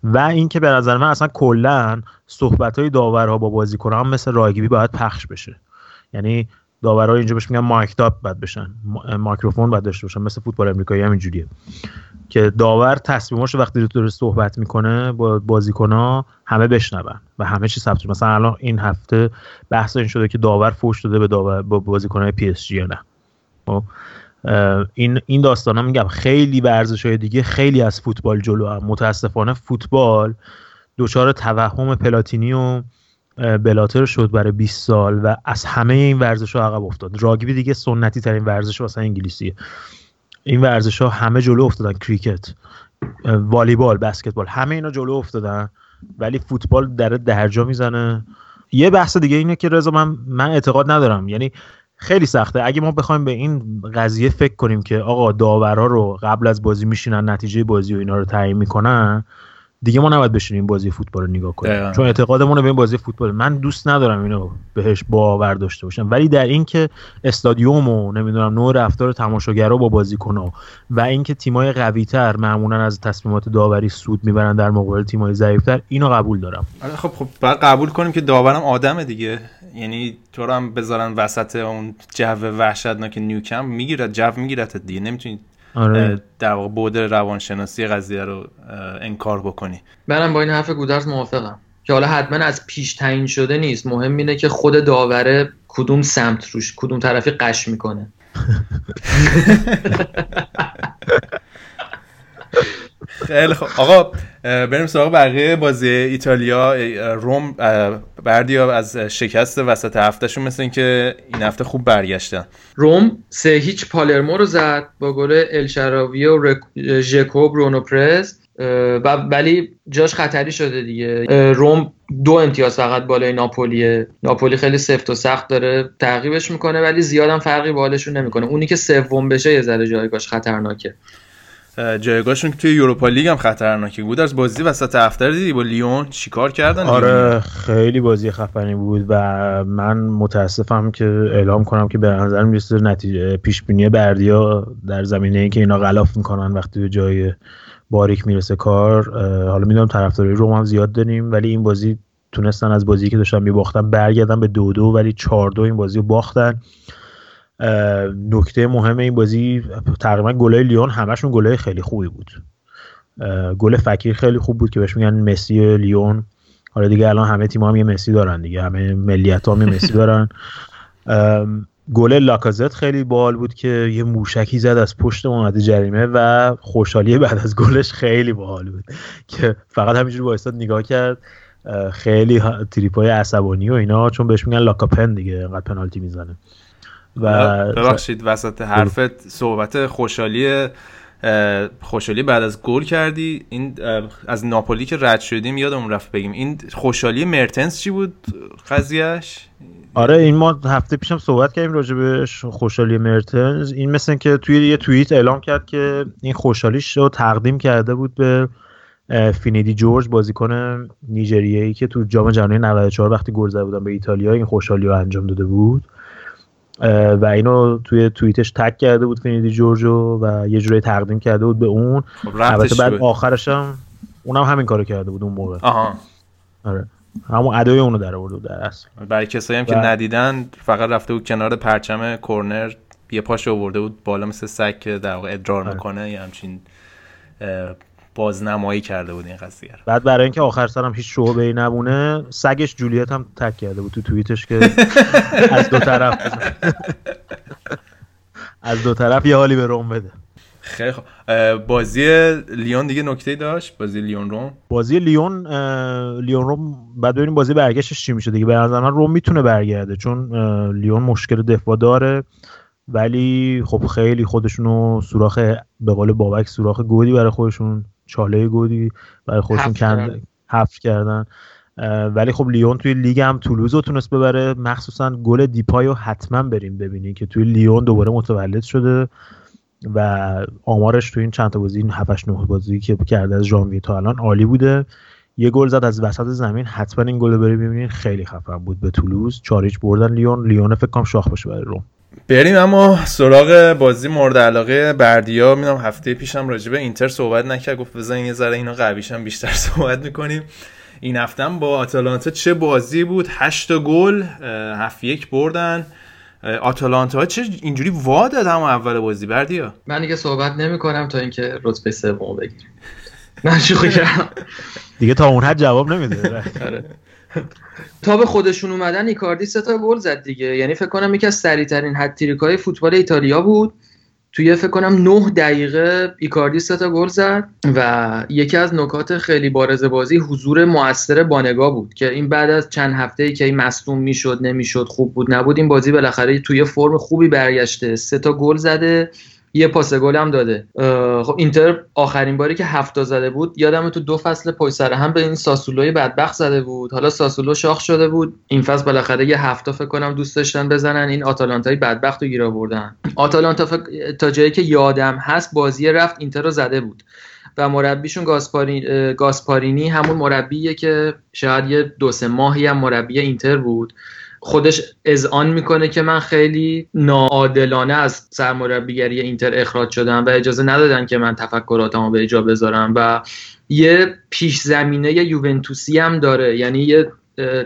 و اینکه به نظر من اصلا کلا صحبت های داورها با بازیکن هم مثل رایگیبی باید پخش بشه. یعنی داورها اینجا بهش میگن mic'd up باید بشن microphone باید داشته باشن مثل فوتبال امریکایی هم اینجوریه. که داور تصمیماش وقتی داره صحبت می‌کنه با بازیکنها همه بشنون و همه چی ثبت مثلا الان این هفته بحث این شده که داور فوش داده به داور با بازیکنهای پی اس جی یا نه. خب، این این داستان میگم خیلی ورزش های دیگه خیلی از فوتبال جلو هم. متاسفانه فوتبال دچار توهم پلاتینی و بلاتر شد برای 20 سال و از همه این ورزش ها عقب افتاد. راگبی دیگه سنتی ترین ورزش واسه انگلیسیه. این ورزش ها همه جلو افتادن کریکت والیبال بسکتبال همه اینا جلو افتادن. ولی فوتبال در درجا می‌زنه. یه بحث دیگه اینه که رضا من من اعتقاد ندارم. یعنی خیلی سخته. اگه ما بخوایم به این قضیه فکر کنیم که آقا داورا رو قبل از بازی میشینن نتیجه بازی و اینا رو تعیین می‌کنن دیگه ما نباید بشینیم بازی فوتبال رو نگاه کنیم. دقیقا. چون اعتقادمون به این بازی فوتبال من دوست ندارم اینو بهش باور داشته باشم. ولی در اینکه استادیوم و نمی‌دونم نوع رفتار تماشاگرا با بازیکن‌ها و اینکه تیمای قوی‌تر معمولا از تصمیمات داوری سود می‌برن در مقابل تیمای ضعیف‌تر اینو قبول دارم. آره خب خب باید قبول کنیم که داورم آدمه دیگه. یعنی تو رو هم بذارن وسط اون جو وحشتناک نیوکم می‌گیرد جو می‌گیرد دیگه. نمی‌تونی آره. در واقع بود روانشناسی قضیه رو انکار بکنی. منم با این حرف گودرز موافقم که حالا حتما از پیش تعیین شده نیست. مهم اینه که خود داوره کدوم سمت روش کدوم طرفی قش می‌کنه. [LAUGHS] [LAUGHS] خیلی خوب. آقا بریم سراغ بقیه بازی ایتالیا روم بردیا از شکست وسط هفتهشون مثل اینکه این هفته خوب برگشتن. روم سه هیچ پالرمو رو زد با گل الشراوی و ژکو برونو پرز. ولی جاش خطری شده دیگه. روم دو امتیاز فقط بالای ناپولیه. ناپولی خیلی سفت و سخت داره تعقیبش می‌کنه ولی زیادم فرقی بالشون نمی‌کنه. اونی که سوم بشه یه ذره جایگاهش خطرناکه. جایگاهشون توی یوروپا لیگ هم خطرناکی بود. از بازی وسط هفته دیدی با لیون چیکار کردن آره خیلی بازی خفنی بود و من متاسفم که اعلام کنم که به نظر می‌رسه نتیجه پیش بینی بردیا در زمینه اینکه اینا غلاف می‌کنن وقتی به جای باریک می‌رسه کار. حالا می‌دونم طرفدارای روم هم زیاد داریم ولی این بازی تونستن از بازی که داشتن میباختن برگردن به دو دو ولی چهار دو این بازی رو باختن. نکته مهم این بازی تقریبا گلای لیون همشون گلای خیلی خوبی بود. گل فکیر خیلی خوب بود که بهش میگن مسی لیون. حالا دیگه الان همه تیم هم یه مسی دارن دیگه همه ملیت هم یه مسی دارن. گل لاکازت خیلی بال بود که یه موشکی زد از پشت منطقه جریمه و خوشحالی بعد از گلش خیلی باحال بود که فقط همینجوری وایساد نگاه کرد. خیلی تریپای عصبانی و اینا چون بهش میگن لاکاپن دیگه انقدر پنالتی می‌زنه. و ببخشید وسط حرفت صحبت خوشحالی خوشحالی بعد از گل کردی. این از ناپولی که رد شدیم یادمون رفت بگیم. این خوشحالی مرتنس چی بود قضیهش آره این ما هفته پیشم صحبت کردیم راجع به خوشحالی مرتنز. این مثل که توی یه توییت اعلام کرد که این خوشحالیش رو تقدیم کرده بود به فینیدی جورج بازیکن نیجریه‌ای که تو جام جهانی 94 وقتی گل زده بودن به ایتالیا این خوشحالی رو انجام داده بود. و اینو توی توییتش تک کرده بود فینیدی جورجو و یه جوری تقدیم کرده بود به اون. خب، البته بعد آخرش هم اونم همین کارو کرده بود اون موقع. آها. آره. همون ادای اونو در آورد در اصل. برای کسایی هم که ندیدن فقط رفته بود کنار پرچم کورنر یه پاش آورده بود بالا مثل سگ که در واقع ادرار آره. می‌کنه یه همچین بازنمایی کرده بود این قضیه بعد برای اینکه آخر سرم هیچ شعبه ای نمونه سگش جولیت هم تک کرده بود تو توییتش که [LAUGHS] از دو طرف از دو طرف یه حالی به روم بده. خیلی خوب. بازی لیون دیگه نکته داشت؟ بازی لیون روم؟ بازی لیون لیون روم بعد ببینیم بازی برگشتش چی میشه دیگه. به نظر من روم می‌تونه برگرده چون لیون مشکل دفاع داره. ولی خب خیلی خودشونو سوراخ به قول بابک سوراخ گودی برای خودشون. چاله گودی برای خودشون کند حف کردن. ولی خب لیون توی لیگ هم تولوز رو تونست ببره. مخصوصا گل دیپایو حتما بریم ببینیم که توی لیون دوباره متولد شده و آمارش توی این چند تا بازی این 7 9 بازی که کرده از ژانویه تا الان عالی بوده. یه گل زد از وسط زمین. حتما این گل رو بریم ببینید خیلی خفن بود به تولوز. چار هیچ بردن لیون. لیون فکر کنم شاخ بشه برای روم. بریم اما سراغ بازی مورد علاقه بردیا. می‌دونم هفته پیشم راجع به اینتر صحبت نکرد گفت بزن یه ذره اینا قویشم بیشتر [LAUGHS] صحبت می‌کنیم. این هفته با آتالانتا چه بازی بود؟ 8 گل هفت یک بردن. آتالانتا چه اینجوری وا داد هم اول بازی بردیا؟ من دیگه صحبت نمی کنم تا اینکه رتبه سوم بگیریم. [LAUGHS] من شوخی کردم دیگه تا اون حد جواب نمیده. [LAUGHS] تا به خودشون اومدن ایکاردی سه تا گل زد دیگه. یعنی فکر کنم یکی از سریعترین هتریکای فوتبال ایتالیا بود. توی فکر کنم 9 دقیقه ایکاردی سه تا گل زد و یکی از نکات خیلی بارز بازی حضور موثر بانگا بود که این بعد از چند هفته ای که این مصدوم می‌شد نمی‌شد خوب بود نبود این بازی بالاخره توی فرم خوبی برگشته. سه تا گل زده. یه پاس گل هم داده خب اینتر آخرین باری که هفتا زده بود یادم تو دو فصل پشت سر هم به این ساسولوی بدبخت زده بود. حالا ساسولو شاخ شده بود. این فصل بالاخره یه هفته فکر کنم دوست داشتن بزنن. این آتالانتای بدبخت رو گیر آوردن. آتالانتا فکر... تا جایی که یادم هست بازی رفت اینتر رو زده بود. و مربیشون گاسپارینی همون مربیه که شاید یه دو سه ماهی هم مربی اینتر بود. خودش اذعان می‌کنه که من خیلی ناعادلانه از سرمربیگری اینتر اخراج شدم و اجازه ندادن که من تفکراتمو به اجا بذارم و یه پیش زمینه یوونتوسی هم داره. یعنی یه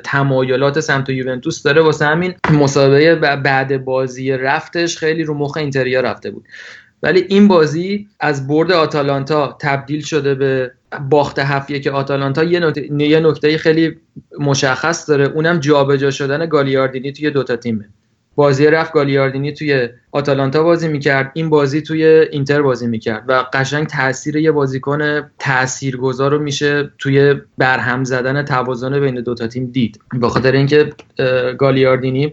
تمایلات سمت یوونتوس داره واسه همین مسابقه بعد بازی رفتش خیلی رو مخ اینتریا رفته بود. ولی این بازی از برد آتالانتا تبدیل شده به باخت هفیه که آتالانتا یه نکته, یه نکته خیلی مشخص داره. اونم جابجا شدن گالیاردینی توی دوتا تیمه. بازی رفت گالیاردینی توی آتالانتا بازی می‌کرد این بازی توی اینتر بازی می‌کرد و قشنگ تاثیر یه بازیکن تاثیرگذار رو میشه توی برهم زدن توازن بین دوتا تیم دید. به خاطر اینکه گالیاردینی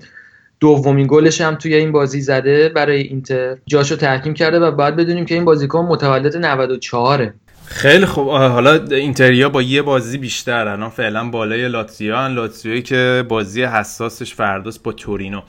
دومین گلش هم توی این بازی زده برای اینتر. جاشو تحکیم کرده و باید بدونیم که این بازیکن متولد 94 خیلی خوب. حالا اینتریا با یه بازی بیشتر الان فعلا بالای لاتزیو لاتزیویی که بازی حساسش فرداست با تورینو.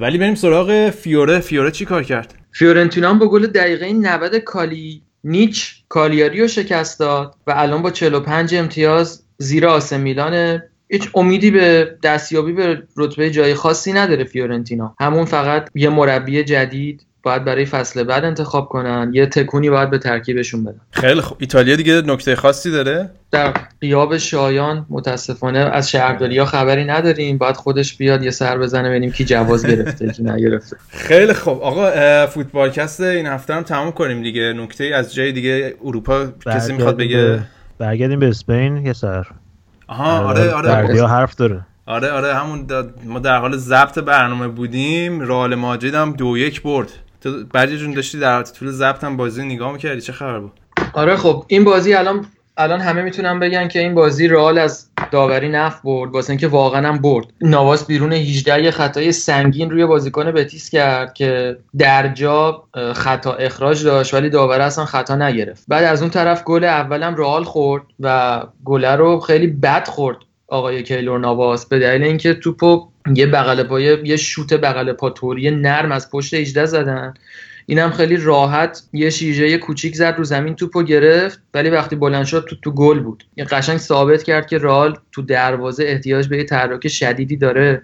ولی بریم سراغ فیوره. فیوره چی کار کرد؟ فیورنتینا با گل دقیقه 90 کالی نیچ کالیاری رو شکست داد و الان با 45 امتیاز زیر آسه میلان. هیچ امیدی به دستیابی به رتبه جای خاصی نداره فیورنتینا. همون فقط یه مربی جدید باید برای فصل بعد انتخاب کنن. یه تکونی باید به ترکیبشون بدن. خیلی خوب ایتالیا دیگه نکته خاصی داره؟ در قیاب شایان متاسفانه از شهرداری ها خبری نداریم. باید خودش بیاد یه سر بزنه ببینیم کی جواز گرفته کی نگرفته. خیلی خوب. آقا فوتبالکست این هفته هم تموم کنیم دیگه. نکته از جای دیگه اروپا کسی می‌خواد بگه؟ برگردیم به اسپین یه سر. آها آره آره. حرف داره. آره آره همون ما در حال ضبط برنامه بودیم. رئال ماجرید هم دو یک برد. تو بعدی جون داشتی در طول ضبط هم بازی نگاه می‌کردی؟ چه خبر بود؟ آره خب این بازی الان الان همه می‌تونن بگن که این بازی رئال از داوری نف برد واسه اینکه واقعا هم برد. نواس بیرون 18 یه خطای سنگین روی بازیکن بتیس کرد که در جا خطا اخراج داشت ولی داور اصلا خطا نگرفت. بعد از اون طرف گل اولم رئال خورد و گل رو خیلی بد خورد. آقای کیلور نواس به دلیل اینکه توپو یه بغل پای یه شوت بغل پا توری نرم از پشت 18 زدن. اینم خیلی راحت یه شیژه کوچیک زد رو زمین توپو گرفت. ولی وقتی بلند شد تو تو گل بود. این قشنگ ثابت کرد که رال تو دروازه احتیاج به یه تحرک شدیدی داره.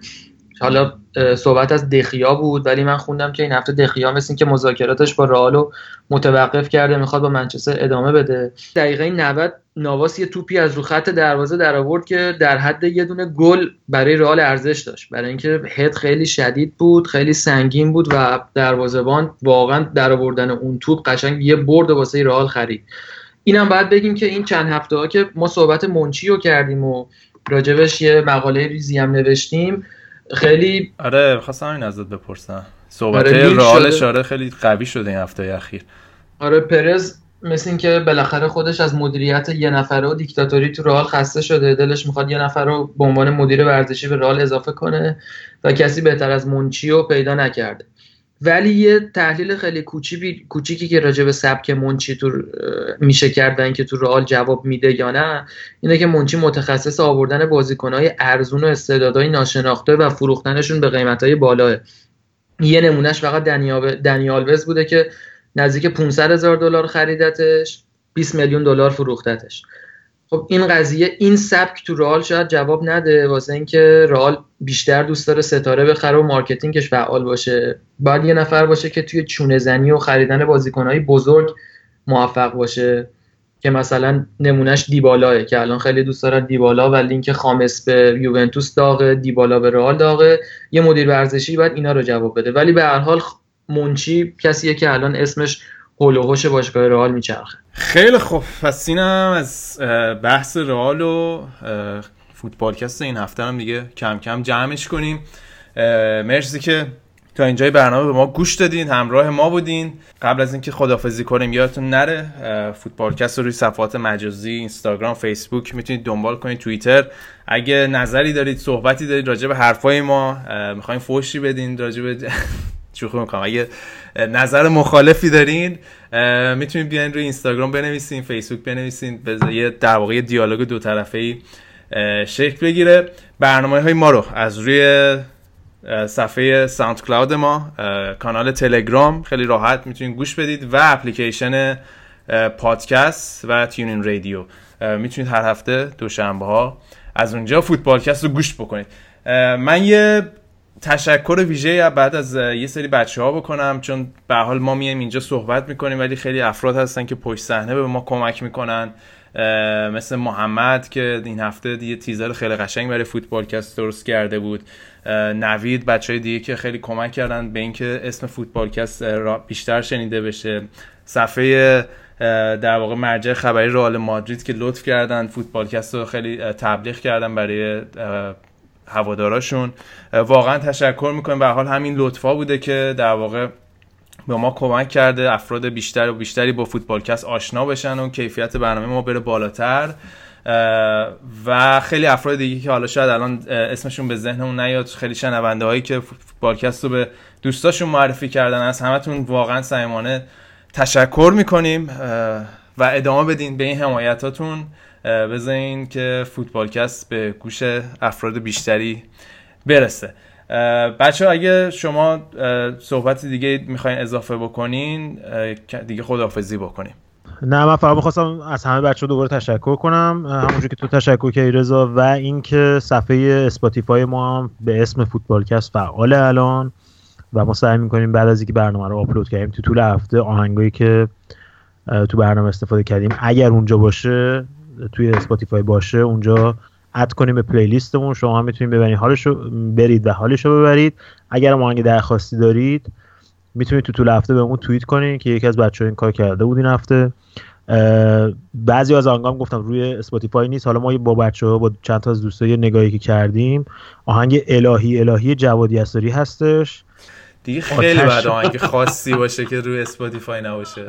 حالا صحبت از دخیا بود ولی من خوندم که این هفته دخیا مثل که مذاکراتش با رئالو متوقف کرده می‌خواد با منچستر ادامه بده. دقیقه 90 نواس یه توپی از رو خط دروازه در آورد که در حد یه دونه گل برای رئال ارزش داشت. برای اینکه هد خیلی شدید بود خیلی سنگین بود و دروازه‌بان واقعا در آوردن اون توپ قشنگ یه برد واسه رئال خرید. اینم باید بگیم که این چند هفته ها که ما صحبت منچی رو کردیم و راجبش یه مقاله ریزی هم نوشتیم. خیلی آره خواستم این ازت بپرسم. صحبت آره رئالش آره خیلی قوی شده این هفته اخیر. آره پرز مثل اینکه بالاخره خودش از مدیریت یه نفره و دیکتاتوری تو رئال خسته شده. دلش می‌خواد یه نفر رو به عنوان مدیر ورزشی به رئال اضافه کنه و کسی بهتر از منچی رو پیدا نکرده. ولی یه تحلیل خیلی کوچیکی که راجع به سبک منچی تو میشه کرد و اینکه تو رئال جواب میده یا نه اینه که منچی متخصص آوردن بازیکنهای ارزون و استعدادهای ناشناخته و فروختنشون به قیمتهای بالاه. یه نمونهش فقط دنی آلوز بوده که نزدیک 500 هزار دلار خریدتش 20 میلیون دلار فروختتش. خب این قضیه این سبک تو رئال شاید جواب نده واسه اینکه رئال بیشتر دوست داره ستاره بخره و marketing ش فعال باشه. باید یه نفر باشه که توی چونه زنی و خریدن بازیکنهای بزرگ موفق باشه که مثلا نمونهش دیبالاه که الان خیلی دوست دارن دیبالا و لینک خامس به یوونتوس داغه دیبالا به رئال داغه. یه مدیر ورزشی باید اینا رو جواب بده. ولی به هر حال منچی کسیه که الان اسمش هول و باشگاه رئال میچرخه. خیلی خوب. پس اینم از بحث رئال و فوتبالکست این هفته هم دیگه کم کم جمعش کنیم. مرسی که تا اینجای برنامه به ما گوش دادین همراه ما بودین. قبل از اینکه خدافزی کنیم یادتون نره فوتبالکست رو روی صفحات مجازی اینستاگرام فیسبوک می‌تونید دنبال کنید توییتر. اگه نظری دارید صحبتی دارید راجع به حرفای ما می‌خواین فوشی بدین راجع به شوخی می‌کنم. اگه نظر مخالفی دارین می‌تونید بیاین روی اینستاگرام بنویسین فیسبوک بنویسین یه در واقع دیالوگ دو طرفه ای شکل بگیره. برنامه های ما رو از روی صفحه ساوند کلاود ما کانال تلگرام خیلی راحت می‌تونید گوش بدید و اپلیکیشن پادکست و تیونین رادیو. می‌تونید هر هفته دوشنبه ها از اونجا فوتبالکست رو گوش بکنید. من یه تشکر ویژه بعد از یه سری بچه ها بکنم چون به حال ما میایم اینجا صحبت می‌کنیم ولی خیلی افراد هستن که پشت صحنه به ما کمک می‌کنن. مثل محمد که این هفته یه تیزر خیلی قشنگ برای فوتبالکست درست کرده بود. نوید بچه های دیگه که خیلی کمک کردن به اینکه اسم فوتبالکست بیشتر شنیده بشه. صفحه در واقع مرجع خبری رئال مادرید که لطف کردن فوتبالکست رو خیلی تبلیغ کردن برای هواداراشون. واقعا تشکر می‌کنیم. به حال همین لطفا بوده که در واقع به ما کمک کرده افراد بیشتر و بیشتری با فوتبالکست آشنا بشن و کیفیت برنامه ما بره بالاتر. و خیلی افراد دیگه که حالا شاید الان اسمشون به ذهنمون نیاد خیلی شنونده هایی که فوتبالکست رو به دوستاشون معرفی کردن از همتون واقعا صمیمانه تشکر می‌کنیم. و ادامه بدین به این حمایتاتون. بذارین که فوتبالکست به گوش افراد بیشتری برسه. بچه اگه شما صحبت دیگه می‌خواین اضافه بکنین دیگه خداحافظی بکنیم. نه من فقط می‌خواستم از همه بچه دوباره تشکر کنم. همونجور که تو تشکر کردی رضا و اینکه صفحه اسپاتیفای ما هم به اسم فوتبالکست فعال الان و ما سعی می‌کنیم بعد از اینکه برنامه رو آپلود کردیم تو طول هفته آهنگایی که تو برنامه استفاده کردیم اگر اونجا باشه توی اسپاتیفای باشه اونجا add کنیم به playlist مون شما هم می‌تونید ببرید حالشو برید و حالشو ببرید. اگر آهنگ درخواستی دارید می‌تونید تو طول هفته بهمون توییت کنید که یکی از بچه این کار کرده بود این هفته. بعضی از آهنگام گفتم روی اسپاتیفای نیست. حالا ما با بچه ها با چند تا از دوستای نگاهی که کردیم آهنگ الهی الهی جواد یساری هستش. دیگه خیلی باید آهنگ خاصی باشه که روی اسپاتیفای نباشه.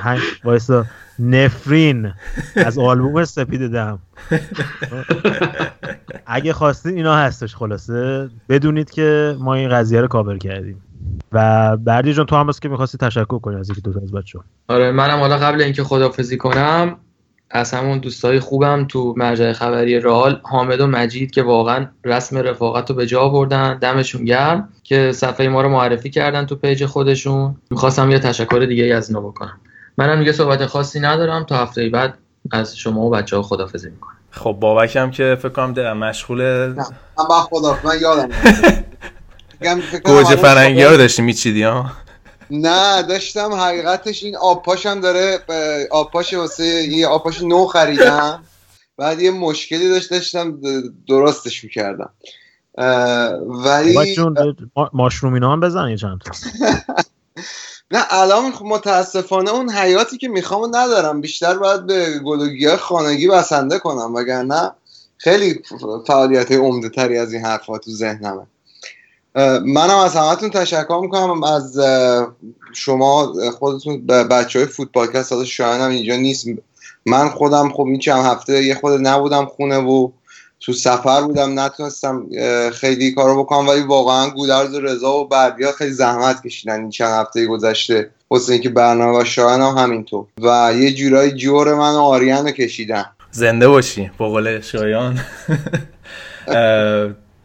هنگ وایسا. نفرین از آلبوم سپید دم. اگه خواستین اینا هستش خلاصه بدونید که ما این قضیه رو کابر کردیم. و بردی جان تو هم که می‌خواستی تشکر کنی از یکی دو از بچه آره منم حالا قبل اینکه خدافزی کنم از همون دوستای خوبم تو مرجع خبری رال حامد و مجید که واقعا رسم رفاقت رو به جا بردن دمشون گرم که صفحه ما رو معرفی کردن تو پیج خودشون. می‌خواستم یه تشکر دیگه از اینا بکنم. منم دیگه صحبت خاصی ندارم. تا هفته بعد از شما و بچه ها خدافزی می‌کنم. خب بابکم که فکر کنم مشغول من با خدا من یادم گوجه فرنگی ها رو داشتی میچیدی ها؟ نه داشتم. حقیقتش این آبپاشم داره آبپاش واسه یه آبپاش نو خریدم. بعد یه مشکلی داشت داشتم درستش می‌کردم. ولی ماشروم اینا هم بزن یه چند [LAUGHS] نه الان متاسفانه اون حیاتی که می‌خوام ندارم. بیشتر باید به گلوگی خانگی بسنده کنم وگرنه خیلی فعالیت عمده تری از این حرفا تو ذهنمه. منم از همتون تشکر می‌کنم. از شما خودتون بچه های فوتبالکست ساز شاهنم اینجا نیست. من خودم خب این چند هفته یه خود نبودم خونه و تو سفر بودم نتونستم خیلی کارو بکنم ولی واقعا گودرز و رضا و بردیا خیلی زحمت کشیدن این چند هفته گذشته. واسه اینکه برنامه و شاهن هم همینطور. و یه جورایی جور من و آریان رو کشیدن زنده باشی بقول شایان. [LAUGHS]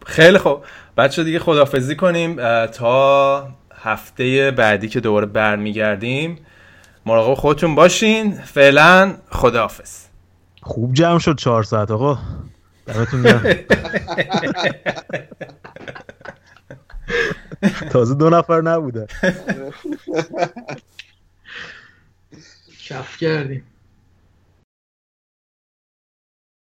خیلی خوب. بچه دیگه خدافزی کنیم. تا هفته بعدی که دوباره برمیگردیم. مراقب خودتون باشین. فعلا خداحافظ. خوب جمع شد چهار ساعت آقا. دمتون تازه دو نفر نبوده. کف کردیم.